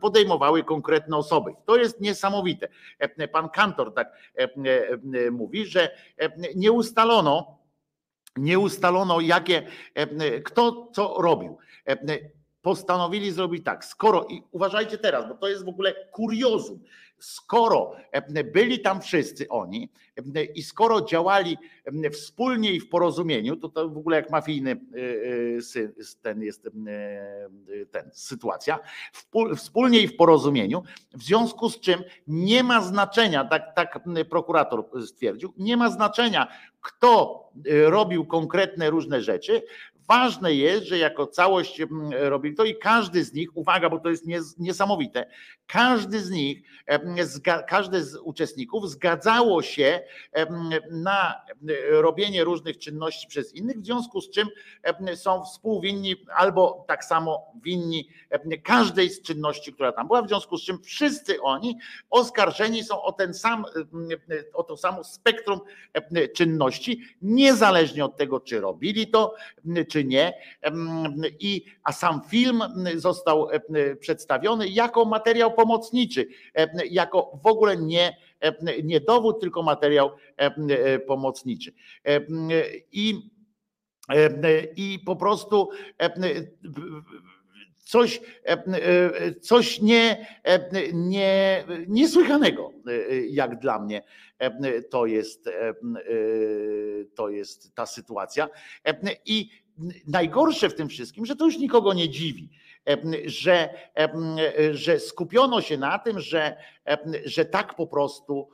podejmowały konkretne osoby. To jest niesamowite. Pan Kantor tak e, e, mówi, że e, nie ustalono, nie ustalono jakie, e, kto co robił. E, Postanowili zrobić tak, skoro, i uważajcie teraz, bo to jest w ogóle kuriozum, skoro byli tam wszyscy oni i skoro działali wspólnie i w porozumieniu, to to w ogóle jak mafijny e, sy- ten jest e, ten, sytuacja, wspólnie i w porozumieniu, w związku z czym nie ma znaczenia, tak, tak prokurator stwierdził, nie ma znaczenia, kto robił konkretne różne rzeczy. Ważne jest, że jako całość mm, robili to i każdy z nich, uwaga, bo to jest nies- niesamowite, każdy z nich, każdy z uczestników zgadzało się na robienie różnych czynności przez innych, w związku z czym są współwinni albo tak samo winni każdej z czynności, która tam była, w związku z czym wszyscy oni oskarżeni są o ten sam, o to samo spektrum czynności, niezależnie od tego, czy robili to, czy nie. I, a sam film został przedstawiony jako materiał pomocniczy, jako w ogóle nie, nie dowód, tylko materiał e, pomocniczy. I, i po prostu coś, e, coś nie, nie, niesłychanego, e, jak dla mnie to jest, e, to jest ta sytuacja. I najgorsze w tym wszystkim, że to już nikogo nie dziwi, że, że skupiono się na tym, że, że tak po prostu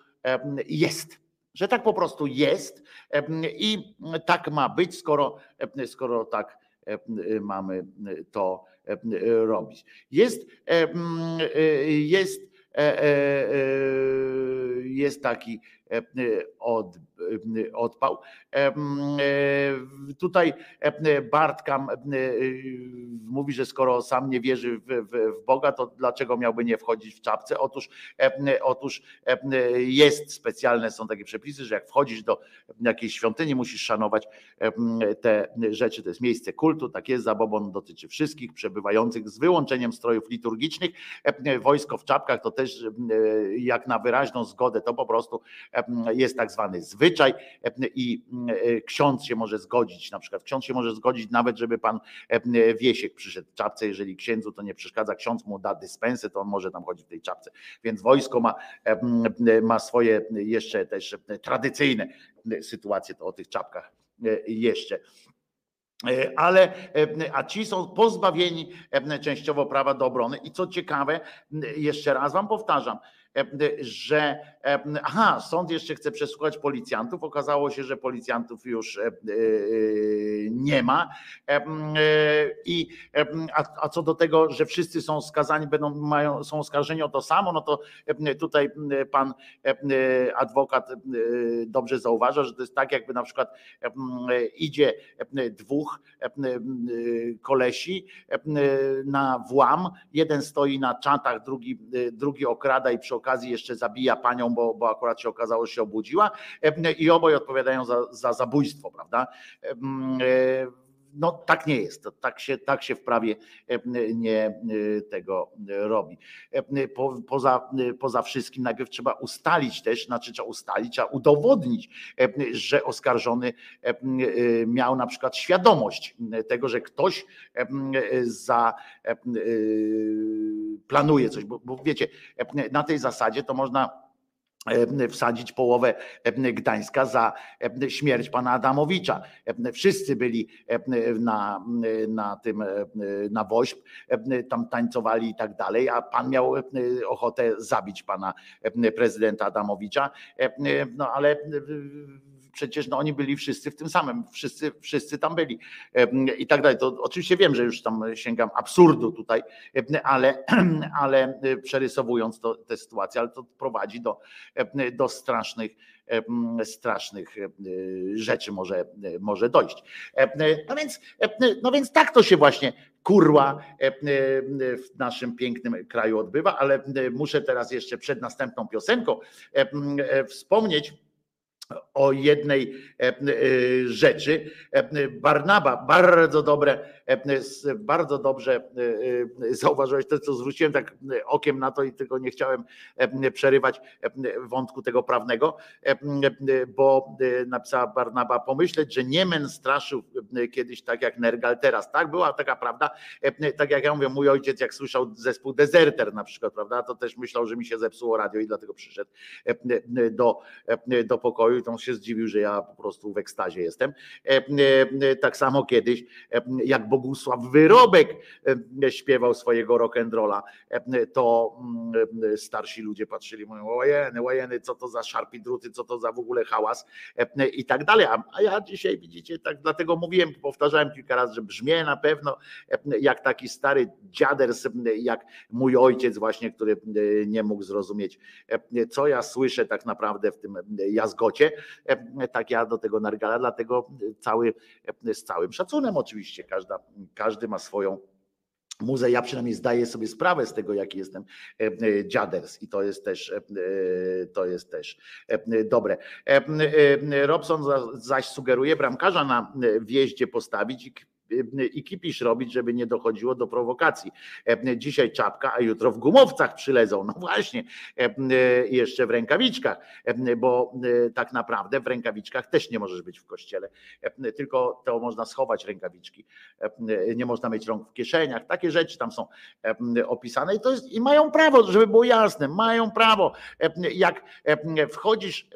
jest. Że tak po prostu jest i tak ma być, skoro, skoro tak mamy to robić. Jest, jest, e, e, e, jest taki od, e, odpał. E, Tutaj e, Bartka e, mówi, że skoro sam nie wierzy w, w, w Boga, to dlaczego miałby nie wchodzić w czapce? Otóż, e, otóż e, jest specjalne, są takie przepisy, że jak wchodzisz do jakiejś świątyni, musisz szanować e, te rzeczy. To jest miejsce kultu, tak jest, zabobon dotyczy wszystkich przebywających z wyłączeniem strojów liturgicznych. E, Wojsko w czapkach to też e, jak na wyraźną zgodę, to po prostu e, jest tak zwany zwyczaj e, i e, ksiądz się może zgodzić, na przykład ksiądz się może zgodzić nawet, żeby pan e, Wiesiek przyszedł w czapce, jeżeli księdzu to nie przeszkadza, ksiądz mu da dyspensę, to on może tam chodzić w tej czapce. Więc wojsko ma, ma swoje jeszcze też tradycyjne sytuacje, to o tych czapkach jeszcze. Ale a ci są pozbawieni częściowo prawa do obrony. I co ciekawe, jeszcze raz wam powtarzam, że aha, sąd jeszcze chce przesłuchać policjantów. Okazało się, że policjantów już nie ma. I a, a co do tego, że wszyscy są skazani, będą mają, są oskarżeni o to samo, no to tutaj pan adwokat dobrze zauważa, że to jest tak, jakby na przykład idzie dwóch kolesi na włam, jeden stoi na czatach, drugi, drugi okrada i przy okazji jeszcze zabija panią, bo, bo akurat się okazało, że się obudziła i obaj odpowiadają za, za zabójstwo, prawda? No tak nie jest. Tak się, tak się w prawie nie tego robi. Po, poza, poza wszystkim najpierw trzeba ustalić też, znaczy trzeba ustalić, trzeba udowodnić, że oskarżony miał na przykład świadomość tego, że ktoś za planuje coś, bo, bo wiecie, na tej zasadzie to można wsadzić połowę Gdańska za śmierć pana Adamowicza. Wszyscy byli na, na tym, na woźb, tam tańcowali i tak dalej, a pan miał ochotę zabić pana prezydenta Adamowicza, no ale przecież no, oni byli wszyscy w tym samym, wszyscy, wszyscy tam byli i tak dalej. To oczywiście wiem, że już tam sięgam absurdu tutaj, ale, ale przerysowując to, tę sytuację, ale to prowadzi do, do strasznych strasznych rzeczy może, może dojść. No więc, no więc tak to się właśnie kurła w naszym pięknym kraju odbywa, ale muszę teraz jeszcze przed następną piosenką wspomnieć, o jednej e, e, rzeczy. E, Barnaba, bardzo dobre, bardzo dobrze zauważyłeś to, co zwróciłem tak okiem na to i tylko nie chciałem przerywać wątku tego prawnego, bo napisała Barnaba, pomyśleć, że Niemen straszył kiedyś tak jak Nergal teraz. Tak, była taka prawda. Tak jak ja mówię, mój ojciec jak słyszał zespół Deserter na przykład, prawda, to też myślał, że mi się zepsuło radio i dlatego przyszedł do, do pokoju i to się zdziwił, że ja po prostu w ekstazie jestem. E, e, tak samo kiedyś, e, jak Bogusław Wyrobek śpiewał swojego rock'n'rolla, to mm, starsi ludzie patrzyli, mówią, łajeny, łajeny, co to za szarpi druty, co to za w ogóle hałas i tak dalej. A ja dzisiaj widzicie, tak dlatego mówiłem, powtarzałem kilka razy, że brzmię na pewno jak taki stary dziaders, jak mój ojciec właśnie, który nie mógł zrozumieć, co ja słyszę tak naprawdę w tym jazgocie E, tak ja do tego nargala, dlatego cały, e, z całym szacunem oczywiście, każda, każdy ma swoją muzę. Ja przynajmniej zdaję sobie sprawę z tego, jaki jestem e, dziaders i to jest też to jest też dobre. Robson zaś sugeruje bramkarza na wjeździe postawić i kipisz robić, żeby nie dochodziło do prowokacji. Dzisiaj czapka, a jutro w gumowcach przylezą. No właśnie, jeszcze w rękawiczkach, bo tak naprawdę w rękawiczkach też nie możesz być w kościele, tylko to można schować rękawiczki. Nie można mieć rąk w kieszeniach. Takie rzeczy tam są opisane i to jest, i mają prawo, żeby było jasne, mają prawo. Jak wchodzisz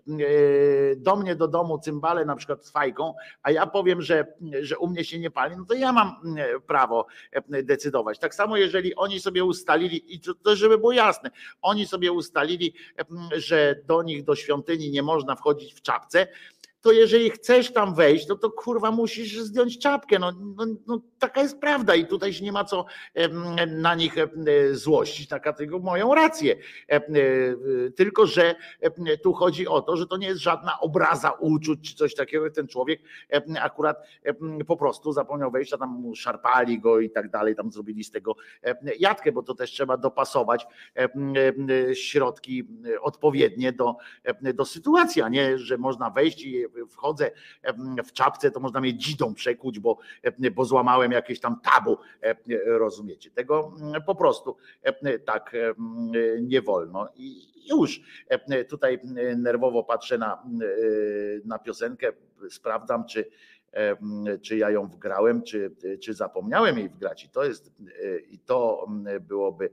do mnie do domu cymbale na przykład z fajką, a ja powiem, że, że u mnie się nie pali, no to ja mam mm, prawo e, decydować. Tak samo, jeżeli oni sobie ustalili, i to, żeby było jasne, oni sobie ustalili, mm, że do nich, do świątyni nie można wchodzić w czapce, to jeżeli chcesz tam wejść, no to kurwa musisz zdjąć czapkę. No, no, no, taka jest prawda i tutaj się nie ma co na nich złościć, taka tylko moją rację. Tylko, że tu chodzi o to, że to nie jest żadna obraza uczuć czy coś takiego. Ten człowiek akurat po prostu zapomniał wejść, a tam szarpali go i tak dalej, tam zrobili z tego jatkę, bo to też trzeba dopasować środki odpowiednie do, do sytuacji, a nie, że można wejść i wchodzę w czapce, to można mnie dzidą przekuć, bo, bo złamałem jakieś tam tabu, rozumiecie. Tego po prostu tak nie wolno. I już tutaj nerwowo patrzę na, na piosenkę, sprawdzam, czy czy ja ją wgrałem, czy, czy zapomniałem jej wgrać. I to jest, i to byłoby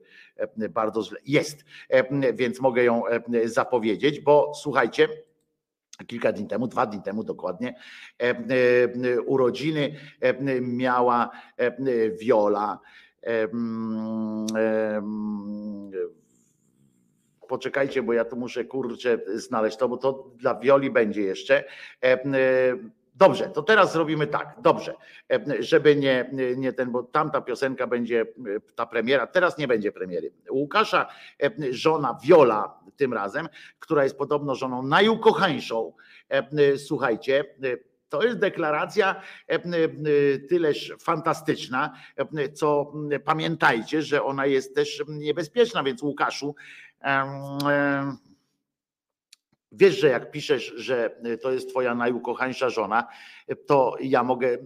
bardzo źle. Jest, więc mogę ją zapowiedzieć, bo słuchajcie, kilka dni temu, dwa dni temu dokładnie, e, e, urodziny e, miała Viola. poczekajcie, bo ja tu muszę kurczę znaleźć to, bo to dla Wioli będzie jeszcze. Dobrze, to teraz zrobimy tak, dobrze, e, żeby nie, nie ten, bo tamta piosenka będzie, e, ta premiera, teraz nie będzie premiery. Łukasza, e, żona Wiola tym razem, która jest podobno żoną najukochańszą, słuchajcie, to jest deklaracja tyleż fantastyczna, co pamiętajcie, że ona jest też niebezpieczna, więc Łukaszu, wiesz, że jak piszesz, że to jest twoja najukochańsza żona, to ja mogę y,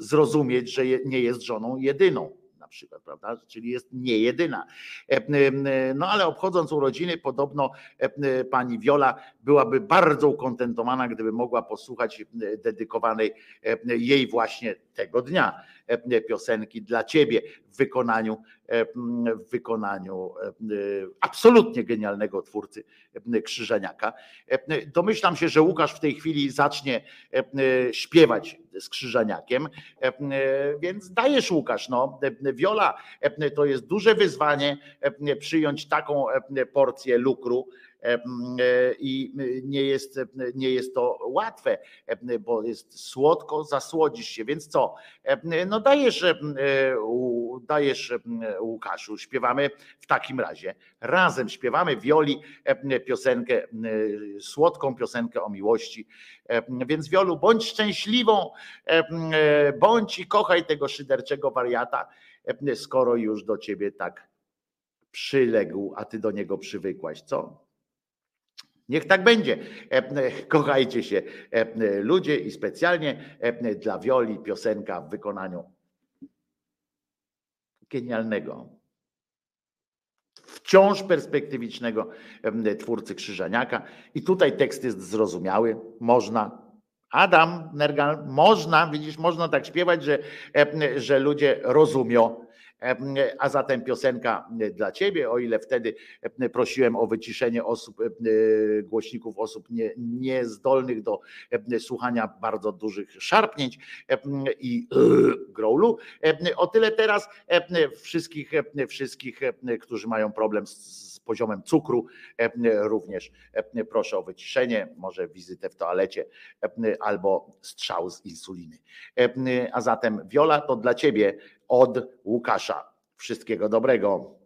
zrozumieć, że nie jest żoną jedyną. Na przykład, prawda? Czyli jest nie jedyna. E, No ale obchodząc urodziny, podobno e, pani Wiola byłaby bardzo ukontentowana, gdyby mogła posłuchać dedykowanej e, jej właśnie tego dnia piosenki dla ciebie w wykonaniu, e, w wykonaniu e, absolutnie genialnego twórcy e, Krzyżaniaka. E, Domyślam się, że Łukasz w tej chwili zacznie śpiewać z Krzyżaniakiem, e, więc dajesz Łukasz, no. Wiola to jest duże wyzwanie przyjąć taką porcję lukru i nie jest, nie jest to łatwe, e, bo jest słodko, zasłodzisz się, więc co? E, No dajesz, e, dajesz e, Łukaszu, śpiewamy w takim razie. Razem śpiewamy Wioli e, piosenkę, e, słodką piosenkę o miłości. E, Więc Wiolu, bądź szczęśliwą, e, e, bądź i kochaj tego szyderczego wariata, e, skoro już do ciebie tak przyległ, a ty do niego przywykłaś, co? Niech tak będzie. E, e, Kochajcie się e, ludzie i specjalnie dla Wioli piosenka w wykonaniu genialnego, wciąż perspektywicznego twórcy Krzyżaniaka. I tutaj tekst jest zrozumiały, można. Adam Nergal, można, widzisz, można tak śpiewać, że, że ludzie rozumią. A zatem piosenka dla ciebie, o ile wtedy em, prosiłem o wyciszenie osób, głośników osób nie, niezdolnych do słuchania bardzo dużych szarpnięć i growlu. O tyle teraz wszystkich, wszystkich, którzy mają problem z, poziomem cukru, również proszę o wyciszenie, może wizytę w toalecie albo strzał z insuliny. A zatem Wiola to dla ciebie od Łukasza. Wszystkiego dobrego.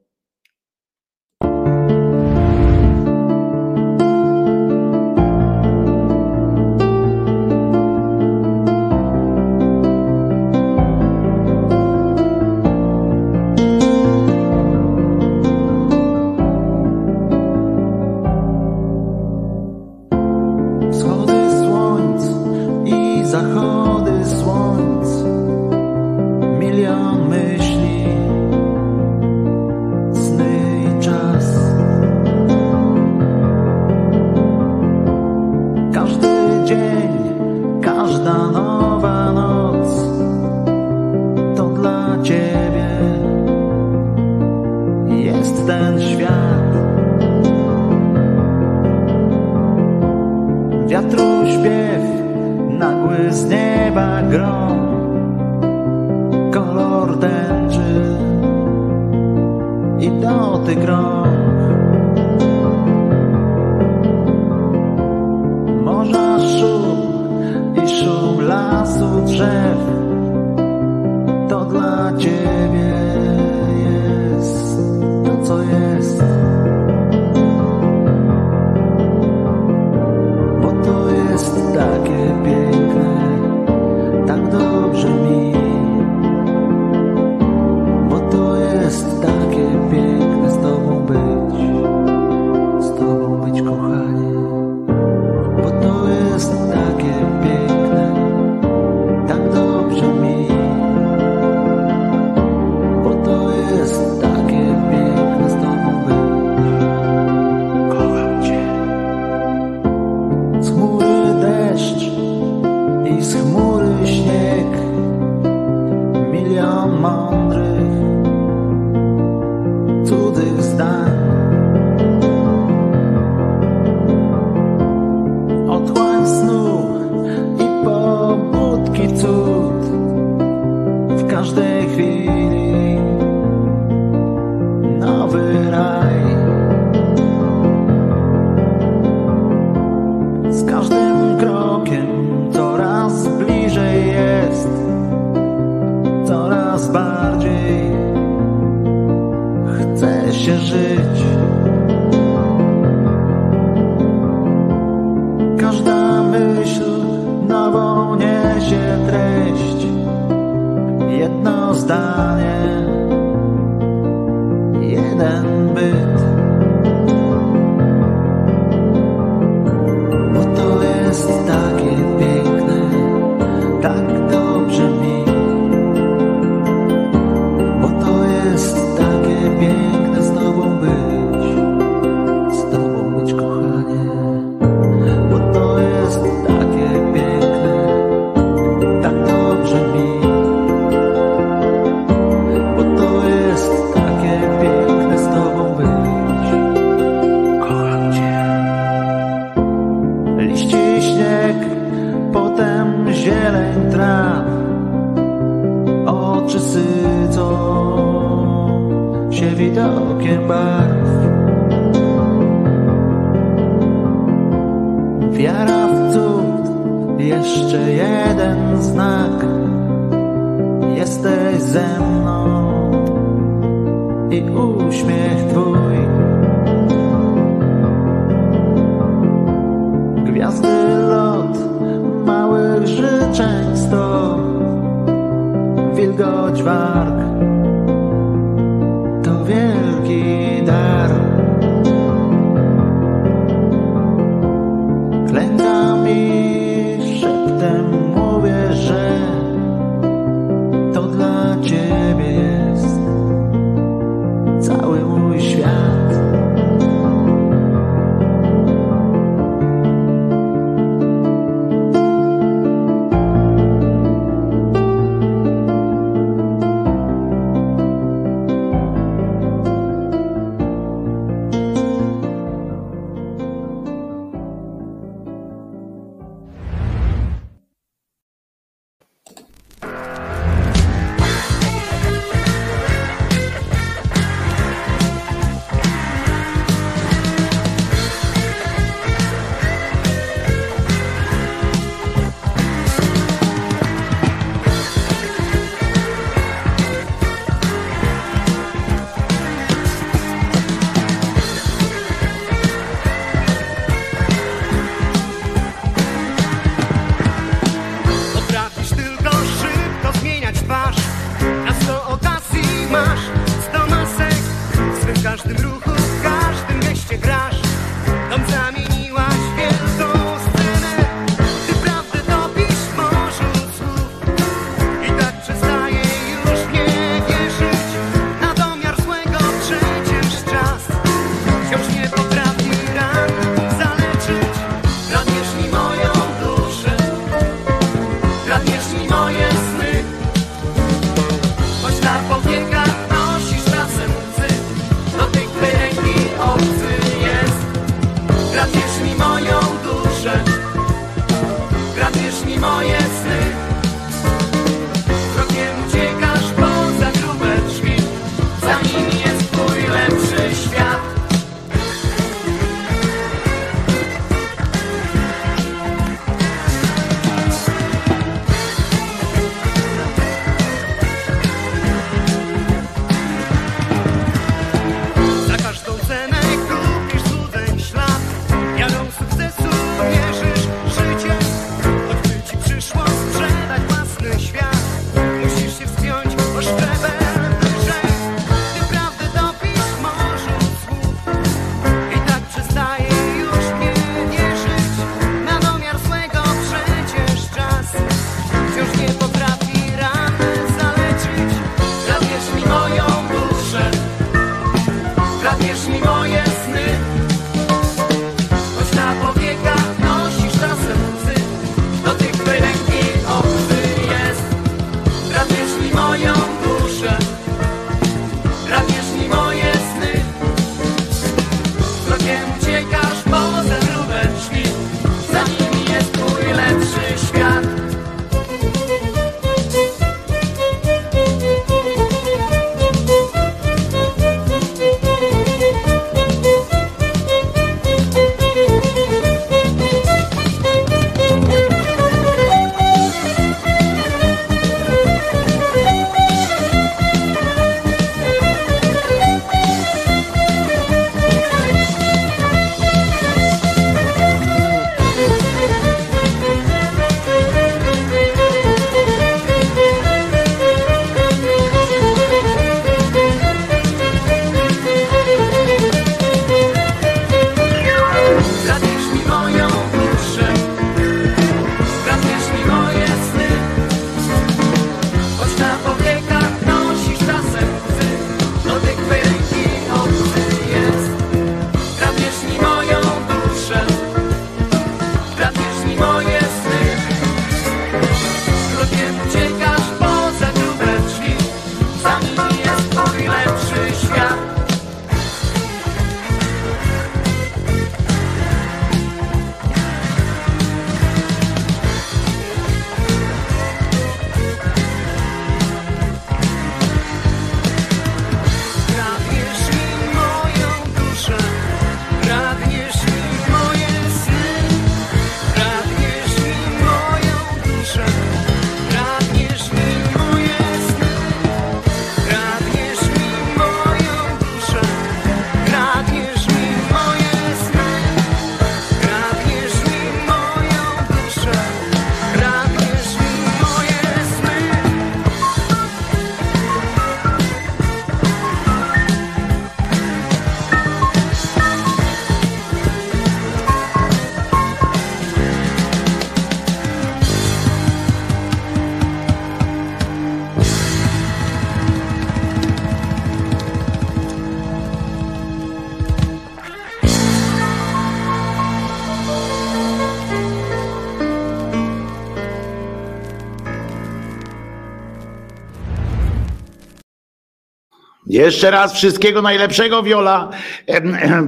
Jeszcze raz wszystkiego najlepszego, Wiola.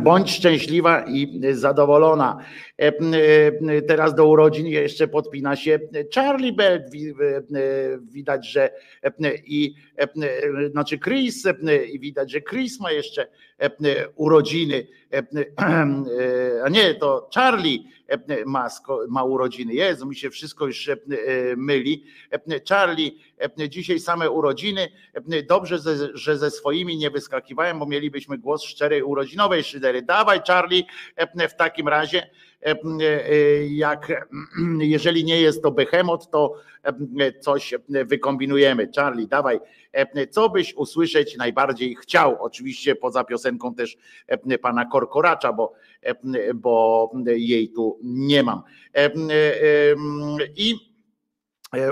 Bądź szczęśliwa i zadowolona. Em, Teraz do urodzin jeszcze podpina się Charlie Belt. Wi- e, Widać, że i e, znaczy Chris, i widać, że Chris ma jeszcze urodziny. E, A nie, to Charlie ma, ma urodziny. Jezu, mi się wszystko już e, myli. Charlie, dzisiaj same urodziny. Dobrze, ze- że ze swoimi nie wyskakiwałem, bo mielibyśmy głos szczerej urodzinowej szydery. Dawaj, Charlie, w takim razie, jak jeżeli nie jest to Behemoth, to coś wykombinujemy. Charlie, dawaj, co byś usłyszeć najbardziej chciał? Oczywiście poza piosenką też pana Korkoracza, bo, bo jej tu nie mam. I E,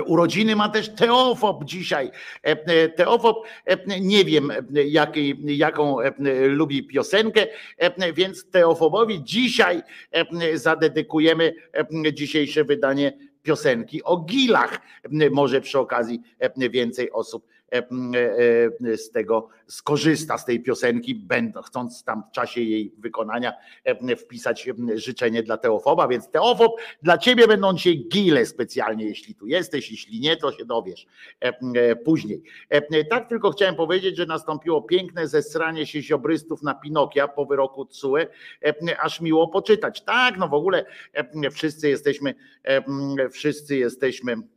Urodziny ma też Teofob dzisiaj. E, e, Teofob e, nie wiem, e, jaką e, lubi piosenkę, e, więc Teofobowi dzisiaj e, zadedykujemy e, dzisiejsze wydanie piosenki o gilach. E, Może przy okazji e, więcej osób e, e, z tego skorzysta, z tej piosenki, chcąc tam w czasie jej wykonania e, wpisać e, życzenie dla Teofoba, więc Teofob, dla ciebie będą dzisiaj gile specjalnie, jeśli tu jesteś, jeśli nie, to się dowiesz e, e, później. E, Tak tylko chciałem powiedzieć, że nastąpiło piękne zesranie się ziobrystów na Pinokia po wyroku TSUE, e, aż miło poczytać. Tak, no w ogóle e, wszyscy jesteśmy, e, wszyscy jesteśmy e,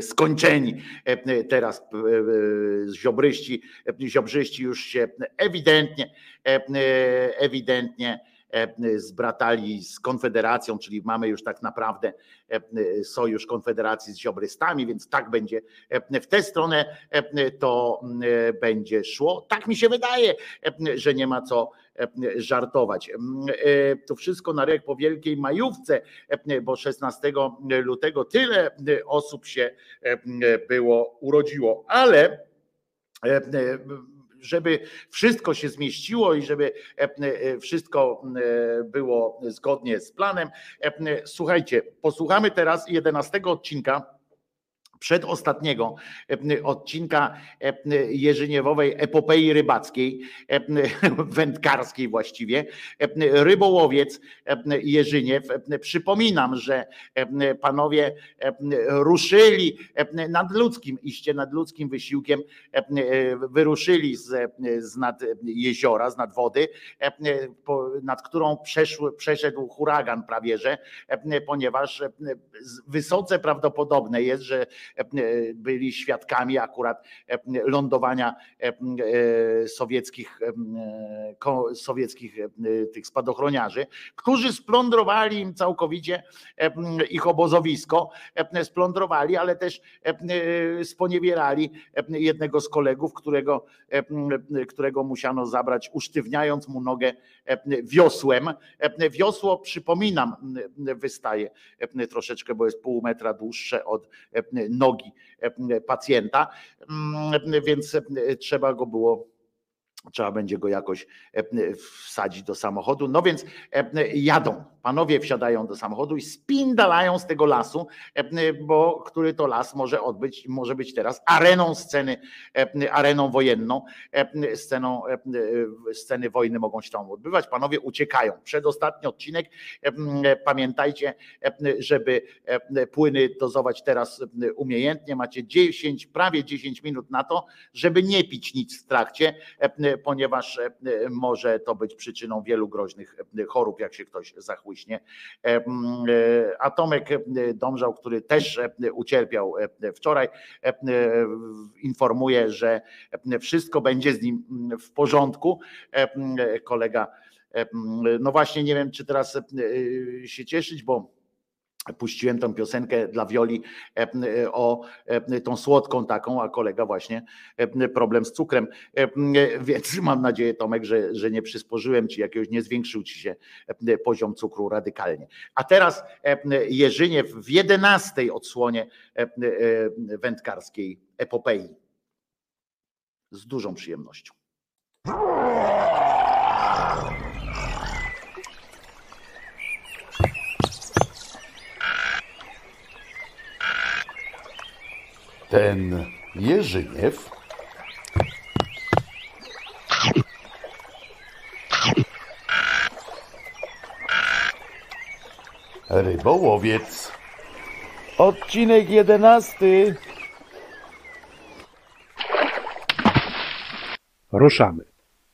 skończeni. E, teraz e, e, ziobryści, e, ziobryści już się ewidentnie, ewidentnie zbratali z Konfederacją, czyli mamy już tak naprawdę e, sojusz Konfederacji z ziobrystami, więc tak będzie e, w tę stronę e, to e, będzie szło. Tak mi się wydaje, e, że nie ma co e, żartować. E, To wszystko na rek po wielkiej majówce, e, bo 16 lutego tyle e, osób się e, było urodziło, ale e, e, żeby wszystko się zmieściło i żeby e, e, wszystko e, było zgodnie z planem. Słuchajcie, posłuchamy teraz 11 odcinka przedostatniego e, odcinka e, Jerzyniewowej epopei rybackiej, e, wędkarskiej właściwie. Rybołowiec Jerzyniew. Przypominam, że panowie ruszyli nadludzkim, iście nadludzkim wysiłkiem, wyruszyli z, z nad jeziora, z nad wody, nad którą przeszły, przeszedł huragan prawie, że, ponieważ wysoce prawdopodobne jest, że byli świadkami akurat e, lądowania e, e, sowieckich, e, sowieckich e, tych spadochroniarzy, którzy splądrowali im całkowicie e, ich obozowisko, e, splądrowali, ale też e, sponiewierali e, jednego z kolegów, którego, e, którego musiano zabrać, usztywniając mu nogę e, wiosłem. E, Wiosło, przypominam, wystaje e, troszeczkę, bo jest pół metra dłuższe od e, nogi pacjenta, Mm, więc trzeba go było trzeba będzie go jakoś wsadzić do samochodu. No więc jadą, panowie wsiadają do samochodu i spindalają z tego lasu, e, bo który to las może odbyć, może być teraz areną sceny, e, areną wojenną, e, sceną, e, sceny wojny mogą się tam odbywać. Panowie uciekają. Przedostatni odcinek, e, pamiętajcie, e, żeby e, płyny dozować teraz e, umiejętnie. Macie 10, prawie 10 minut na to, żeby nie pić nic w trakcie, e, ponieważ e, może to być przyczyną wielu groźnych e, chorób, jak się ktoś zachłyśnie. M, e, A Tomek e, Domżał, który też e, ucierpiał wczoraj, informuje, że wszystko będzie z nim mm, w porządku. Kolega, no właśnie nie wiem, czy teraz się cieszyć, bo puściłem tą piosenkę dla Wioli e, e, o e, tą słodką taką, a kolega właśnie problem z cukrem, więc mam nadzieję Tomek, że, że nie przysporzyłem ci jakiegoś, nie zwiększył ci się poziom cukru radykalnie. A teraz e, Jerzyniew w jedenastej odsłonie wędkarskiej epopei. Z dużą przyjemnością. ten Jerzyniew Rybołowiec Odcinek jedenasty Ruszamy.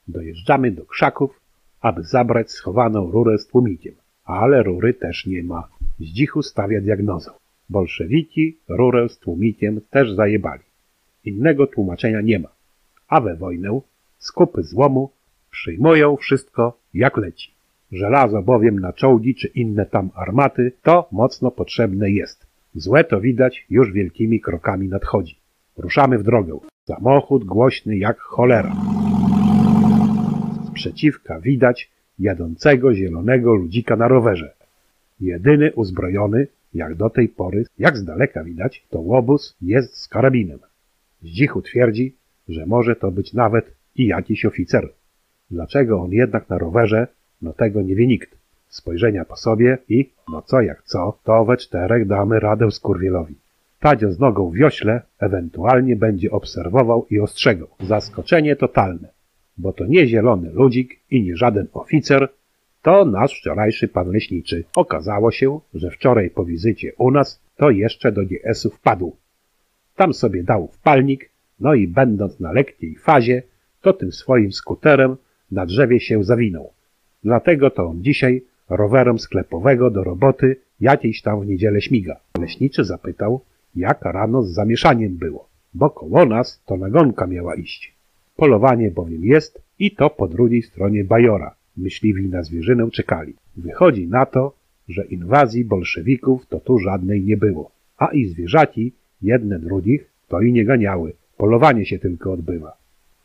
Dojeżdżamy do krzaków, aby zabrać schowaną rurę z tłumikiem. Ale rury też nie ma. Zdzichu stawia diagnozę. Bolszewiki rurę z tłumikiem też zajebali. Innego tłumaczenia nie ma. A we wojnę skupy złomu przyjmują wszystko jak leci. Żelazo bowiem na czołgi czy inne tam armaty to mocno potrzebne jest. Złe to widać już wielkimi krokami nadchodzi. Ruszamy w drogę. Samochód głośny jak cholera. Z przeciwka widać jadącego zielonego ludzika na rowerze. Jedyny uzbrojony, jak do tej pory, jak z daleka widać, to łobuz jest z karabinem. Zdzichu twierdzi, że może to być nawet i jakiś oficer. Dlaczego on jednak na rowerze, no tego nie wie nikt. Spojrzenia po sobie i, no co jak co, to we czterech damy radę skurwielowi. Tadzio z nogą w wiośle ewentualnie będzie obserwował i ostrzegał. Zaskoczenie totalne, bo to nie zielony ludzik i nie żaden oficer, to nasz wczorajszy pan leśniczy. Okazało się, że wczoraj po wizycie u nas to jeszcze do GS-u wpadł. Tam sobie dał wpalnik, no i będąc na lekkiej fazie, to tym swoim skuterem na drzewie się zawinął. Dlatego to on dzisiaj rowerem sklepowego do roboty jakiejś tam w niedzielę śmiga. Leśniczy zapytał, jak rano z zamieszaniem było, bo koło nas to nagonka miała iść. Polowanie bowiem jest i to po drugiej stronie Bajora. Myśliwi na zwierzynę czekali. Wychodzi na to, że inwazji bolszewików to tu żadnej nie było, a i zwierzaki, jedne drugich, to i nie ganiały. Polowanie się tylko odbywa.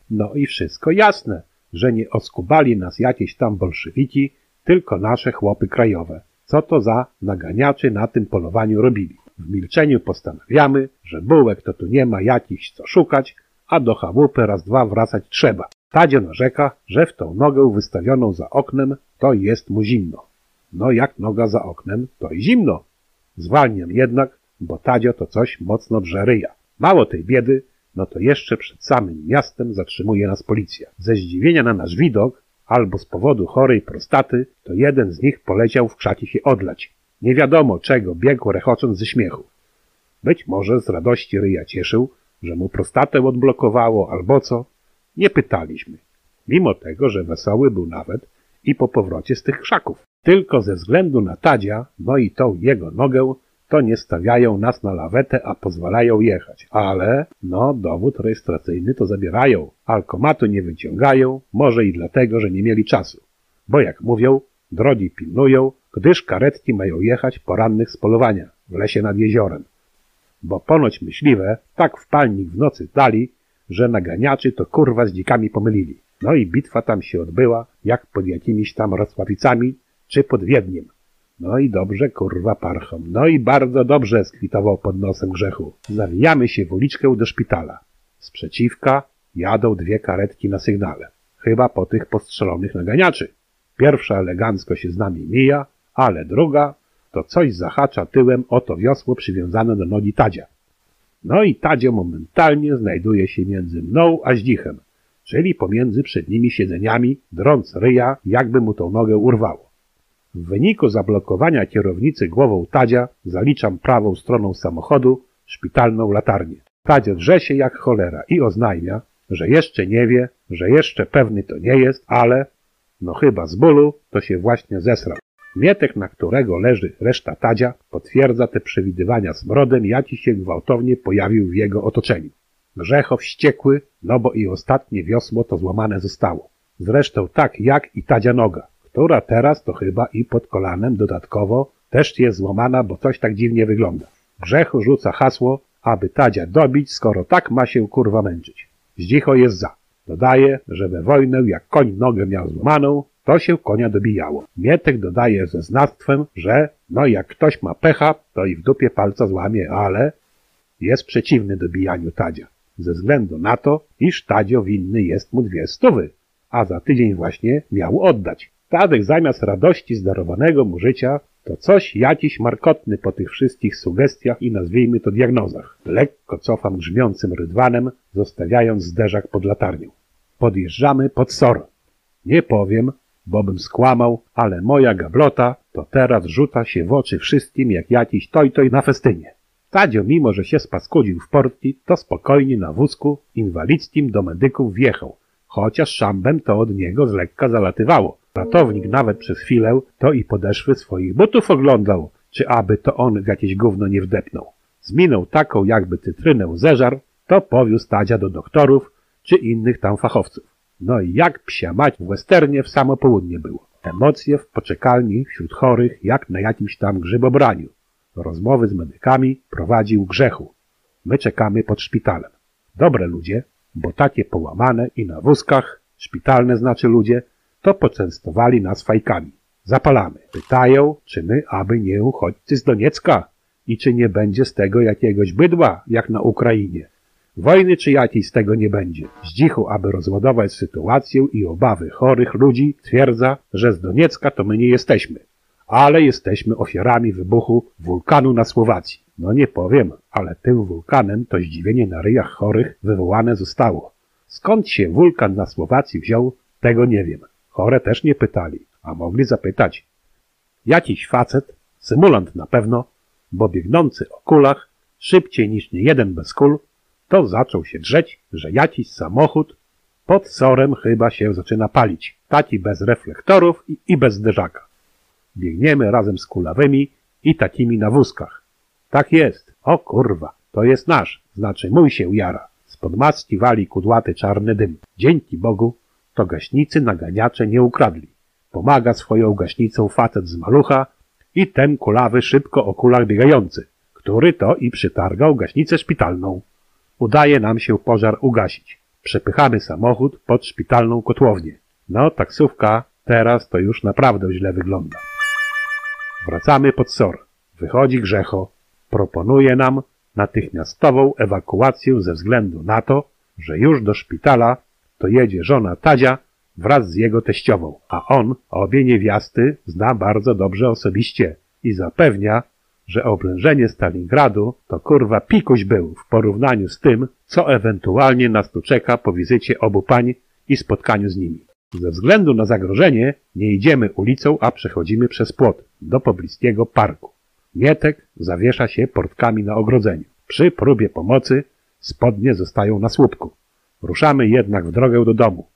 No i wszystko jasne, że nie oskubali nas jakieś tam bolszewiki, tylko nasze chłopy krajowe. Co to za naganiaczy na tym polowaniu robili? W milczeniu postanawiamy, że bułek to tu nie ma jakichś co szukać, a do chałupy raz dwa wracać trzeba. Tadzio narzeka, że w tą nogę wystawioną za oknem to jest mu zimno. No jak noga za oknem, to i zimno. Zwalniam jednak, bo Tadzio to coś mocno drze ryja. Mało tej biedy, no to jeszcze przed samym miastem zatrzymuje nas policja. Ze zdziwienia na nasz widok, albo z powodu chorej prostaty, to jeden z nich poleciał w krzaki się odlać. Nie wiadomo czego biegł rechocząc ze śmiechu. Być może z radości ryja cieszył, że mu prostatę odblokowało albo co. Nie pytaliśmy. Mimo tego, że wesoły był nawet i po powrocie z tych krzaków. Tylko ze względu na Tadzia, no i tą jego nogę, to nie stawiają nas na lawetę, a pozwalają jechać. Ale, no, dowód rejestracyjny to zabierają. Alkomatu nie wyciągają, może i dlatego, że nie mieli czasu. Bo jak mówią, drogi pilnują, gdyż karetki mają jechać po rannych z polowania w lesie nad jeziorem. Bo ponoć myśliwe tak wpalnik w nocy dali, że naganiaczy to kurwa z dzikami pomylili. No i bitwa tam się odbyła, jak pod jakimiś tam Rosławicami, czy pod Wiedniem. No i dobrze, kurwa parchom. No i bardzo dobrze, skwitował pod nosem grzechu. Zawijamy się w uliczkę do szpitala. Z przeciwka jadą dwie karetki na sygnale. Chyba po tych postrzelonych naganiaczy. Pierwsza elegancko się z nami mija, ale druga to coś zahacza tyłem o to wiosło przywiązane do nogi Tadzia. No i Tadzio momentalnie znajduje się między mną a Zdzichem, czyli pomiędzy przednimi siedzeniami, drąc ryja, jakby mu tą nogę urwało. W wyniku zablokowania kierownicy głową Tadzia zaliczam prawą stroną samochodu szpitalną latarnię. Tadzio drze się jak cholera i oznajmia, że jeszcze nie wie, że jeszcze pewny to nie jest, ale no chyba z bólu to się właśnie zesrał. Mietek, na którego leży reszta Tadzia, potwierdza te przewidywania smrodem, jaki się gwałtownie pojawił w jego otoczeniu. Grzechow wściekły, no bo i ostatnie wiosło to złamane zostało. Zresztą tak jak i Tadzia noga, która teraz to chyba i pod kolanem dodatkowo też jest złamana, bo coś tak dziwnie wygląda. Grzechu rzuca hasło, aby Tadzia dobić, skoro tak ma się kurwa męczyć. Zdzicho jest za. Dodaje, że we wojnę jak koń nogę miał złamaną, to się konia dobijało. Mietek dodaje ze znawstwem, że no jak ktoś ma pecha, to i w dupie palca złamie, ale jest przeciwny dobijaniu Tadzia. Ze względu na to, iż Tadzio winny jest mu dwie stówy, a za tydzień właśnie miał oddać. Tadek zamiast radości zdarowanego mu życia, to coś jakiś markotny po tych wszystkich sugestiach i nazwijmy to diagnozach. Lekko cofam grzmiącym rydwanem, zostawiając zderzak pod latarnią. Podjeżdżamy pod SOR. Nie powiem, bo bym skłamał, ale moja gablota to teraz rzuca się w oczy wszystkim jak jakiś toj-toj na festynie. Tadzio, mimo że się spaskudził w porti, to spokojnie na wózku inwalidzkim do medyków wjechał, chociaż szambem to od niego z lekka zalatywało. Ratownik nawet przez chwilę to i podeszwy swoich butów oglądał, czy aby to on jakieś gówno nie wdepnął. Z miną taką jakby cytrynę zeżar, to powiózł Tadzia do doktorów czy innych tam fachowców. No i jak psia mać w westernie w samo południe było. Emocje w poczekalni wśród chorych jak na jakimś tam grzybobraniu. Rozmowy z medykami prowadził grzechu. My czekamy pod szpitalem. Dobre ludzie, bo takie połamane i na wózkach, szpitalne znaczy ludzie, to poczęstowali nas fajkami. Zapalamy. Pytają, czy my aby nie uchodźcy z Doniecka i czy nie będzie z tego jakiegoś bydła, jak na Ukrainie. Wojny czy jakiej z tego nie będzie. Zdzichu, aby rozładować sytuację i obawy chorych ludzi, twierdza, że z Doniecka to my nie jesteśmy, ale jesteśmy ofiarami wybuchu wulkanu na Słowacji. No nie powiem, ale tym wulkanem to zdziwienie na ryjach chorych wywołane zostało. Skąd się wulkan na Słowacji wziął, tego nie wiem. Chore też nie pytali, a mogli zapytać. Jakiś facet, symulant na pewno, bo biegnący o kulach, szybciej niż nie jeden bez kul, to zaczął się drzeć, że jakiś samochód pod sorem chyba się zaczyna palić. Taki bez reflektorów i, i bez zderzaka. Biegniemy razem z kulawymi i takimi na wózkach. Tak jest. O kurwa, to jest nasz, znaczy mój się jara. Spod maski wali kudłaty czarny dym. Dzięki Bogu, to gaśnicy naganiacze nie ukradli. Pomaga swoją gaśnicą facet z malucha i ten kulawy szybko o kulach biegający, który to i przytargał gaśnicę szpitalną. Udaje nam się pożar ugasić. Przepychamy samochód pod szpitalną kotłownię. No, taksówka teraz to już naprawdę źle wygląda. Wracamy pod SOR. Wychodzi Grzecho. Proponuje nam natychmiastową ewakuację ze względu na to, że już do szpitala to jedzie żona Tadzia wraz z jego teściową, a on obie niewiasty zna bardzo dobrze osobiście i zapewnia, że oblężenie Stalingradu to kurwa pikuś był w porównaniu z tym, co ewentualnie nas tu czeka po wizycie obu pań i spotkaniu z nimi. Ze względu na zagrożenie nie idziemy ulicą, a przechodzimy przez płot do pobliskiego parku. Mietek zawiesza się portkami na ogrodzeniu. Przy próbie pomocy spodnie zostają na słupku. Ruszamy jednak w drogę do domu.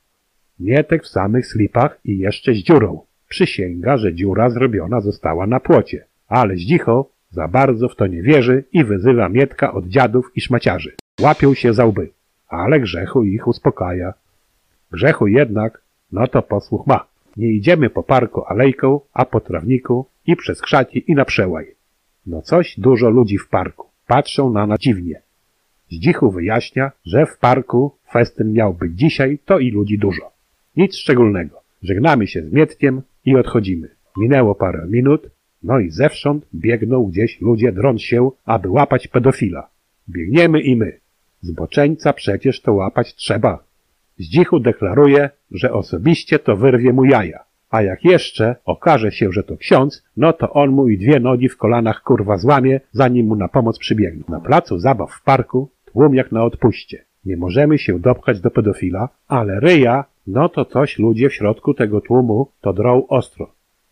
Mietek w samych slipach i jeszcze z dziurą. Przysięga, że dziura zrobiona została na płocie, ale Zdzicho za bardzo w to nie wierzy i wyzywa Mietka od dziadów i szmaciarzy. Łapią się za łby, ale Grzechu ich uspokaja. Grzechu jednak, no to posłuch ma. Nie idziemy po parku alejką, a po trawniku i przez krzaki i na przełaj. No coś dużo ludzi w parku. Patrzą na nas dziwnie. Zdzichu wyjaśnia, że w parku festyn miał być dzisiaj, to i ludzi dużo. Nic szczególnego. Żegnamy się z Mietkiem i odchodzimy. Minęło parę minut, no i zewsząd biegną gdzieś ludzie drąc się, aby łapać pedofila. Biegniemy i my. Zboczeńca przecież to łapać trzeba. Zdzichu deklaruje, że osobiście to wyrwie mu jaja. A jak jeszcze okaże się, że to ksiądz, no to on mu i dwie nogi w kolanach kurwa złamie, zanim mu na pomoc przybiegną. Na placu zabaw w parku tłum jak na odpuście. Nie możemy się dopchać do pedofila, ale ryja, no to coś ludzie w środku tego tłumu to drą ostro.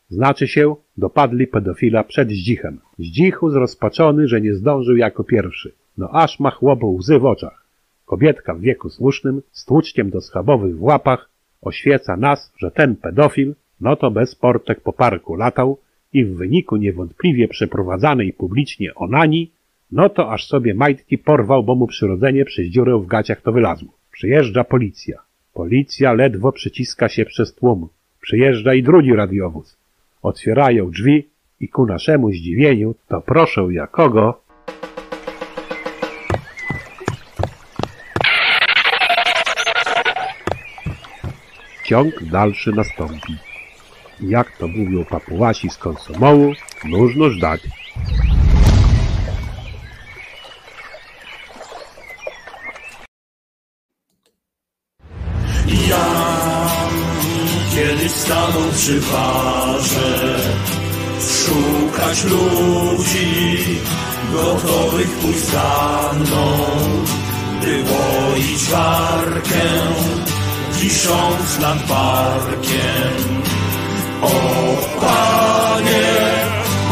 Znaczy się, dopadli pedofila przed Zdzichem. Zdzichu zrozpaczony, że nie zdążył jako pierwszy. No aż ma chłopu łzy w oczach. Kobietka w wieku słusznym, z tłuczkiem do schabowych w łapach, oświeca nas, że ten pedofil, no to bez portek po parku latał i w wyniku niewątpliwie przeprowadzanej publicznie onani, no to aż sobie majtki porwał, bo mu przyrodzenie przez dziurę w gaciach to wylazło. Przyjeżdża policja. Policja ledwo przyciska się przez tłum. Przyjeżdża i drugi radiowóz. Otwierają drzwi i ku naszemu zdziwieniu to proszę jakogo ciąg dalszy nastąpi. Jak to mówią papułasi z konsomołu, nóżno żdać. Kiedyś stanął przy barze Szukać ludzi Gotowych pójść za mną By łoić warkę Wisząc nad barkiem O Panie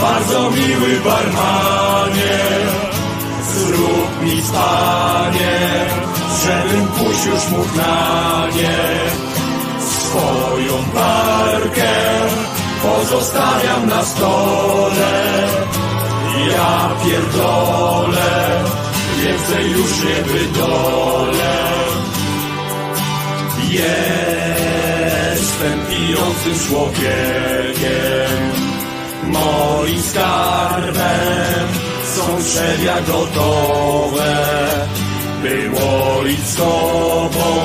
bardzo miły barmanie, zrób mi spanie, żebym pójść już mógł na nie. Swoją barkę pozostawiam na stole, ja pierdolę, więcej już nie wydolę. Jestem pijącym człowiekiem, moim skarbem są trzewia gotowe. Było i z tobą,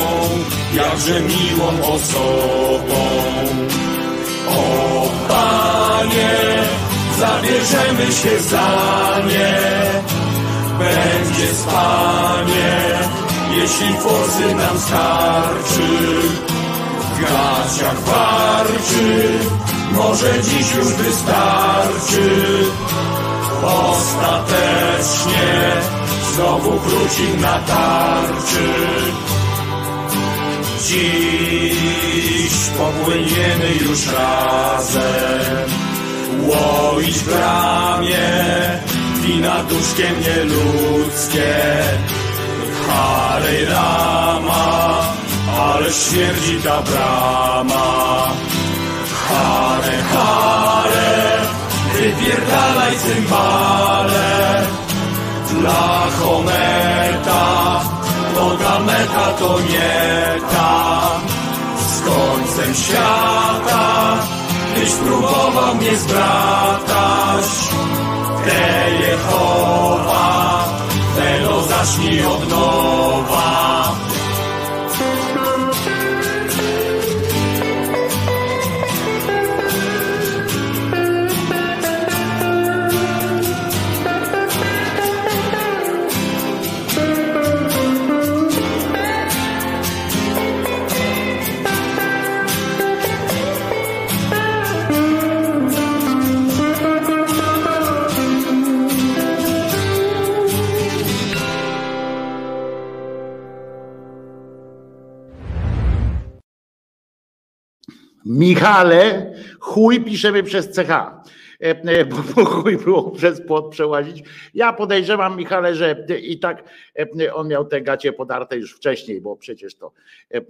jakże miłą osobą. O Panie, zabierzemy się za nie, będzie spanie, jeśli forsy nam starczy. W gaciach warczy, może dziś już wystarczy. Ostatecznie znowu wróci na tarczy. Dziś popłyniemy już razem, łoić w bramie, wina duszkiem nieludzkie. Harej rama, ale śmierdzi ta brama. Hare, hare, wypierdalaj cymbale. Dla Hometa, to ta meta to nie ta. Z końcem świata, tyś próbował mnie zbratać. Te Jehowa, tego zacznij od nowa. Michale, chuj piszemy przez CH. E, e, Bo, chuj było przez płot przełazić. Ja podejrzewam, Michale, że i tak e, on miał te gacie podarte już wcześniej, bo przecież to e, e,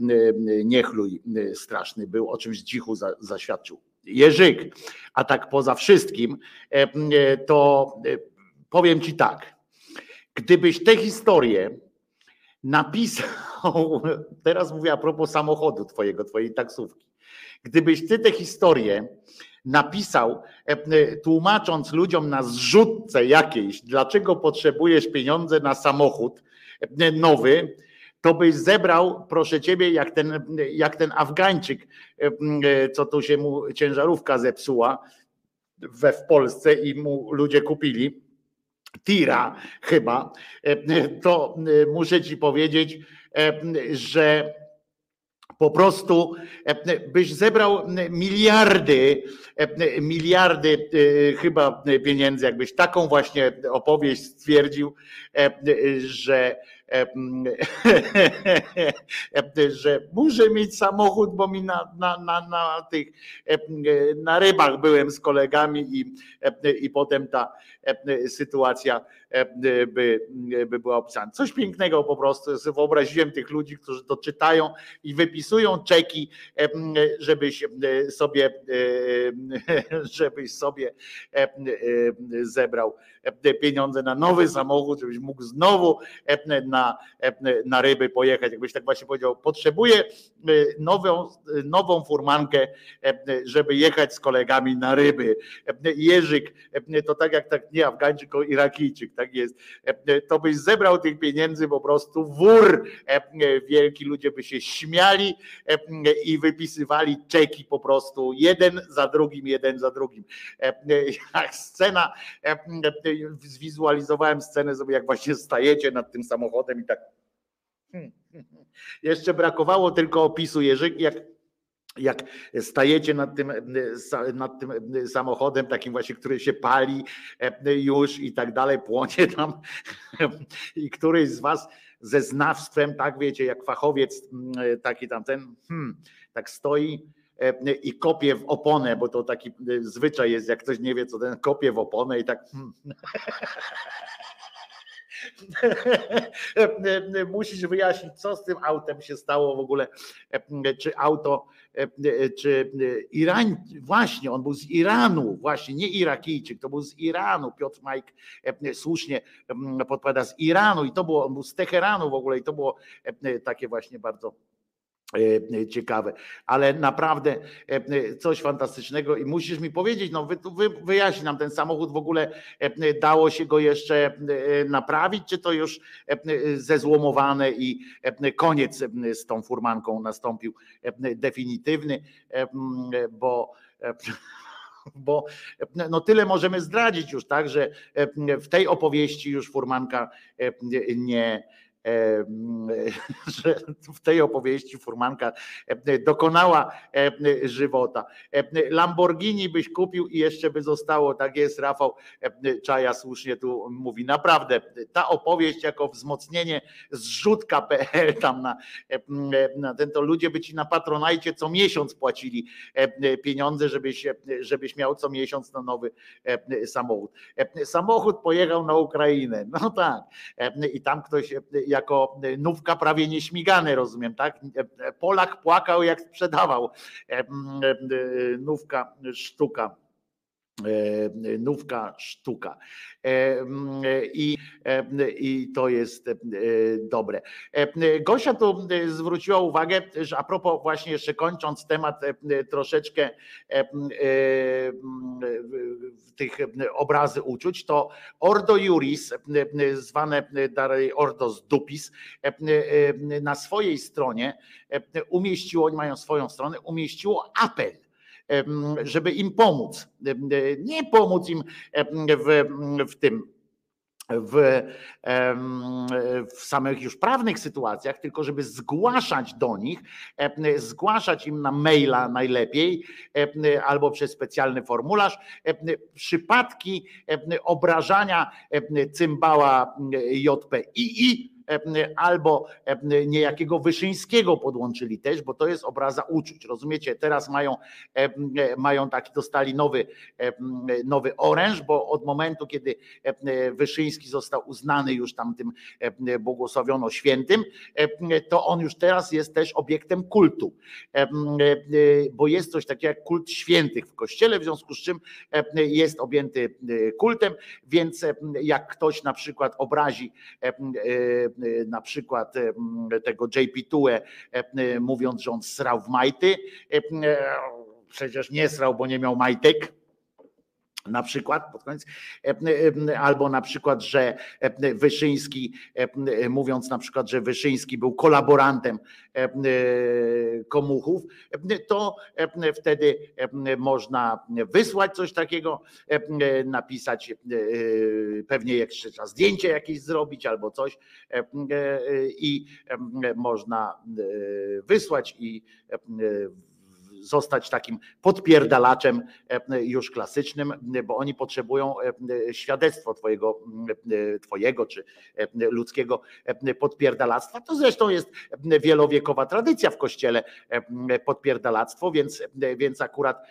niechluj e, straszny był, o czymś za, zaświadczył. Jerzyk, a tak poza wszystkim, e, e, to e, powiem ci tak. Gdybyś tę historię napisał, teraz mówię a propos samochodu twojego, twojej taksówki. Gdybyś ty tę historię napisał, e, e, tłumacząc ludziom na zrzutce jakiejś, dlaczego potrzebujesz pieniądze na samochód e, nowy, to byś zebrał, proszę ciebie, jak ten, jak ten Afgańczyk, co tu się mu ciężarówka zepsuła we w Polsce i mu ludzie kupili. Tira chyba, to muszę ci powiedzieć, że po prostu e, byś zebrał miliardy, e, miliardy e, chyba pieniędzy, jakbyś taką właśnie opowieść stwierdził, że że muszę mieć samochód, bo mi na, na, na, na tych na rybach byłem z kolegami i, i potem ta sytuacja by, by była opisana. Coś pięknego po prostu. Sobie Wyobraziłem tych ludzi, którzy to czytają i wypisują czeki, żebyś sobie żebyś sobie zebrał pieniądze na nowy samochód, żebyś mógł znowu na, na ryby pojechać. Jakbyś tak właśnie powiedział, potrzebuję nową, nową furmankę, żeby jechać z kolegami na ryby. Jerzyk, to tak jak tak nie Afgańczyk, tylko Irakijczyk, tak jest. To byś zebrał tych pieniędzy po prostu wór wielki, ludzie by się śmiali i wypisywali czeki po prostu jeden za drugim, jeden za drugim. Jak scena, zwizualizowałem scenę sobie, jak właśnie stajecie nad tym samochodem i tak. hmm, hmm, hmm. Jeszcze brakowało tylko opisu Jerzyk, jak jak stajecie nad tym, nad tym samochodem, takim właśnie, który się pali już i tak dalej, płonie tam i któryś z was ze znawstwem, tak wiecie, jak fachowiec taki tamten, hmm, tak stoi e, i kopie w oponę, bo to taki e, zwyczaj jest, jak ktoś nie wie, co ten kopie w oponę i tak. hmm. Musisz wyjaśnić, co z tym autem się stało w ogóle, czy auto, czy Iran, właśnie, on był z Iranu, właśnie, nie Irakijczyk, to był z Iranu, Piotr Majk słusznie podpowiada z Iranu i to było, on był z Teheranu w ogóle i to było takie właśnie bardzo e, ciekawe, ale naprawdę e, coś fantastycznego i musisz mi powiedzieć, no wy, wy, nam ten samochód w ogóle e, dało się go jeszcze naprawić, czy to już zezłomowane i koniec z tą furmanką nastąpił definitywny, bo bo no tyle możemy zdradzić już, tak, że w tej opowieści już furmanka nie, e, że w tej opowieści furmanka dokonała żywota. Lamborghini byś kupił i jeszcze by zostało, tak jest Rafał. Czaja słusznie tu mówi, naprawdę ta opowieść jako wzmocnienie zrzutka.pl tam na, na ten, to ludzie by ci na Patronajcie co miesiąc płacili pieniądze, żebyś, żebyś miał co miesiąc na nowy samochód. Samochód pojechał na Ukrainę, no tak, i tam ktoś jako nówka prawie nieśmigany, rozumiem, tak? Polak płakał jak sprzedawał nówka sztuka nówka sztuka. I, I to jest dobre. Gosia tu zwróciła uwagę, że a propos właśnie jeszcze kończąc temat troszeczkę tych obrazy uczuć, to Ordo Juris, zwane dalej Ordo Dupis, na swojej stronie umieściło, oni mają swoją stronę, umieściło apel żeby im pomóc. Nie pomóc im w, w tym, w, w samych już prawnych sytuacjach, tylko żeby zgłaszać do nich, zgłaszać im na maila najlepiej albo przez specjalny formularz przypadki obrażania cymbała JPII albo niejakiego Wyszyńskiego podłączyli też, bo to jest obraza uczuć. Rozumiecie? Teraz mają, mają taki, dostali nowy, nowy oręż, bo od momentu, kiedy Wyszyński został uznany już tam tym błogosławiono świętym, to on już teraz jest też obiektem kultu, bo jest coś takiego jak kult świętych w kościele, w związku z czym jest objęty kultem, więc jak ktoś na przykład obrazi na przykład tego JP Tue, mówiąc, że on srał w majty. Przecież nie srał, bo nie miał majtek na przykład pod koniec, albo na przykład, że Wyszyński, mówiąc na przykład, że Wyszyński był kolaborantem komuchów, to wtedy można wysłać coś takiego, napisać pewnie jeszcze trzeba zdjęcie jakieś zrobić albo coś i można wysłać i zostać takim podpierdalaczem e, już klasycznym, bo oni potrzebują e, świadectwo twojego, e, twojego czy ludzkiego podpierdalactwa. To zresztą jest wielowiekowa tradycja w kościele podpierdalactwo, więc, więc akurat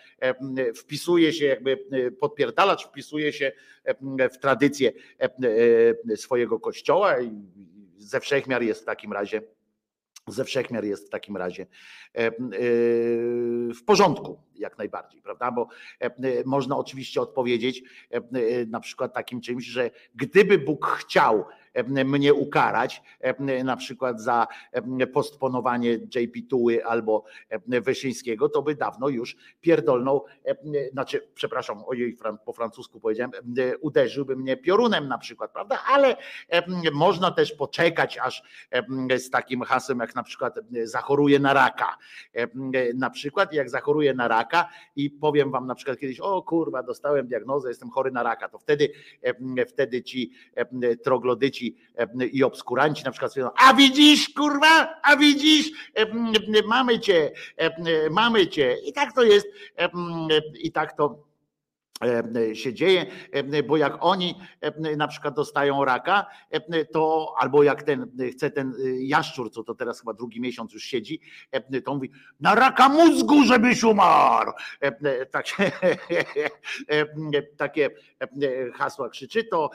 wpisuje się jakby podpierdalacz wpisuje się w tradycję swojego kościoła i ze wszechmiar jest w takim razie ze wszechmiar jest w takim razie w porządku, jak najbardziej, prawda? Bo można oczywiście odpowiedzieć na przykład takim czymś, że gdyby Bóg chciał mnie ukarać, na przykład za postponowanie JP Tuły albo Wyszyńskiego, to by dawno już pierdolną, znaczy, przepraszam, ojej, po francusku powiedziałem, uderzyłby mnie piorunem na przykład, prawda? Ale można też poczekać, aż z takim hasłem, jak na przykład zachoruje na raka, na przykład jak zachoruje na raka i powiem wam na przykład kiedyś, o kurwa, dostałem diagnozę, jestem chory na raka, to wtedy, wtedy ci troglodyci i obskuranci na przykład stwierdzą, a widzisz kurwa, a widzisz, mamy cię, mamy cię. I tak to jest i tak to e, się dzieje, e, bo jak oni e, na przykład dostają raka, to albo jak ten chce ten jaszczur, co to teraz chyba drugi miesiąc już siedzi, to mówi na raka mózgu, żebyś umarł. Takie, takie hasła krzyczy, to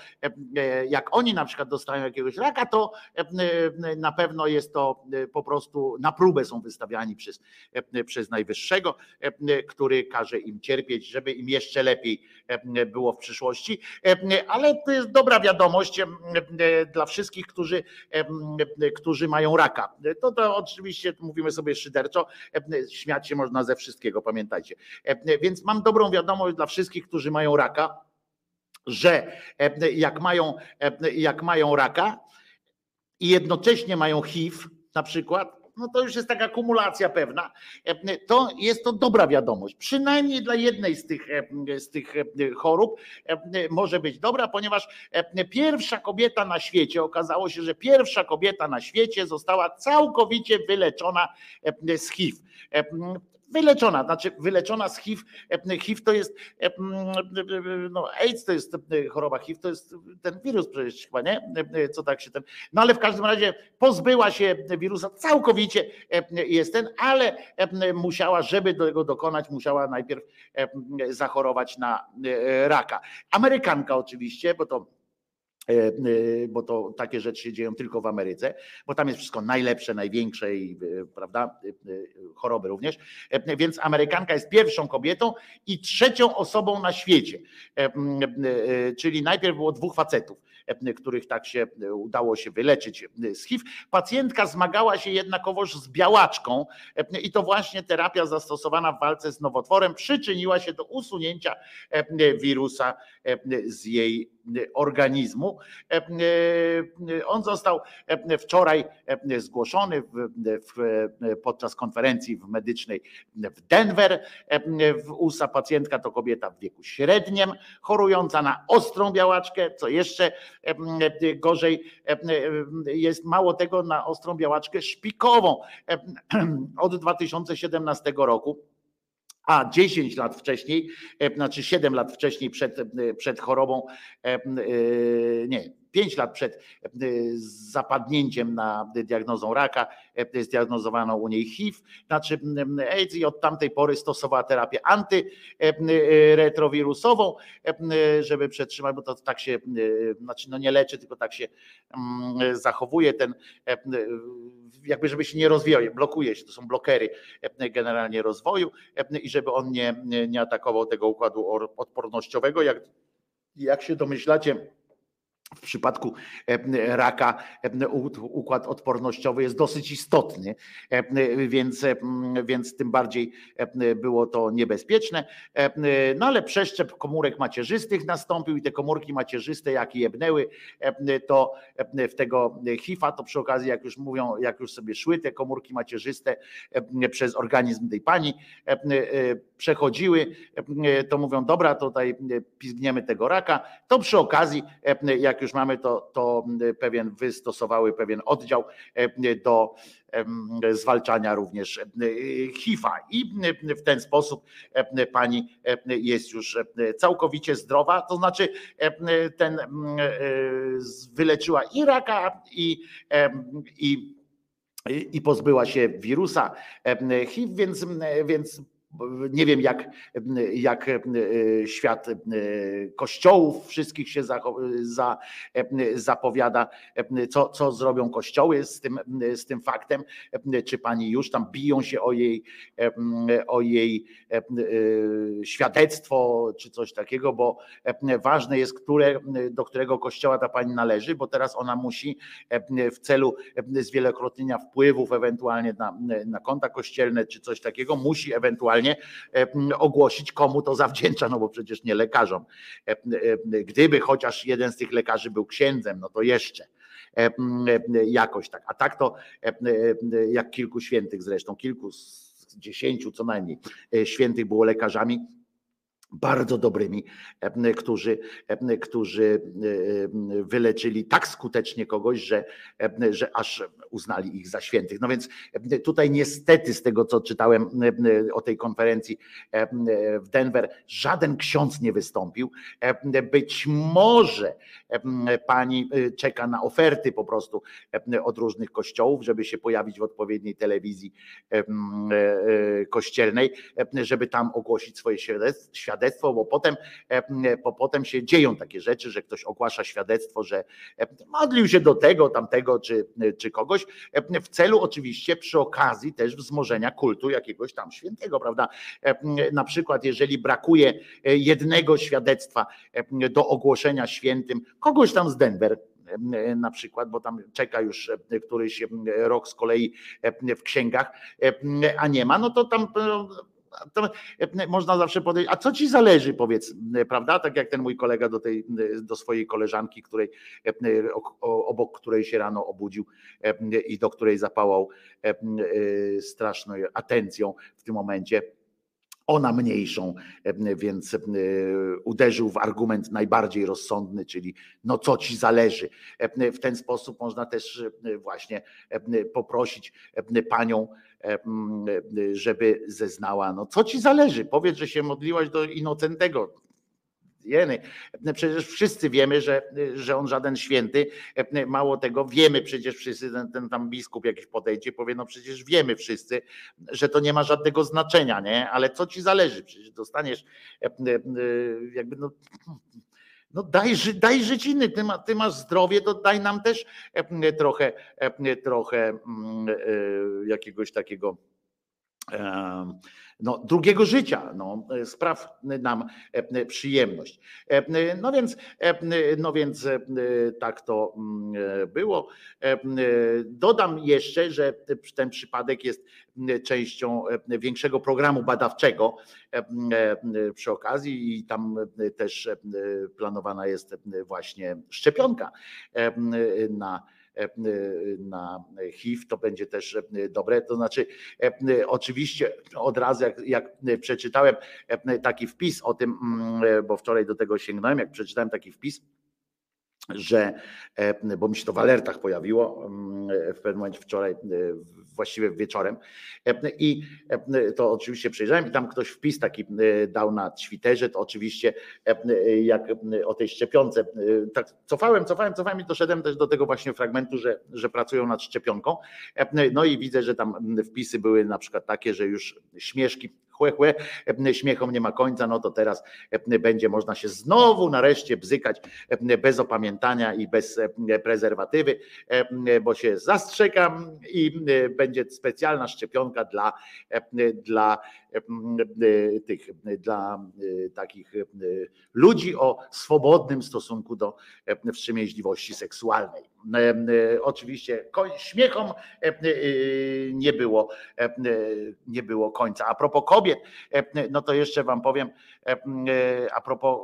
jak oni na przykład dostają jakiegoś raka, to na pewno jest to po prostu na próbę są wystawiani przez, przez Najwyższego, który każe im cierpieć, żeby im jeszcze lepiej E, było w przyszłości, e, ale to jest dobra wiadomość e, dla wszystkich, którzy, którzy mają raka. To, to oczywiście mówimy sobie szyderczo, śmiać się można ze wszystkiego, pamiętajcie. Więc mam dobrą wiadomość dla wszystkich, którzy mają raka, że jak mają, jak mają raka i jednocześnie mają HIV na przykład, no to już jest taka kumulacja pewna, e, to jest to dobra wiadomość. Przynajmniej dla jednej z tych, e, z tych e, chorób może być dobra, ponieważ pierwsza kobieta na świecie, okazało się, że pierwsza kobieta na świecie została całkowicie wyleczona z HIV wyleczona, znaczy wyleczona z HIV. HIV to jest, no AIDS to jest choroba, HIV to jest ten wirus przecież chyba, nie? Co tak się ten, no ale w każdym razie pozbyła się wirusa całkowicie jest ten, ale musiała, żeby tego dokonać, musiała najpierw zachorować na raka. Amerykanka oczywiście, bo to E, e, bo to takie rzeczy się dzieją tylko w Ameryce, bo tam jest wszystko najlepsze, największe i e, prawda, choroby również. Więc Amerykanka jest pierwszą kobietą i trzecią osobą na świecie. Czyli najpierw było dwóch facetów, których tak się udało się wyleczyć z HIV. Pacjentka zmagała się jednakowoż z białaczką i to właśnie terapia zastosowana w walce z nowotworem przyczyniła się do usunięcia wirusa z jej organizmu. E, e, on został e, wczoraj zgłoszony podczas konferencji medycznej w Denver. W USA pacjentka to kobieta w wieku średnim, chorująca na ostrą białaczkę, co jeszcze gorzej jest mało tego na ostrą białaczkę szpikową. Od 2017 roku a 10 lat wcześniej, e, znaczy 7 lat wcześniej przed, e, przed chorobą, e, nie, 5 lat przed zapadnięciem na diagnozą raka zdiagnozowano u niej HIV, znaczy AIDS i od tamtej pory stosowała terapię antyretrowirusową, żeby przetrzymać, bo to tak się, znaczy no nie leczy, tylko tak się zachowuje ten jakby żeby się nie rozwijał, blokuje się, to są blokery generalnie rozwoju i żeby on nie, nie atakował tego układu odpornościowego, jak, jak się domyślacie, w przypadku e, raka e, układ odpornościowy jest dosyć istotny, e, więc, więc tym bardziej było to niebezpieczne. No ale przeszczep komórek macierzystych nastąpił i te komórki macierzyste, jak jebnęły, to w tego HIV-a, to przy okazji, jak już mówią, jak już sobie szły te komórki macierzyste przez organizm tej pani, przechodziły, to mówią, dobra, tutaj pizgniemy tego raka, to przy okazji, jak już mamy, to, to pewien wystosowały pewien oddział do zwalczania również HIV-a. I w ten sposób pani jest już całkowicie zdrowa, to znaczy ten wyleczyła i raka, i, i i pozbyła się wirusa HIV, więc, więc nie wiem, jak, jak e, świat e, kościołów wszystkich się za, za, zapowiada, co, co zrobią kościoły z tym, z tym faktem, czy pani już tam biją się o jej, o jej e, świadectwo, czy coś takiego, bo ważne jest, które, do którego kościoła ta pani należy, bo teraz ona musi w celu zwielokrotnienia wpływów ewentualnie na, na konta kościelne, czy coś takiego, musi ewentualnie E, ogłosić, komu to zawdzięcza, no bo przecież nie lekarzom. E, e, gdyby chociaż jeden z tych lekarzy był księdzem, no to jeszcze jakoś tak. A tak to jak kilku świętych zresztą, kilku z dziesięciu co najmniej świętych było lekarzami bardzo dobrymi, e, którzy, e, którzy e, wyleczyli tak skutecznie kogoś, że, że aż uznali ich za świętych. No więc tutaj niestety z tego, co czytałem o tej konferencji w Denver, żaden ksiądz nie wystąpił. Być może pani czeka na oferty po prostu od różnych kościołów, żeby się pojawić w odpowiedniej telewizji kościelnej, żeby tam ogłosić swoje świadectwo świadectwo, bo potem, e, bo potem się dzieją takie rzeczy, że ktoś ogłasza świadectwo, że e, modlił się do tego, tamtego czy, czy kogoś, e, w celu oczywiście przy okazji też wzmożenia kultu jakiegoś tam świętego, prawda? Na przykład, jeżeli brakuje jednego świadectwa do ogłoszenia świętym, kogoś tam z Denver, na przykład, bo tam czeka już któryś rok z kolei w księgach, a nie ma, no to tam to można zawsze podejść, a co ci zależy, powiedz, prawda? Tak jak ten mój kolega do, tej, do swojej koleżanki, której, obok której się rano obudził i do której zapałał straszną atencją w tym momencie ona mniejszą, więc uderzył w argument najbardziej rozsądny, czyli no co ci zależy. W ten sposób można też właśnie poprosić panią żeby zeznała, no co ci zależy, powiedz, że się modliłaś do Inocentego, Jeny. Przecież wszyscy wiemy, że, że on żaden święty. Mało tego, wiemy przecież wszyscy, ten, ten tam biskup jakiś podejdzie, powie, no przecież wiemy wszyscy, że to nie ma żadnego znaczenia, nie? Ale co ci zależy? Przecież dostaniesz jakby no no daj, daj żyć inny, ty, ma, ty masz zdrowie, to daj nam też trochę, trochę mm, e, jakiegoś takiego no, drugiego życia, no, spraw nam przyjemność. No więc, no więc tak to mm, było. Dodam jeszcze, że ten przypadek jest częścią większego programu badawczego przy okazji i tam też planowana jest właśnie szczepionka na na HIV, to będzie też dobre. To znaczy, oczywiście od razu, jak, jak przeczytałem taki wpis o tym, mm, bo wczoraj do tego sięgnąłem, jak przeczytałem taki wpis, że, bo mi się to w alertach pojawiło mm, w pewnym momencie wczoraj, właściwie wieczorem. I to oczywiście przejrzałem i tam ktoś wpis taki dał na Twitterze, to oczywiście jak o tej szczepionce, tak cofałem, cofałem, cofałem i doszedłem też do tego właśnie fragmentu, że, że pracują nad szczepionką, no i widzę, że tam wpisy były na przykład takie, że już śmieszki chłe, chłe, śmiechom nie ma końca, no to teraz będzie można się znowu nareszcie bzykać bez opamiętania i bez prezerwatywy, bo się zastrzegam i będzie specjalna szczepionka dla, dla tych, dla takich ludzi o swobodnym stosunku do wstrzemięźliwości seksualnej. Oczywiście śmiechom nie było, nie było końca. A propos kobiet, no to jeszcze wam powiem, a propos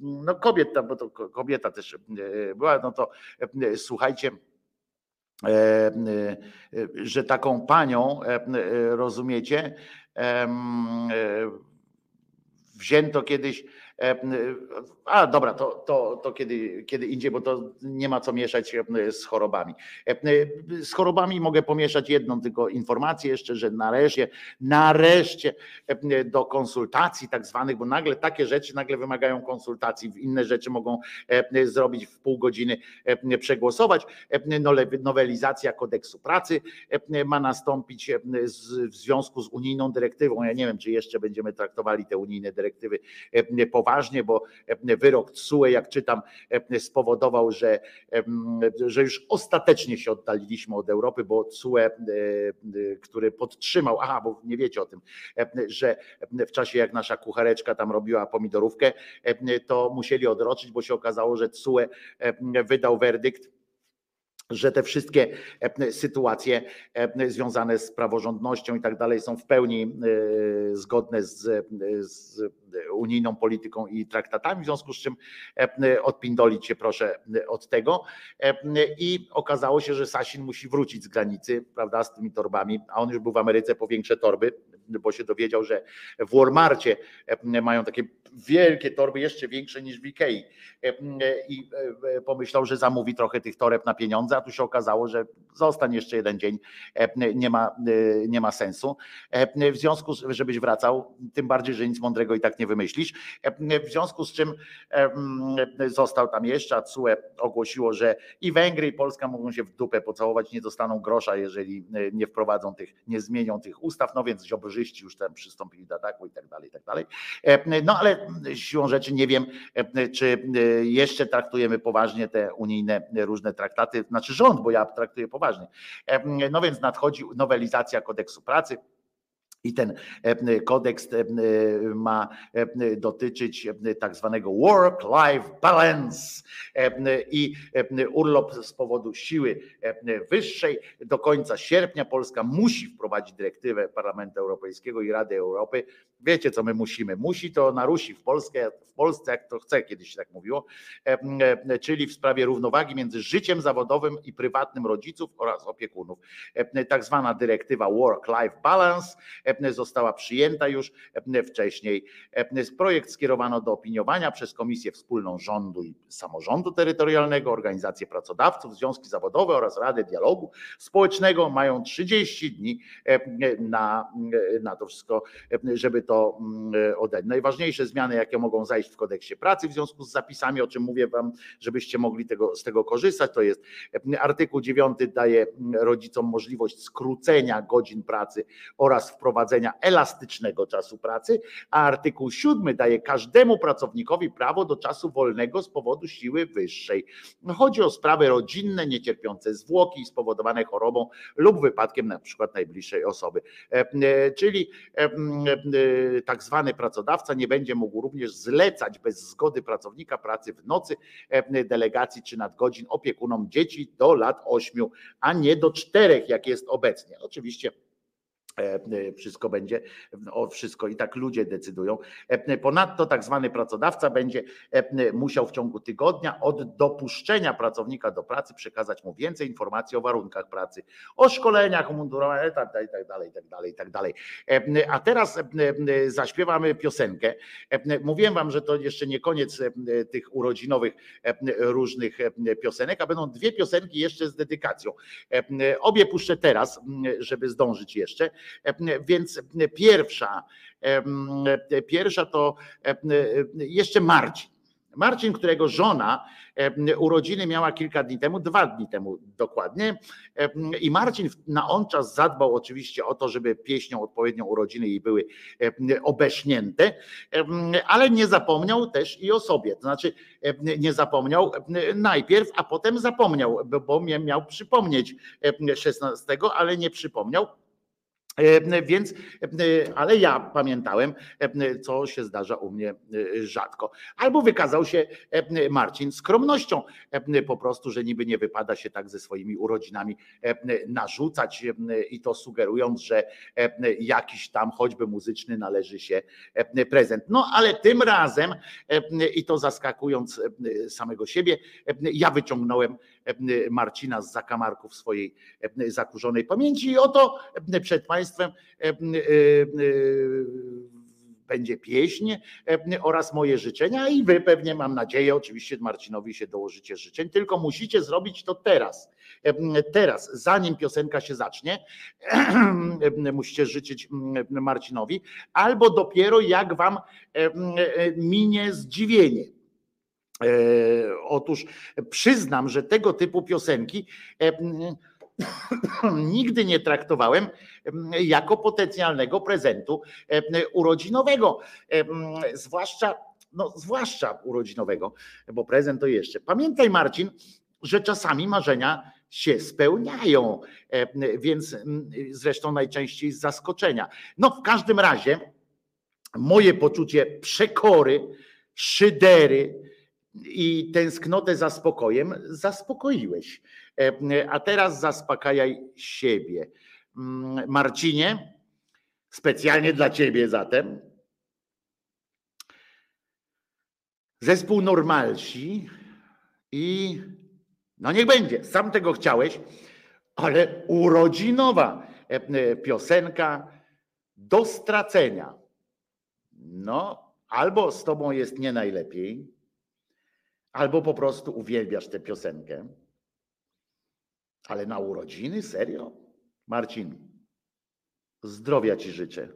no kobiet, bo to kobieta też była, no to słuchajcie, że taką panią, rozumiecie, wzięto kiedyś E, a dobra, to, to, to kiedy, kiedy indziej, bo to nie ma co mieszać e, z chorobami. E, z chorobami mogę pomieszać jedną tylko informację jeszcze, że nareszcie, nareszcie do konsultacji tak zwanych, bo nagle takie rzeczy nagle wymagają konsultacji, inne rzeczy mogą zrobić w pół godziny, przegłosować. Nowelizacja kodeksu pracy ma nastąpić w związku z unijną dyrektywą. Ja nie wiem, czy jeszcze będziemy traktowali te unijne dyrektywy po poważnie, bo e, wyrok TSUE, jak czytam, e, spowodował, że, e, że już ostatecznie się oddaliliśmy od Europy, bo TSUE, który podtrzymał, aha, bo nie wiecie o tym, że w czasie jak nasza kuchareczka tam robiła pomidorówkę, to musieli odroczyć, bo się okazało, że TSUE wydał werdykt, że te wszystkie sytuacje związane z praworządnością i tak dalej są w pełni zgodne z, z unijną polityką i traktatami, w związku z czym e, odpindolić się proszę od tego. E, I okazało się, że Sasin musi wrócić z granicy, prawda, z tymi torbami, a on już był w Ameryce po większe torby, bo się dowiedział, że w Walmarcie mają takie wielkie torby, jeszcze większe niż w Ikei i pomyślał, że zamówi trochę tych toreb na pieniądze, a tu się okazało, że zostań jeszcze jeden dzień, nie ma, nie ma sensu. W związku z, żebyś wracał, tym bardziej, że nic mądrego i tak nie wymyślisz. W związku z czym został tam jeszcze, a CUE ogłosiło, że i Węgry i Polska mogą się w dupę pocałować, nie dostaną grosza, jeżeli nie wprowadzą tych, nie zmienią tych ustaw, no więc ziobrzyści już tam przystąpili do ataku i tak dalej, i tak dalej. No ale siłą rzeczy nie wiem, czy jeszcze traktujemy poważnie te unijne różne traktaty, znaczy rząd, bo ja traktuję poważnie. No więc nadchodzi nowelizacja kodeksu pracy. I ten kodeks ma dotyczyć tak zwanego work-life balance i urlop z powodu siły wyższej. Do końca sierpnia Polska musi wprowadzić dyrektywę Parlamentu Europejskiego i Rady Europy. Wiecie, co my musimy? Musi to narusi w w Polsce, jak to chce, kiedyś się tak mówiło, czyli w sprawie równowagi między życiem zawodowym i prywatnym rodziców oraz opiekunów. Tak zwana dyrektywa Work-Life Balance została przyjęta już wcześniej. Projekt skierowano do opiniowania przez Komisję Wspólną Rządu i Samorządu Terytorialnego, organizacje pracodawców, związki zawodowe oraz Radę Dialogu Społecznego. Mają 30 dni na, na to wszystko, żeby to oddać. Najważniejsze zmiany, jakie mogą zajść w kodeksie pracy w związku z zapisami, o czym mówię Wam, żebyście mogli tego, z tego korzystać, to jest artykuł 9 daje rodzicom możliwość skrócenia godzin pracy oraz wprowadzenia elastycznego czasu pracy, a artykuł 7 daje każdemu pracownikowi prawo do czasu wolnego z powodu siły wyższej. Chodzi o sprawy rodzinne, niecierpiące zwłoki spowodowane chorobą lub wypadkiem na przykład najbliższej osoby. Czyli tak zwany pracodawca nie będzie mógł również zlecać bez zgody pracownika pracy w nocy, delegacji czy nadgodzin opiekunom dzieci do lat 8, a nie do 4, jak jest obecnie. Oczywiście wszystko będzie, o wszystko i tak ludzie decydują. Ponadto tak zwany pracodawca będzie musiał w ciągu tygodnia od dopuszczenia pracownika do pracy przekazać mu więcej informacji o warunkach pracy, o szkoleniach, umundurowaniach tak dalej, tak dalej. A teraz zaśpiewamy piosenkę. Mówiłem wam, że to jeszcze nie koniec tych urodzinowych różnych piosenek, a będą dwie piosenki jeszcze z dedykacją. Obie puszczę teraz, żeby zdążyć jeszcze. Więc pierwsza, pierwsza to jeszcze Marcin. Marcin, którego żona urodziny miała kilka dni temu, dwa dni temu dokładnie. I Marcin na on czas zadbał oczywiście o to, żeby pieśnią odpowiednią urodziny jej były obeśnięte, ale nie zapomniał też i o sobie. To znaczy nie zapomniał najpierw, a potem zapomniał, bo miał przypomnieć 16, ale nie przypomniał. E, więc, e, ale ja pamiętałem, e, co się zdarza u mnie rzadko. Albo wykazał się Marcin skromnością, po prostu, że niby nie wypada się tak ze swoimi urodzinami narzucać i to sugerując, że jakiś tam choćby muzyczny należy się prezent. No ale tym razem, i to zaskakując samego siebie, ja wyciągnąłem Marcina z zakamarków swojej zakurzonej pamięci i oto przed Państwem e, e, będzie pieśń oraz moje życzenia i wy pewnie mam nadzieję, oczywiście Marcinowi się dołożycie życzeń, tylko musicie zrobić to teraz. Teraz, zanim piosenka się zacznie, musicie życzyć Marcinowi, albo dopiero jak wam minie zdziwienie. E, otóż przyznam, że tego typu piosenki nigdy nie traktowałem jako potencjalnego prezentu urodzinowego. Zwłaszcza, no, zwłaszcza urodzinowego, bo prezent to jeszcze. Pamiętaj, Marcin, że czasami marzenia się spełniają, więc zresztą najczęściej z zaskoczenia. No, w każdym razie moje poczucie przekory, szydery i tęsknotę za spokojem zaspokoiłeś. E, a teraz zaspokajaj siebie. Mm, Marcinie, specjalnie dla ciebie zatem. Zespół Normalsi i no niech będzie, sam tego chciałeś, ale urodzinowa e, piosenka do stracenia. No, albo z tobą jest nie najlepiej, albo po prostu uwielbiasz tę piosenkę. Ale na urodziny? Serio? Marcin, zdrowia ci życzę.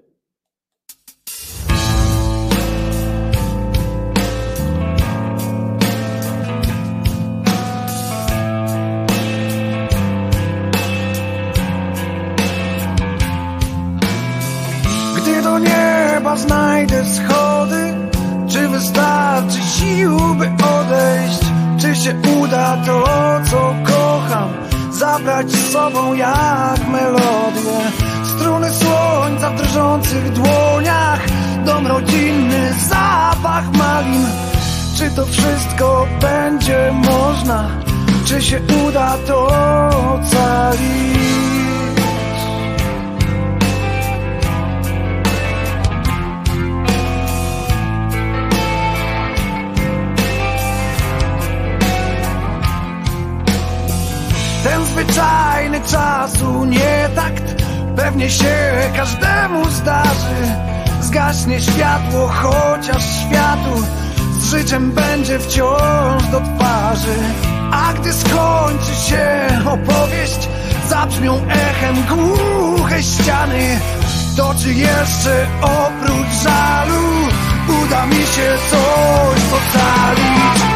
Gdy do nieba znajdę schody, wystarczy sił, by odejść? Czy się uda to, co kocham, zabrać z sobą jak melodię? Struny słońca w drżących dłoniach, dom rodzinny, zapach malin. Czy to wszystko będzie można? Czy się uda to ocalić? Zwyczajny czasu nie takt Pewnie się każdemu zdarzy. Zgaśnie światło, chociaż światu Z życiem będzie wciąż do twarzy. A gdy skończy się opowieść Zabrzmią echem głuche ściany. To czy jeszcze oprócz żalu Uda mi się coś ocalić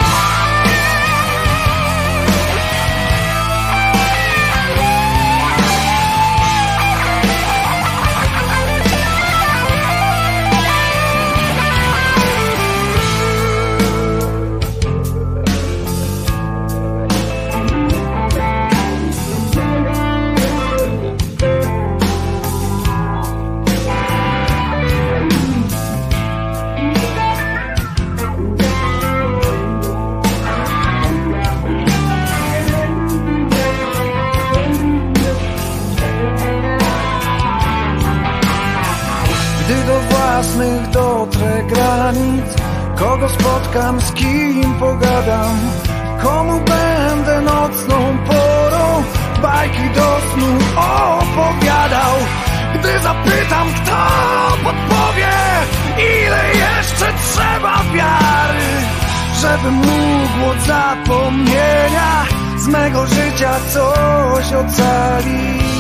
Kogo spotkam, z kim pogadam? Komu będę nocną porą? Bajki do snu opowiadał. Gdy zapytam, kto podpowie Ile jeszcze trzeba wiary Żeby mógł od zapomnienia Z mego życia coś ocalić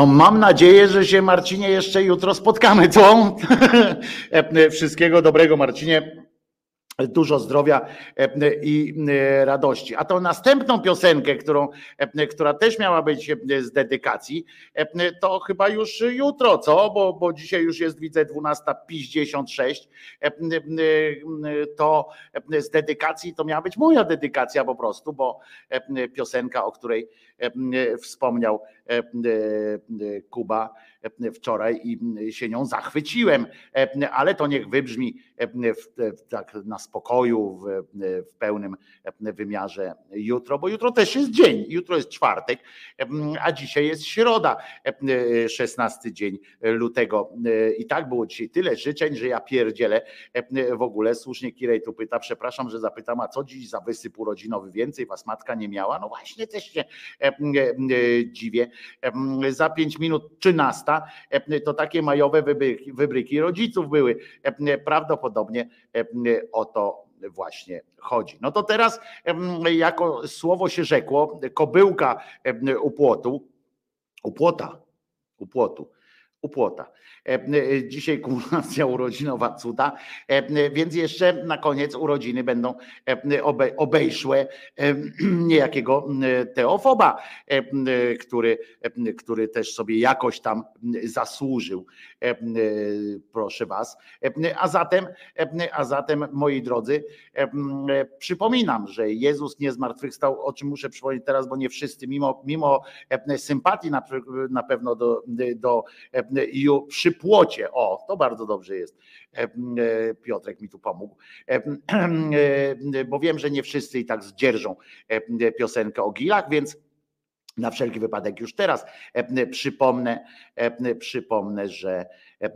No mam nadzieję, że się Marcinie jeszcze jutro spotkamy, co? Wszystkiego dobrego Marcinie. Dużo zdrowia e, i e, radości. A tą następną piosenkę, którą, e, która też miała być z dedykacji, to chyba już jutro, co? Bo, bo dzisiaj już jest, widzę, 12.56. To z dedykacji to miała być moja dedykacja po prostu, bo piosenka, o której wspomniał e, e, Kuba e, E, wczoraj i się nią zachwyciłem, e, ale to niech wybrzmi e, tak na spokoju, w, pełnym wymiarze jutro, bo jutro też jest dzień, jutro jest czwartek, a dzisiaj jest środa, 16 dzień lutego. I tak było dzisiaj tyle życzeń, że ja pierdzielę w ogóle. Słusznie Kirej tu pyta, przepraszam, że zapytam, a co dziś za wysyp urodzinowy? Więcej was matka nie miała? No właśnie, też się dziwię. Za 5 minut 13 lata, e, to takie majowe wybryki, rodziców były. E, e, prawdopodobnie o to właśnie chodzi. No to teraz, jako słowo się rzekło, kobyłka u płotu, u płota, u płotu, u płota. E, e, Dzisiaj kumulacja urodzinowa cuda, e, więc jeszcze na koniec urodziny będą e, obe- obejszłe e, niejakiego teofoba, który, który też sobie jakoś tam zasłużył, proszę was. A zatem, a zatem moi drodzy, przypominam, że Jezus nie zmartwychwstał, o czym muszę przypomnieć teraz, bo nie wszyscy, mimo, mimo sympatii na, na pewno do, do przy płocie, o, to bardzo dobrze jest, E, e, Piotrek mi tu pomógł, E, bo wiem, że nie wszyscy i tak zdzierżą piosenkę o gilach, więc na wszelki wypadek już teraz przypomnę, przypomnę, że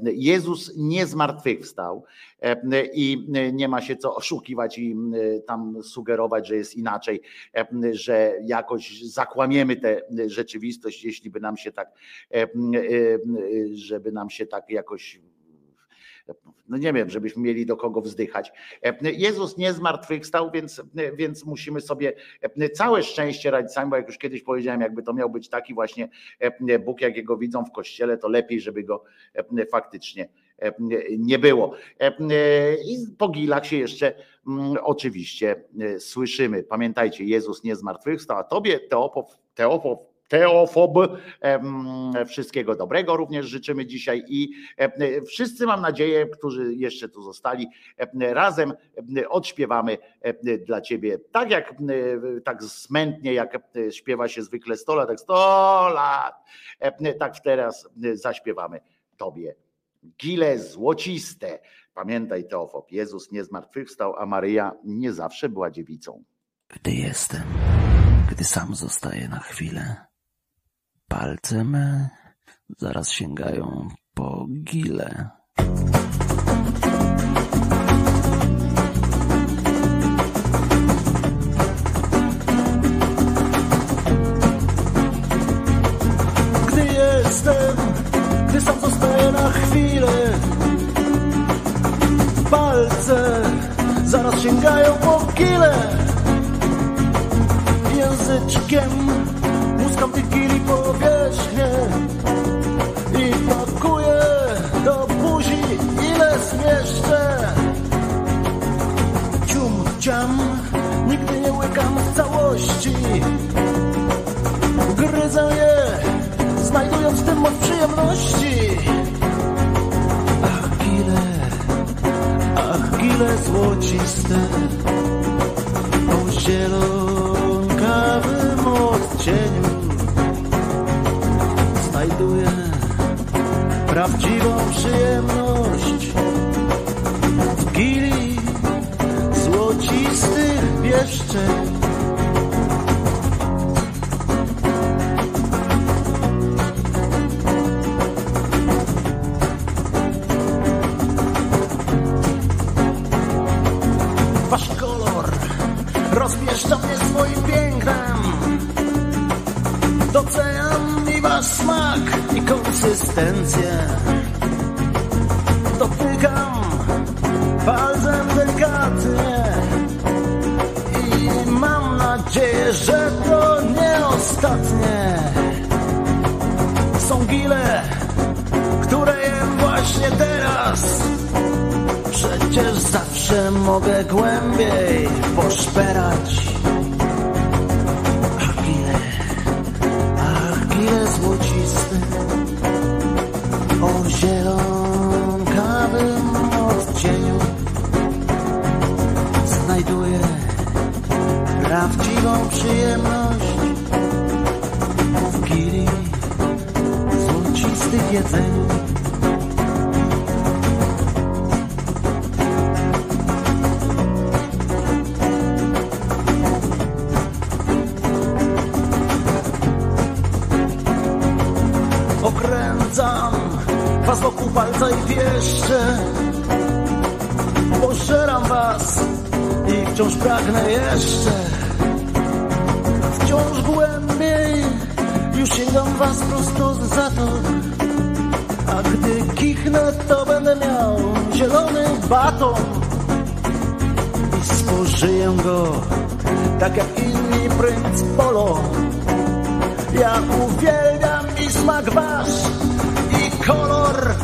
Jezus nie zmartwychwstał e, i nie ma się co oszukiwać i e, tam sugerować, że jest inaczej, e, że jakoś zakłamiemy tę rzeczywistość, jeśli by nam się tak, żeby nam się tak jakoś no nie wiem, żebyśmy mieli do kogo wzdychać. Jezus nie zmartwychwstał, więc, więc musimy sobie całe szczęście radzić sami, bo jak już kiedyś powiedziałem, jakby to miał być taki właśnie Bóg, jakiego widzą w kościele, to lepiej, żeby go faktycznie nie było. I po gilach się jeszcze oczywiście słyszymy. Pamiętajcie, Jezus nie zmartwychwstał, a tobie Teopow, Teopow Teofob. Wszystkiego dobrego również życzymy dzisiaj i wszyscy mam nadzieję, którzy jeszcze tu zostali, em, razem em, odśpiewamy dla Ciebie tak jak tak smętnie, jak śpiewa się zwykle 100 lat, tak 100 lat, tak teraz zaśpiewamy Tobie. Gile złociste. Pamiętaj Teofob, Jezus nie zmartwychwstał, a Maryja nie zawsze była dziewicą. Gdy jestem, gdy sam zostaję na chwilę, palce me zaraz sięgają po gile. Gdy jestem, gdy sam zostaję na chwilę Palce zaraz sięgają po kile Języczkiem muskam tych kili I pakuję do buzi ile zmieszczę. Cium, ciam, nigdy nie łykam w całości. Gryzę je, znajdując w tym moc przyjemności. Ach, gile, ach, gile złociste, prawdziwą przyjemność w gili złocistych wieszczeń. Konsystencję. Dotykam palcem delikatnie i mam nadzieję, że to nie ostatnie. Są gile, które jem właśnie teraz. Przecież zawsze mogę głębiej poszperać. Prawdziwą przyjemność. W gili jedzeniu. Okręcam was wokół palca i pieszcze. Pożeram was i wciąż pragnę jeszcze już sięgam was prosto za to A gdy kichnę to będę miał zielony baton I spożyję go tak jak inni prync polo ja uwielbiam i smak wasz i kolor.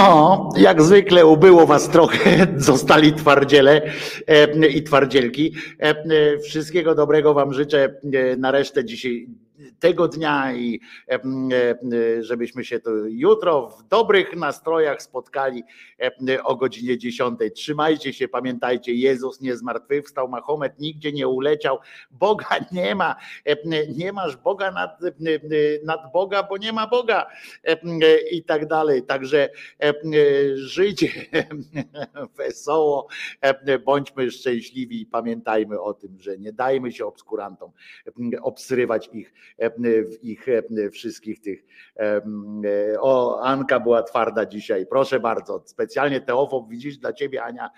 No, jak zwykle ubyło was trochę, zostali twardziele e, i twardzielki. E, e, wszystkiego dobrego wam życzę na resztę dzisiaj tego dnia i żebyśmy się tu jutro w dobrych nastrojach spotkali o godzinie 10. Trzymajcie się, pamiętajcie, Jezus nie zmartwychwstał, Mahomet nigdzie nie uleciał, Boga nie ma, nie masz Boga nad, nad Boga, bo nie ma Boga i tak dalej. Także żyjcie wesoło, bądźmy szczęśliwi i pamiętajmy o tym, że nie dajmy się obskurantom obsrywać ich w ich e, wszystkich tych. e, e, O, Anka była twarda dzisiaj, proszę bardzo. Specjalnie Teofob, widzisz, dla ciebie Ania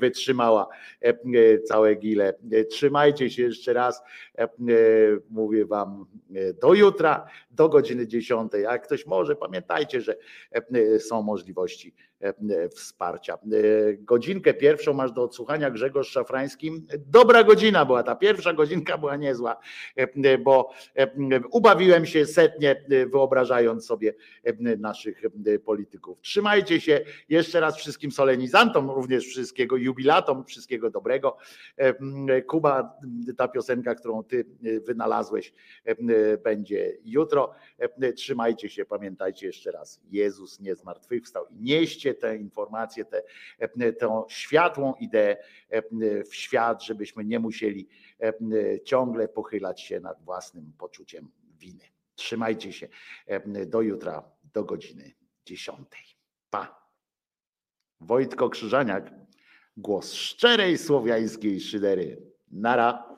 wytrzymała całe gile. Trzymajcie się jeszcze raz. Mówię wam do jutra, do godziny 10. Jak ktoś może, pamiętajcie, że są możliwości wsparcia. E, Godzinkę pierwszą masz do odsłuchania Grzegorz Szafrańskim. Dobra godzina była, ta pierwsza godzinka była niezła, e, bo e, ubawiłem się setnie, e, wyobrażając sobie e, naszych e, polityków. Trzymajcie się jeszcze raz wszystkim solenizantom, również wszystkiego jubilatom, wszystkiego dobrego. E, Kuba, ta piosenka, którą ty e, wynalazłeś, e, będzie jutro. E, Trzymajcie się, pamiętajcie jeszcze raz, Jezus nie zmartwychwstał i nieście tę informację, tę, e, światłą ideę e, w świat, żebyśmy nie musieli e, ciągle pochylać się nad własnym poczuciem winy. Trzymajcie się do jutra, do godziny 10. Pa. Wojtko Krzyżaniak, głos szczerej słowiańskiej szydery. Nara.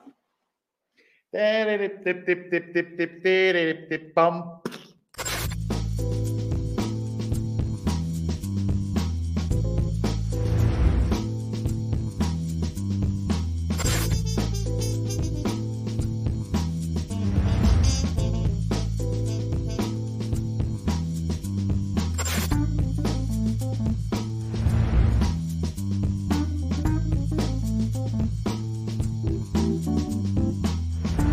Typ,